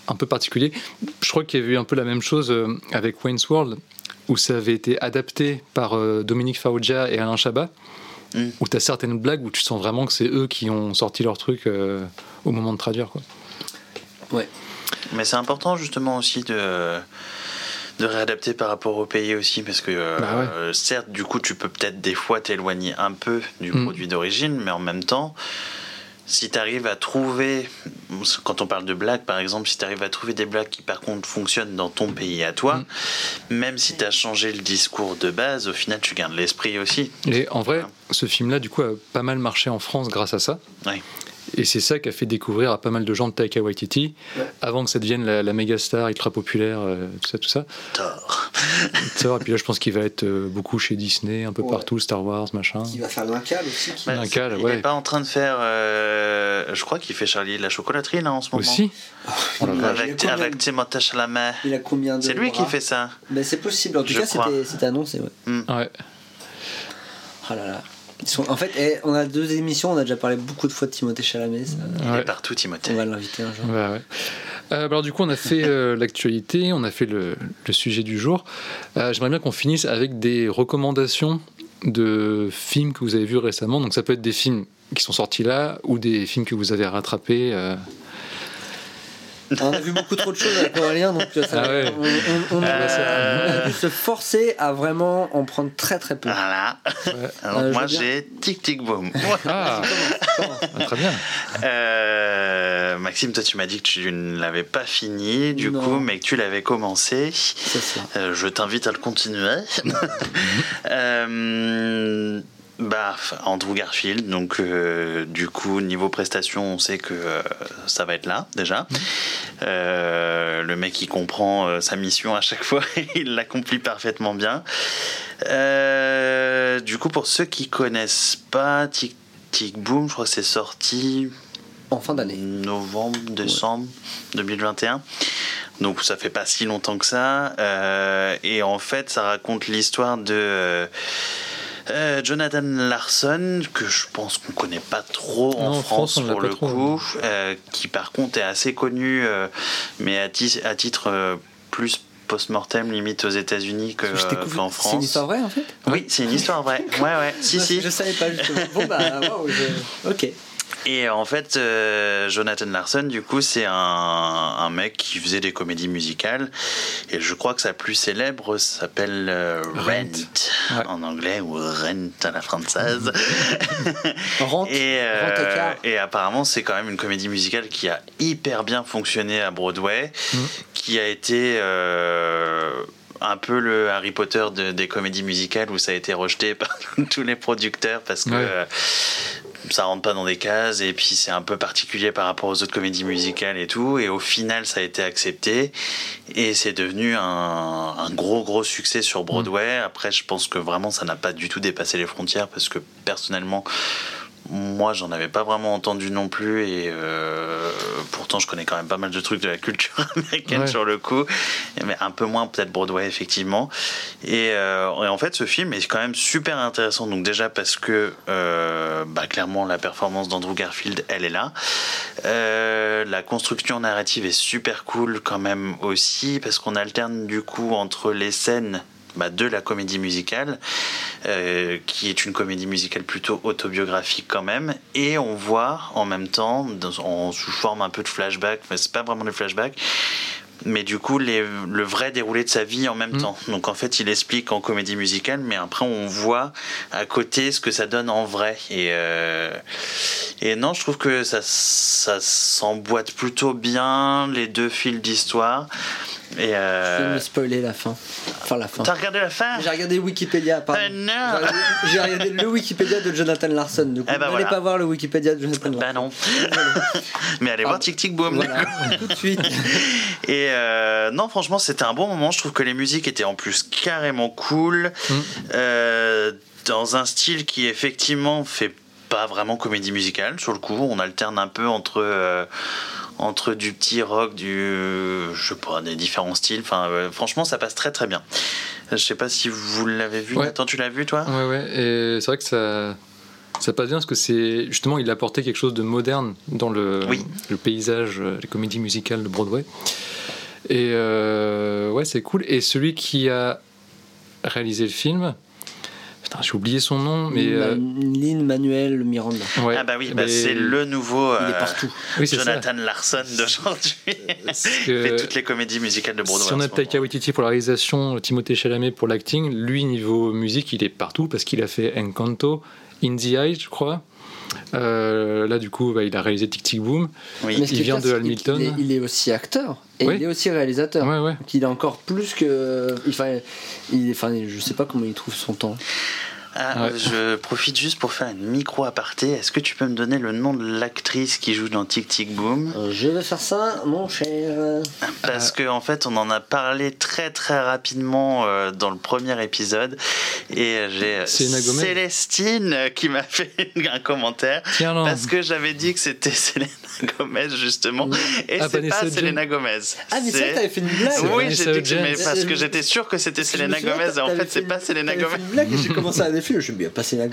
un peu particulier. Je crois qu'il y avait eu un peu la même chose euh, avec Wayne's World, où ça avait été adapté par euh, Dominique Farrugia et Alain Chabat, Mm. où tu as certaines blagues où tu sens vraiment que c'est eux qui ont sorti leur truc euh, au moment de traduire. Quoi. Mais c'est important justement aussi de de réadapter par rapport au pays aussi parce que euh, Bah ouais. euh, certes du coup tu peux peut-être des fois t'éloigner un peu du Mm. produit d'origine mais en même temps si tu arrives à trouver quand on parle de blagues par exemple si tu arrives à trouver des blagues qui par contre fonctionnent dans ton pays à toi même si tu as changé le discours de base au final tu gardes l'esprit aussi Et en vrai, ce film-là, du coup, a pas mal marché en France grâce à ça. Ouais. Et c'est ça qui a fait découvrir à pas mal de gens de Taika Waititi, avant que ça devienne la, la méga star ultra populaire, euh, tout ça, tout ça. Thor Thor, et puis là, je pense qu'il va être euh, beaucoup chez Disney, un peu Ouais. partout, Star Wars, machin. Qui va faire l'Incal aussi. Qui... Bah, Un cal, il ouais. est pas en train de faire euh, je crois qu'il fait Charlie et la chocolaterie là en ce moment Aussi Oh la Il vache. a avec, combien avec de- Timothée Chalamet Il a combien de c'est lui qui fait ça Ben, c'est possible, en tout Je cas c'était c'était annoncé. Ouais. Ouais. Oh là là. En fait, eh, on a deux émissions, on a déjà parlé beaucoup de fois de Timothée Chalamet. ça. il Ouais. est partout Timothée On va l'inviter un jour. Ouais. Euh, alors du coup, on a fait euh, l'actualité, on a fait le, le sujet du jour. Euh, J'aimerais bien qu'on finisse avec des recommandations de films que vous avez vus récemment. Donc ça peut être des films qui sont sortis là ou des films que vous avez rattrapés. Euh. On a vu beaucoup trop de choses avec Aurélien, donc ça, Ah ouais. on, on- on- Euh. on a dû se forcer à vraiment en prendre très très peu. Voilà. Alors, Euh, moi j'ai Tic Tic Boom. Ah, ah, très bien. Euh, Maxime, toi tu m'as dit que tu ne l'avais pas fini du Non. coup, mais que tu l'avais commencé. C'est ça. Euh, je t'invite à le continuer. Bah, Andrew Garfield, donc euh, du coup, niveau prestation, on sait que euh, ça va être là déjà. Euh, le mec, il comprend sa mission à chaque fois, il l'accomplit parfaitement bien. Du coup, pour ceux qui connaissent pas Tic Tic Boom, je crois que c'est sorti En fin d'année. novembre, décembre 2021. Donc ça fait pas si longtemps que ça. Et en fait, ça raconte l'histoire de euh, Jonathan Larson, que je pense qu'on connaît pas trop en Non, en France, France, pour le trop, coup, euh, qui par contre est assez connu, euh, mais à, ti- à titre euh, plus post-mortem limite aux États-unis que, Je euh, qu'en C'est une France. histoire vraie en fait? Oui, c'est une histoire vraie. Ouais, ouais. Si, si. Je savais pas justement. Bon bah, waouh, je- ok. Et en fait, euh, Jonathan Larson, du coup, c'est un, un mec qui faisait des comédies musicales. Et je crois que sa plus célèbre s'appelle euh, Rent, Ouais. en anglais, ou Rent à la française. Et, euh, Rent à car. et apparemment, c'est quand même une comédie musicale qui a hyper bien fonctionné à Broadway, Mhm. qui a été euh, un peu le Harry Potter de- des comédies musicales où ça a été rejeté par tous les producteurs parce que Ouais. euh, ça rentre pas dans des cases et puis c'est un peu particulier par rapport aux autres comédies musicales et tout. Et au final, ça a été accepté et c'est devenu un, un gros gros succès sur Broadway. Après, je pense que vraiment ça n'a pas du tout dépassé les frontières parce que personnellement, moi, j'en avais pas vraiment entendu non plus, et euh, pourtant, je connais quand même pas mal de trucs de la culture américaine Ouais. sur le coup, mais un peu moins peut-être Broadway, effectivement. Et, euh, et en fait, ce film est quand même super intéressant. Donc, déjà parce que, euh, bah, clairement, la performance d'Andrew Garfield, elle est là. La construction narrative est super cool quand même aussi, parce qu'on alterne du coup entre les scènes bah, de la comédie musicale, euh, qui est une comédie musicale plutôt autobiographique quand même, et on voit en même temps, dans- en sous forme un peu de flashback, mais c'est pas vraiment des flashbacks, mais du coup les- le vrai déroulé de sa vie en même Mm. temps. Donc en fait, il explique en comédie musicale, mais après on voit à côté ce que ça donne en vrai. Et, euh, et non, je trouve que ça, ça s'emboîte plutôt bien les deux fils d'histoire. Et Je vais euh, me spoiler la fin. Enfin, la fin. t'as regardé la fin? J'ai regardé Wikipédia, pardon. Ah, non. J'ai regardé- le Wikipédia de Jonathan Larson. Du coup, Eh ben n'allez voilà. pas voir le Wikipédia de Jonathan Larson. Bah non. Mais allez voir Pardon. Tic Tic Boom. Voilà, tout de suite. Et euh, non, franchement, c'était un bon moment. Je trouve que les musiques étaient en plus carrément cool. Mm. Euh, dans un style qui, effectivement, fait pas vraiment comédie musicale. Sur le coup, on alterne un peu entre. Euh, entre du petit rock, du. Je sais pas, des différents styles. Enfin, euh, franchement, ça passe très très bien. Je sais pas si vous l'avez vu. Ouais. Nathan, tu l'as vu, toi? Ouais, ouais, et c'est vrai que ça, ça passe bien parce que c'est justement, il a apporté quelque chose de moderne dans le, Oui. le paysage, euh, les comédies musicales de Broadway. Et euh, ouais, c'est cool. Et celui qui a réalisé le film, j'ai oublié son nom, mais. euh, Lynn Manuel Miranda. ouais, Ah bah oui, bah mais- c'est le nouveau Il est euh, partout. Oui. Jonathan Larson d'aujourd'hui. Que- fait toutes les comédies musicales de Broadway. Si on a. Taika Waititi pour la réalisation, Timothée Chalamet pour l'acting, lui niveau musique, il est partout parce qu'il a fait Encanto, In the Eye, je crois. Euh, là, du coup, bah, il a réalisé Tic Tic Boom. Oui. Il vient de Hamilton. Il est, il est aussi acteur et Oui. il est aussi réalisateur. Ouais, ouais. Donc il est encore plus que. Enfin, il, enfin, je sais pas comment il trouve son temps. Ah, Ouais. Je profite juste pour faire une micro aparté. Est-ce que tu peux me donner le nom de l'actrice qui joue dans Tic Tic Boom? Euh, Je vais faire ça, mon cher. Parce que en fait, on en a parlé très très rapidement euh, dans le premier épisode, et j'ai euh, Selena Gomez? Célestine qui m'a fait un commentaire Tiens, parce que j'avais dit que c'était Selena Gomez justement, et Ah, c'est pas. Selena Gomez. Ah, mais que t'avais fait une blague. Oui, j'ai dit que parce que j'étais sûr que c'était Selena Gomez, et en fait, c'est pas Selena Gomez. fait une blague et j'ai commencé à défiler. Je dit, pas Gomez.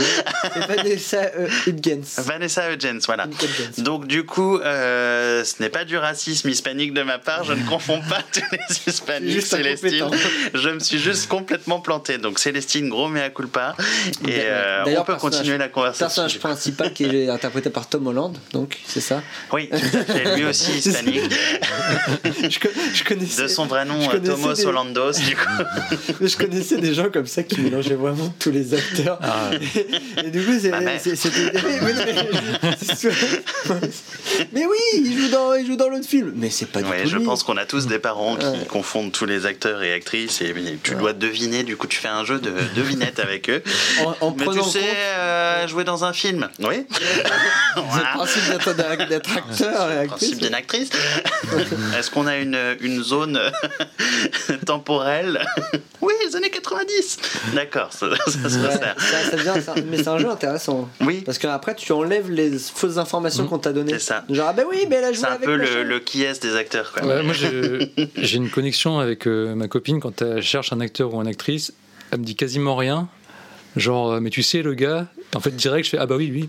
C'est Vanessa euh, Hudgens. Vanessa Hudgens, voilà. Hudgens. Donc du coup, euh, ce n'est pas du racisme hispanique de ma part, je ne confonds pas tous les hispaniques, Juste Célestine. Je me suis juste complètement planté. Donc Célestine, gros mea culpa. Et euh, on peut continuer la conversation. Personnage principal qui est interprété par Tom Holland, donc c'est ça? Oui, lui aussi hispanique. je, co- je connaissais, De son vrai nom, Tomos des- Holandos, du coup. mais je connaissais des gens comme ça qui mélangeaient vraiment tous les acteurs. Ah. Et, du coup, c'est- c'est-. Mais, c'est- oui, il joue dans, il joue dans l'autre film. Mais c'est pas du Ouais, tout je lui. pense qu'on a tous des parents qui Ouais. confondent tous les acteurs et actrices et tu dois deviner, du coup tu fais un jeu de devinette avec eux. En, en Mais tu sais compte euh, jouer dans un film Oui le Voilà. principe d'être, d'être acteur et actrice. principe d'une actrice. Est-ce qu'on a une, une zone temporelle? Oui, les années 90. D'accord, ça, ça se Ouais, ça, ça mais c'est un jeu intéressant. Oui, Parce qu'après, tu enlèves les fausses informations qu'on t'a données. c'est ça. Genre, ah ben oui, mais elle a joué C'est un avec peu le, le qui est des acteurs. Quoi. Ouais, moi, j'ai une connexion avec euh, ma copine quand elle cherche un acteur ou une actrice. Elle me dit quasiment rien. Genre, euh, mais tu sais, le gars, en fait, direct, je fais Ah bah oui, oui.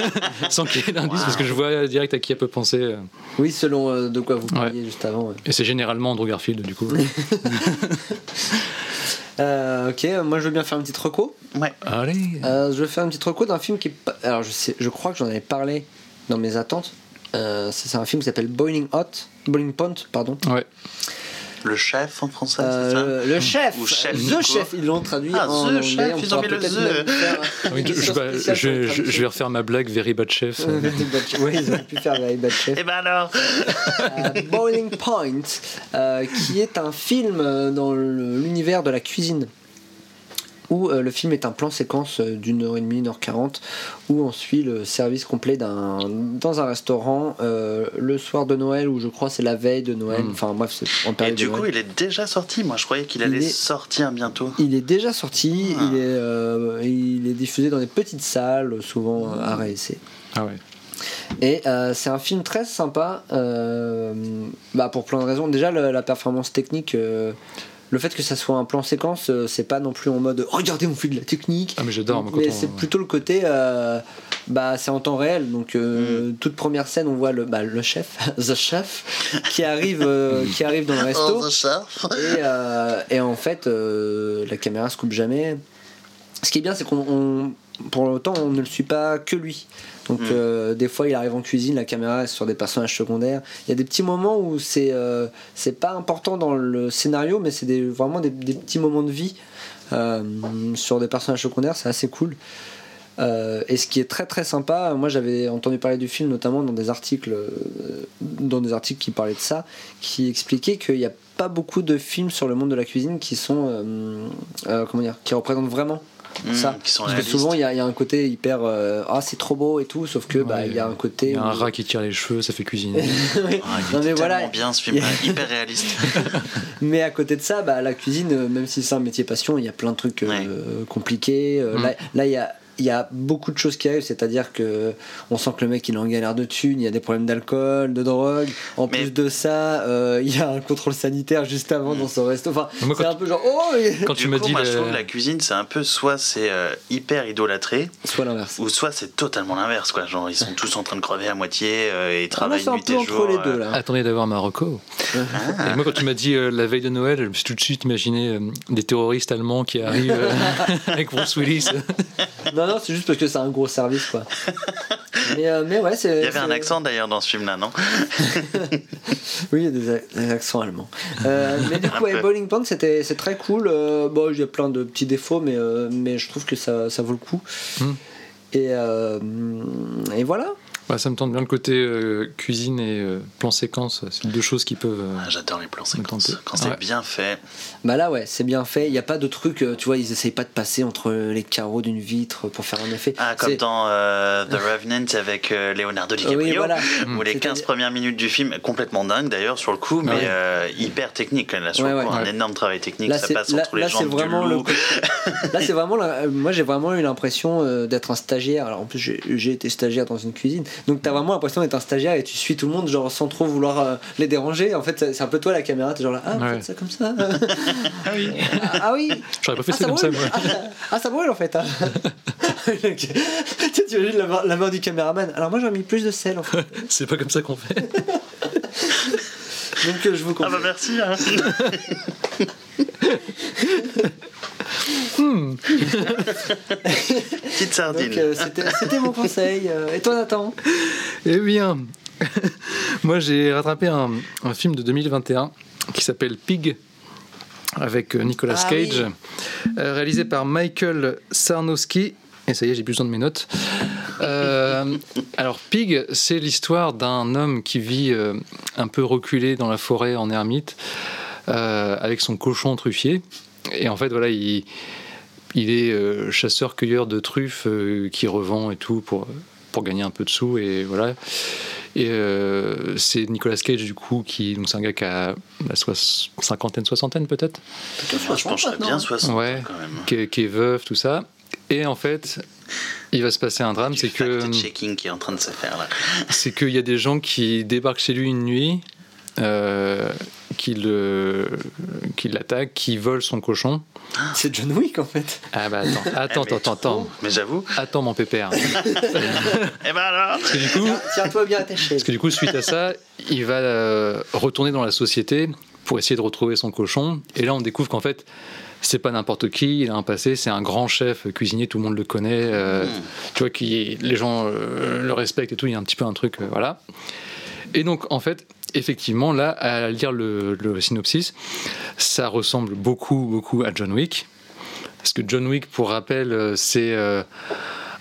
Sans qu'il y ait d'indice, parce que je vois direct à qui elle peut penser. Oui, selon euh, de quoi vous Ouais. parliez juste avant. ouais. Et c'est généralement Andrew Garfield, du coup. Euh, ok, moi je veux bien faire une petite reco. Ouais. Allez Euh, je veux faire une petite reco d'un film qui est. Alors je, sais, je crois que j'en avais parlé dans mes attentes. Euh, c'est c'est un film qui s'appelle Boiling Hot, Boiling Point, pardon. Ouais. Le chef en français, Euh, c'est ça le, chef, Ou chef, The quoi. Chef, ils l'ont traduit Ah, en The anglais. Chef, on ils ont mis le The. Oui, une je, bah, vais refaire ma blague Very Bad Chef. Euh. Oui, ils auraient pu faire Very Bad Chef. Eh ben alors Euh, Boiling Point, euh, qui est un film dans l'univers de la cuisine. Où euh, le film est un plan séquence euh, d'une heure et demie, une heure quarante, où on suit le service complet d'un, dans un restaurant euh, le soir de Noël, ou je crois c'est la veille de Noël. Mm. Enfin bref, c'est en Et période du de coup, Noël. il est déjà sorti. Moi, je croyais qu'il Il allait est- sortir bientôt. Il est déjà sorti, Ah. il, est, euh, il est diffusé dans des petites salles, souvent à réessayer. Ah ouais. Et euh, c'est un film très sympa euh, bah pour plein de raisons. Déjà, le- la performance technique, euh, le fait que ça soit un plan séquence, euh, c'est pas non plus en mode regardez, on fait de la technique. Ah, mais j'adore, Mais on- c'est plutôt le côté, euh, bah c'est en temps réel. Donc, euh, toute première scène, on voit le, bah, le chef, The Chef, qui arrive, euh, qui arrive dans le resto. Oh, the chef. Et, euh, et en fait, euh, la caméra se coupe jamais. Ce qui est bien, c'est qu'on, on- pour autant, on ne le suit pas que lui. Donc, Mm. euh, des fois, il arrive en cuisine, la caméra est sur des personnages secondaires. Il y a des petits moments où c'est, euh, c'est pas important dans le scénario, mais c'est des, vraiment des, des petits moments de vie euh, sur des personnages secondaires. C'est assez cool. Et ce qui est très très sympa, moi j'avais entendu parler du film notamment dans des articles, dans des articles qui parlaient de ça, qui expliquaient qu'il n'y a pas beaucoup de films sur le monde de la cuisine qui sont, comment dire, qui représentent vraiment Mmh, ça. qui sont Parce que souvent il y, a il y a un côté hyper, euh, ah c'est trop beau et tout, sauf que bah Ouais, il y a un côté. Il y a un où- rat qui tire les cheveux, ça fait cuisiner. Oui. Ah, il non mais voilà. bien ce film, hyper réaliste. Mais à côté de ça, bah, la cuisine, euh, même si c'est un métier passion, il y a plein de trucs euh, Ouais. compliqués. Euh, Mm. Là, là, il y a il y a beaucoup de choses qui arrivent, c'est-à-dire que on sent que le mec il est en galère de thunes, il y a des problèmes d'alcool, de drogue. En Mais- plus de ça, euh, il y a un contrôle sanitaire juste avant dans son resto. Enfin, Moi, c'est quand un peu genre oh, et- Quand tu m'as coup, dit. moi, le- je trouve que la cuisine, c'est un peu soit c'est euh, hyper idolâtré, soit l'inverse. ou soit c'est totalement l'inverse, quoi. Genre, ils sont tous en train de crever à moitié euh, et ils Ah, travaillent nuit peu et entre jour. les deux là. Attendez d'avoir Marocco. Ah. Et moi, quand tu m'as dit euh, la veille de Noël, je me suis tout de suite imaginé euh, des terroristes allemands qui arrivent euh, avec Bruce Willis. Non, non, c'est juste parce que c'est un gros service quoi. mais, euh, mais ouais, c'est. Il y avait un accent d'ailleurs dans ce film-là, non Oui, il y a des, accents allemands. Euh, mais du coup, ouais. Bowling Point, c'était, c'est très cool. Euh, bon, il y a plein de petits défauts, mais, euh, mais je trouve que ça, ça vaut le coup. Hmm. Et, euh, et voilà. Bah, ça me tente bien le côté euh, cuisine et euh, plan séquence. C'est deux choses qui peuvent. euh, Ah, J'adore les plans séquences. Quand c'est Ouais. bien fait. Bah là, ouais, c'est bien fait. Il n'y a pas de truc, euh, tu vois, ils essayent pas de passer entre les carreaux d'une vitre pour faire un effet. Ah, comme dans euh, The Revenant avec euh, Leonardo DiCaprio. Oui, voilà. Où les C'est-à-dire- 15 premières minutes du film, complètement dingue d'ailleurs sur le coup, mais Ouais. euh, hyper technique. Là, sur Ouais, le coup, ouais. un Ouais. énorme travail technique, Là, ça passe là, entre les là, c'est jambes du vraiment le loup. côté- Là, c'est vraiment. la- Moi, j'ai vraiment eu l'impression euh, d'être un stagiaire. Alors, en plus, j'ai été stagiaire dans une cuisine. Donc, t'as vraiment l'impression d'être un stagiaire et tu suis tout le monde, genre, sans trop vouloir euh, les déranger. En fait, c'est un peu toi la caméra. T'es genre là, ah, Ouais. faites ça comme ça. ah oui. Ah, oui. J'aurais pas fait Ah, ça comme ça, moi. Ah, ah, ça brûle en fait. hein. Tu sais, tu imagines la main, la main du caméraman. Alors, moi, j'ai mis plus de sel en fait. C'est pas comme ça qu'on fait. Donc, euh, je vous Ah bah conseille. merci. hein. Petite sardine. Donc, euh, c'était, mon conseil. Euh, Et toi, Nathan? Eh bien, moi j'ai rattrapé un, un film de 2021 qui s'appelle Pig avec euh, Nicolas Ah Cage, réalisé par Michael Sarnowski. Et ça y est, j'ai plus besoin de mes notes. Euh, alors, Pig, c'est l'histoire d'un homme qui vit euh, un peu reculé dans la forêt en ermite euh, avec son cochon truffier. Et en fait, voilà, il, il est euh, chasseur-cueilleur de truffes euh, qui revend et tout pour, pour gagner un peu de sous. Et voilà. Et euh, c'est Nicolas Cage, du coup, qui. Donc, c'est un gars qui a la cinquantaine, soixantaine peut-être? Je pencherais bien 60 Ouais. quand même. qui est, qui est veuf, tout ça. Et en fait, il va se passer un drame, c'est que fact-checking qui est en train de se faire là. c'est qu'il y a des gens qui débarquent chez lui une nuit, euh, qui l'attaquent, qui volent son cochon. C'est John Wick en fait. Ah bah attends, attends, Eh, attends, attends, trop. Mais j'avoue. attends mon pépère. Eh ben alors Parce que du coup, Tiens-toi bien attaché. parce que du coup, suite à ça, il va euh, retourner dans la société pour essayer de retrouver son cochon. Et là, on découvre qu'en fait, c'est pas n'importe qui. Il a un passé, c'est un grand chef cuisinier, tout le monde le connaît. euh, Tu vois, qui les gens euh, le respectent et tout. Il y a un petit peu un truc, euh, voilà. Et donc, en fait, effectivement, là, à lire le, synopsis, ça ressemble beaucoup, beaucoup à John Wick. Parce que John Wick, pour rappel, euh, c'est euh,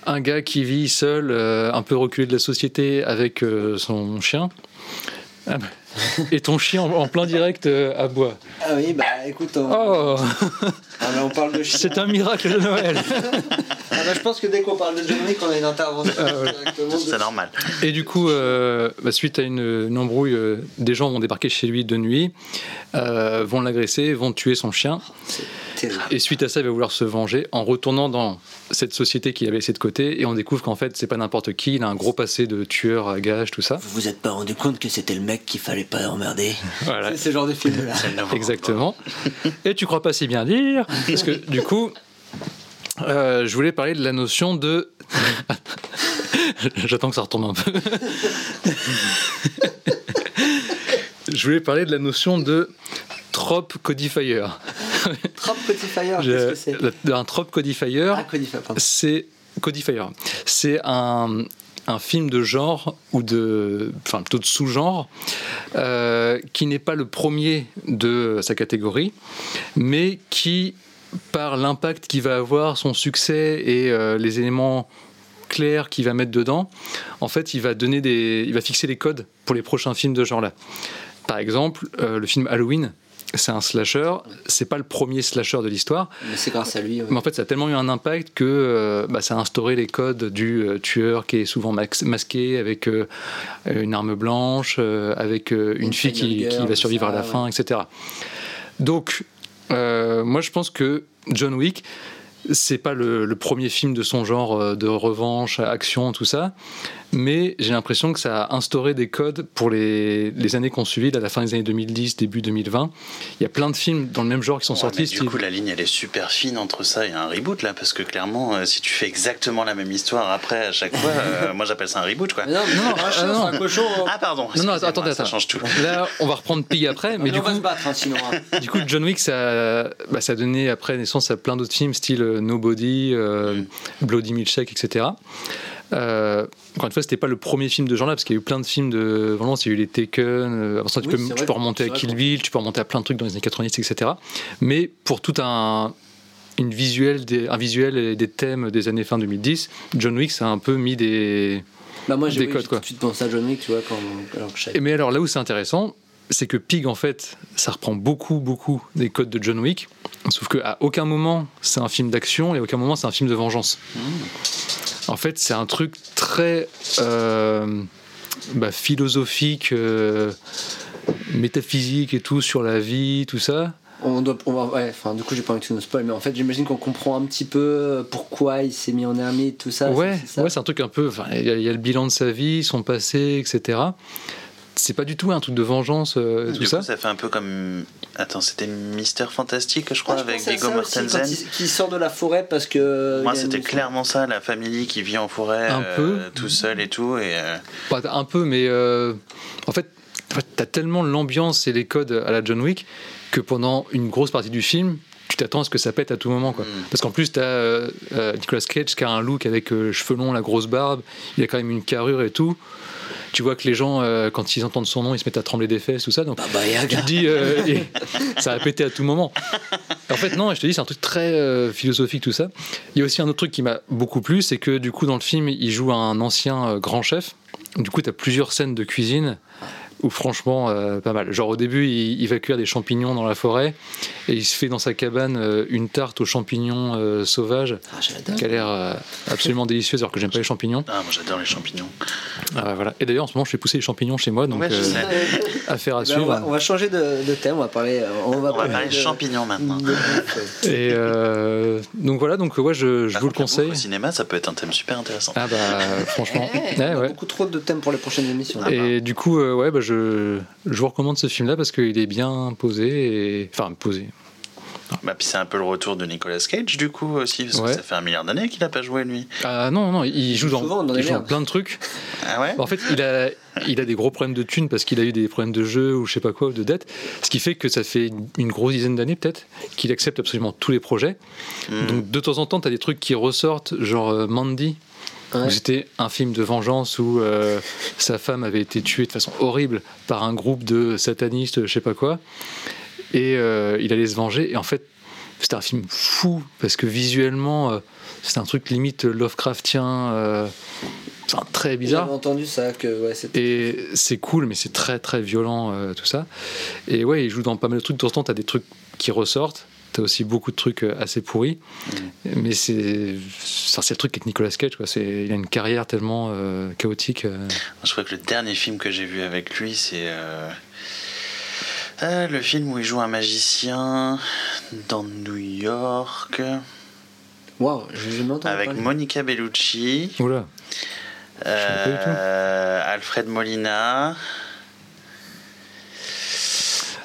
un gars qui vit seul, euh, un peu reculé de la société avec son chien. Ah Et ton chien en, en plein direct euh, aboie. Ah oui, bah écoute, on, Oh, ah, bah, on parle de chien. c'est un miracle de Noël. Ah bah, je pense que dès qu'on parle de John Wick, on a une intervention directement. de- C'est normal. Et du coup, euh, bah, suite à une, une embrouille, euh, des gens vont débarquer chez lui de nuit, euh, vont l'agresser, vont tuer son chien. C'est terrible. Et suite à ça, il va vouloir se venger en retournant dans cette société qu'il avait laissée de côté. Et on découvre qu'en fait, c'est pas n'importe qui. Il a un gros passé de tueur à gages, tout ça. Vous vous êtes pas rendu compte que c'était le mec qu'il fallait pas emmerder Voilà. C'est ce genre de film là. Exactement. Et tu crois pas si bien dire Parce que du coup, euh, je voulais parler de la notion de. J'attends que ça retombe un peu. je voulais parler de la notion de trope codifier. Trop Je- qu'est-ce que c'est? Un trope codifier, Ah, Codifier, pardon. c'est codifier. C'est un, un film de genre ou de, enfin plutôt de sous-genre euh, qui n'est pas le premier de sa catégorie, mais qui par l'impact qu'il va avoir, son succès et euh, les éléments clairs qu'il va mettre dedans, en fait, il va donner des, il va fixer les codes pour les prochains films de ce genre-là. Par exemple, euh, le film Halloween, c'est un slasher. C'est pas le premier slasher de l'histoire. Mais c'est grâce à lui. ouais. Mais en fait, ça a tellement eu un impact que euh, bah, ça a instauré les codes du euh, tueur qui est souvent max- masqué avec euh, une arme blanche, avec une, Une fille qui, va survivre ça, à la ouais. fin, etc. Donc, moi, je pense que John Wick, c'est pas le, le premier film de son genre de revanche, action, tout ça, mais j'ai l'impression que ça a instauré des codes pour les, les années qu'on suivi, à la fin des années 2010, début 2020. Il y a plein de films dans le même genre qui sont Ouais, sortis. du coup, la ligne, elle est super fine entre ça et un reboot, là, parce que clairement, euh, si tu fais exactement la même histoire après, à chaque fois, euh, moi j'appelle ça un reboot, quoi. Mais non, Non, ah, chien, non. c'est un cochon. hein. Ah, pardon. Non, non, attendez, Ça change tout. Là, on va reprendre Pig après, mais Mais du on va coup, se battre, hein, sinon. hein. du coup, John Wick, ça, bah, ça a donné après naissance à plein d'autres films, style euh, Nobody, euh, Mm. Bloody Milkshake, etc. Euh, encore une fois, c'était pas le premier film de genre-là, parce qu'il y a eu plein de films de violence. Il y a eu les Taken. euh, avant ça, tu, Oui, peux, tu remonter à Kill Bill, tu peux remonter à plein de trucs dans les années 90, etc. Mais pour tout un, une visuel, des, un visuel et des thèmes des années fin 2010, John Wick, ça a un peu mis des, Bah, moi, j'ai Des oui, codes, quoi. suite pensé à John Wick, tu vois, quand, alors que je savais Et mais alors là où c'est intéressant, c'est que Pig en fait, ça reprend beaucoup beaucoup des codes de John Wick, sauf que à aucun moment c'est un film d'action et à aucun moment c'est un film de vengeance. En fait, c'est un truc très euh, bah, philosophique, euh, métaphysique et tout sur la vie, tout ça. On doit, on va, ouais, enfin, du coup, j'ai pas envie que tu nous spoil, mais en fait, j'imagine qu'on comprend un petit peu euh, pourquoi il s'est mis en ermite, tout ça. ouais, c'est- ouais, un truc un peu. y, il y a le bilan de sa vie, son passé, etc. C'est pas du tout un truc de vengeance, euh, tout Du ça. coup, ça fait un peu comme. Attends, c'était Mister Fantastique, je crois, Ah, je avec Viggo aussi, Mortensen. il- Qui sort de la forêt parce que. Moi, c'était une- clairement ça, la famille qui vit en forêt, Un euh, peu. tout seul et tout. Et, euh, Pas un peu, mais euh, en fait, t'as tellement l'ambiance et les codes à la John Wick que pendant une grosse partie du film, tu t'attends à ce que ça pète à tout moment. Quoi. Mm. Parce qu'en plus, t'as euh, euh, Nicolas Cage qui a un look avec euh, cheveux longs, la grosse barbe, il a quand même une carrure et tout. Tu vois que les gens, euh, quand ils entendent son nom, ils se mettent à trembler des fesses, tout ça. Donc, Baba tu Yaga. te dis, euh, et ça va péter à tout moment. En fait, non, je te dis, c'est un truc très euh, philosophique, tout ça. Il y a aussi un autre truc qui m'a beaucoup plu, c'est que du coup, dans le film, il joue un ancien grand chef. Du coup, tu as plusieurs scènes de cuisine où, franchement, euh, pas mal. Genre, au début, il, il va cuire des champignons dans la forêt et il se fait dans sa cabane euh, une tarte aux champignons euh, sauvages Ah, j'adore. qui a l'air euh, absolument délicieuse alors que j'aime pas les champignons. Ah, moi j'adore les champignons. Ah, voilà. Et d'ailleurs, en ce moment, je fais pousser les champignons chez moi, donc Ouais, euh, affaire à Ben, on, va, suivre. on va changer de, de thème, on va parler. On va, On va parler de- champignons maintenant. de. Et euh, donc voilà, donc ouais, je, je Par vous le conseille. Au cinéma, ça peut être un thème super intéressant. Ah bah franchement, ouais, ouais. beaucoup trop de thèmes pour les prochaines émissions. Et du coup, euh, ouais, bah je, je vous recommande ce film-là parce qu'il est bien posé et enfin posé. Bah, puis c'est un peu le retour de Nicolas Cage, du coup, aussi, parce Ouais. que ça fait un milliard d'années qu'il a pas joué, lui. Ah non, non, il joue dans, souvent dans il des joue dans merdes. plein de trucs. Ah ouais? En fait, il a, il a des gros problèmes de thunes parce qu'il a eu des problèmes de jeu ou je sais pas quoi, ou de dette. Ce qui fait que ça fait une grosse dizaine d'années peut-être qu'il accepte absolument tous les projets. Hmm. Donc de temps en temps, tu as des trucs qui ressortent, genre euh, Mandy, Ouais. c'était un film de vengeance où euh, sa femme avait été tuée de façon horrible par un groupe de satanistes, je sais pas quoi. Et euh, il allait se venger. Et en fait, c'était un film fou parce que visuellement, euh, c'était un truc limite Lovecraftien, enfin, très bizarre. J'avais entendu ça, que ouais. Et c'est cool, mais c'est très très violent tout ça. Et ouais, il joue dans pas mal de trucs. De temps en temps, t'as des trucs qui ressortent. T'as aussi beaucoup de trucs euh, assez pourris. Mais c'est ça, c'est le truc avec Nicolas Cage. Quoi. C'est, il a une carrière tellement euh, chaotique. euh. Je crois que le dernier film que j'ai vu avec lui, c'est euh, euh, le film où il joue un magicien dans New York Waouh, j'ai jamais entendu avec parler. Monica Bellucci, Oula. euh, Alfred Molina.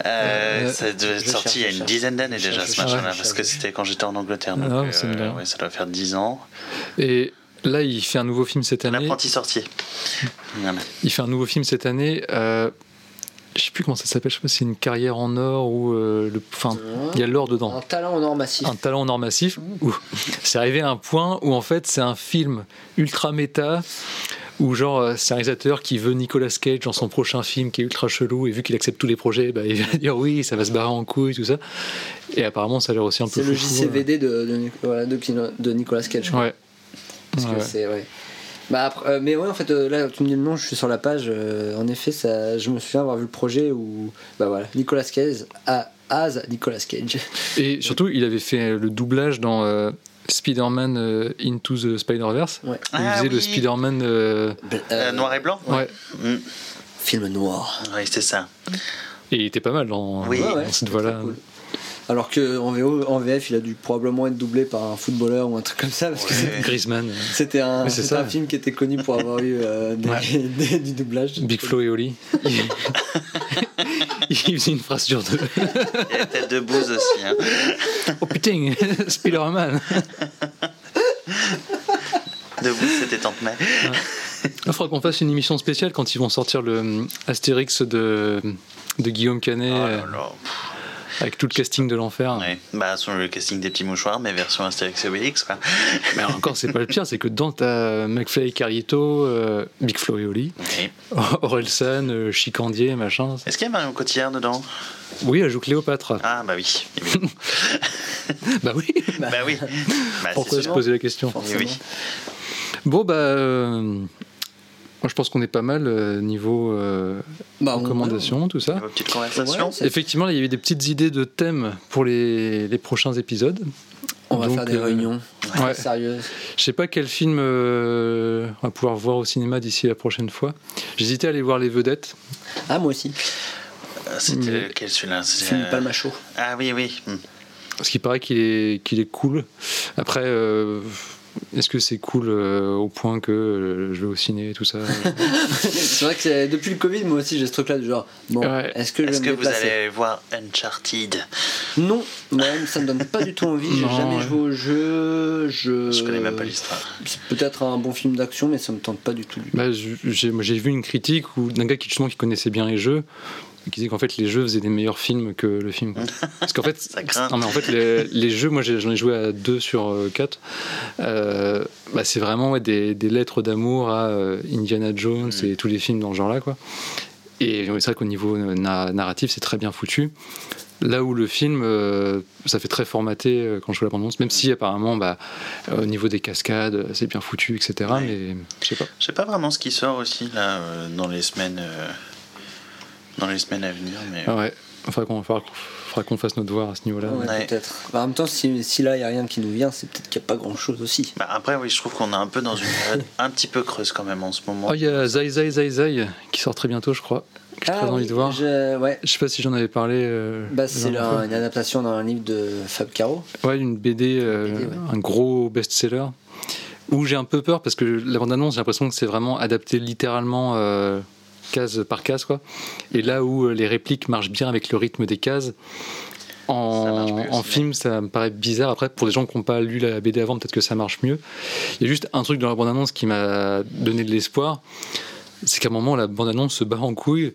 Euh, Euh, ça devait être sorti il y a une cherche. dizaine d'années déjà cherche, ce machin-là, parce que c'était quand j'étais en Angleterre. Ah, Donc, dit euh, ouais, ça doit faire 10 ans. Et là, il fait un nouveau film cette année. L'apprenti sorcier. Il fait un nouveau film cette année. Euh, je sais plus comment ça s'appelle. Je sais pas si c'est une carrière en or ou euh, le. Enfin, il y a l'or dedans. Un talent en or massif. un talent en or massif où c'est arrivé à un point où en fait c'est un film ultra méta Ou genre, euh, c'est un réalisateur qui veut Nicolas Cage dans son prochain film qui est ultra chelou et vu qu'il accepte tous les projets, bah, il va dire oui, ça va se barrer en couille, tout ça. Et apparemment, ça a l'air aussi un peu C'est le foufou, JCVD de, de, Nicolas Cage. euh. quoi. Ouais. Parce que c'est ouais. Bah après, euh, mais ouais en fait euh, là tu me dis le nom je suis sur la page euh, en effet ça je me souviens avoir vu le projet où bah voilà Nicolas Cage a as Nicolas Cage Et surtout, il avait fait le doublage dans euh, Spider-Man euh, Into the Spider-Verse. ouais Il Ah faisait le. Spider-Man. euh, Euh, noir et blanc ouais. Mm. film noir Oui, c'est ça. Et il était pas mal dans, Oui. dans Ouais, ouais, cette voie-là. cool. Alors que en, VO, en VF il a dû probablement être doublé par un footballeur ou un truc comme ça parce que Ouais. Griezmann, euh, c'était un, Mais c'est c'était ça. un film qui était connu pour avoir eu euh, des- Ouais. des- du doublage Big Flo et Oli. Il... il faisait une phrase sur deux. Il y a peut-être de Booz aussi. Hein. Oh putain, Spider-Man. De c'était Tante May. Il faudra qu'on fasse une émission spéciale quand ils vont sortir le euh, Astérix de, de Guillaume Canet Oh là là. Avec tout le casting de l'enfer. Ouais. Bah, sur le casting des petits mouchoirs, mais version Astérix et Obélix, quoi. Mais encore, c'est pas le pire, c'est que dans ta McFly et Carlito, euh, Big Flo et Oli. Orelsan, euh, Chicandier, machin. Est-ce qu'il y a Marion Cotillard dedans? Oui, elle joue Cléopâtre. Ah, bah oui. Bah oui. bah oui. Bah, Pourquoi se poser la question? Oui. Bon, bah. euh, moi, je pense qu'on est pas mal euh, niveau euh, bah, on- recommandations, tout ça. Ouais, c'est- Effectivement, il y avait des petites idées de thèmes pour les, les prochains épisodes. on va faire des euh, réunions Ouais. sérieuses Je sais pas quel film euh, on va pouvoir voir au cinéma d'ici la prochaine fois. J'hésitais à aller voir Les Vedettes. ah moi aussi C'était Mais- lequel celui-là? C'est, film euh, Palma Show Ah oui, oui. Hmm. Parce qu'il paraît qu'il est, qu'il est cool. Après, euh, est-ce que c'est cool euh, au point que euh, je vais au ciné et tout ça? C'est vrai que depuis le Covid, moi aussi j'ai ce truc là du genre, bon, Ouais. est-ce que je Est-ce vais que me vous allez voir Uncharted? Non, moi-même ça me donne pas du tout envie, j'ai Non, jamais ouais. joué au jeu, je... Je connais même pas l'histoire. C'est peut-être un bon film d'action, mais ça me tente pas du tout. Bah, j'ai, vu une critique où, d'un gars qui, justement, qui connaissait bien les jeux, qui disait qu'en fait les jeux faisaient des meilleurs films que le film. quoi. Parce qu'en fait, non, mais en fait les, les jeux, moi j'en ai joué à 2 sur 4, bah, c'est vraiment ouais, des, des lettres d'amour à euh, Indiana Jones Mm. et tous les films dans ce genre-là. Quoi. Et c'est vrai qu'au niveau euh, na- narratif, c'est très bien foutu. Là où le film, euh, ça fait très formaté euh, quand je vois la bande même si apparemment, bah, euh, au niveau des cascades, euh, c'est bien foutu, etc. Ouais. Mais je sais pas. Je sais pas vraiment ce qui sort aussi là euh, dans les semaines euh, dans les semaines à venir, mais Ah ouais, il faudra qu'on fasse notre devoir à ce niveau-là. Ouais, Ouais. peut-être. Bah, en même temps, si, si là il y a rien qui nous vient, c'est peut-être qu'il n'y a pas grand chose aussi. Bah, après oui, je trouve qu'on est un peu dans une période un petit peu creuse quand même en ce moment. Oh, il y a Zai Zai Zai Zai qui sort très bientôt, je crois. Que j'ai très envie de voir. Ah je- ouais. Je sais pas si j'en avais parlé. euh, Bah, c'est une adaptation d'un livre de Fab Caro. Ouais, une BD, euh, BD, ouais. un gros best-seller. Où j'ai un peu peur parce que la bande-annonce, j'ai l'impression que c'est vraiment adapté littéralement euh, case par case. Quoi. Et là où euh, les répliques marchent bien avec le rythme des cases, en, en film, ça me paraît bizarre. Après, pour des gens qui n'ont pas lu la BD avant, peut-être que ça marche mieux. Il y a juste un truc dans la bande-annonce qui m'a donné de l'espoir. C'est qu'à un moment, la bande-annonce se barre en couille.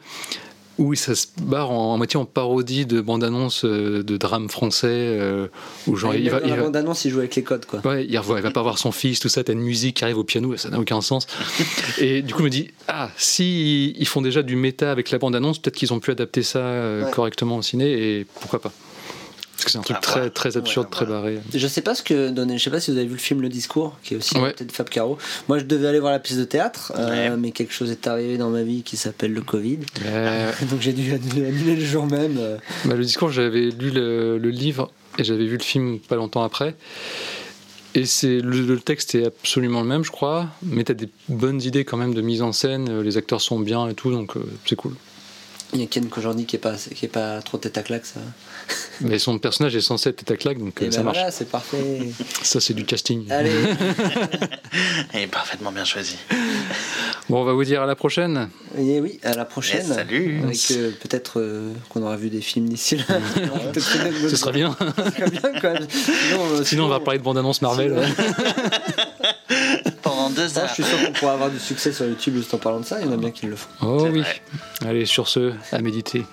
Où ça se barre en, en moitié en parodie de bande-annonce euh, de drame français. euh, où genre, il va, dans il la va- bande-annonce, il joue avec les codes, quoi. Ouais, il, il va pas voir son fils, tout ça, t'as une musique qui arrive au piano, ça n'a aucun sens. Et du coup, je me dis, ah, si ils font déjà du méta avec la bande-annonce, peut-être qu'ils ont pu adapter ça euh, Ouais. correctement au ciné, et pourquoi pas c'est un truc À très, très absurde, Ouais, très voilà. barré. Je sais pas ce que donnait. Je sais pas si vous avez vu le film Le Discours, qui est aussi Ouais. peut-être Fab Caro. Moi, je devais aller voir la pièce de théâtre, euh, Ouais. mais quelque chose est arrivé dans ma vie qui s'appelle le Covid. Euh, Donc j'ai dû annuler, le jour même. euh. bah, le discours, j'avais lu le, le livre et j'avais vu le film pas longtemps après. Et c'est le, le texte est absolument le même, je crois, mais t'as des bonnes idées quand même de mise en scène, euh, les acteurs sont bien et tout, donc euh, c'est cool. Il y a Ken Kojandi qui est pas, qui est pas trop tête à claque, ça. Mais son personnage est censé être tête à claque, donc euh, Et ça ben marche. voilà, c'est parfait. Ça, c'est du casting. Allez, Et parfaitement bien choisi. Bon, on va vous dire à la prochaine. et oui, à la prochaine. Eh, salut. Avec euh, peut-être euh, qu'on aura vu des films d'ici là. Connaître Ce sera bien. Ce. Sinon, euh, Sinon, on va parler de bande-annonce Marvel. Pendant deux heures. je suis sûr qu'on pourra avoir du succès sur YouTube juste en parlant de ça. Il y en a bien qui le font. Oh oui. vrai. Allez, sur ce, à méditer.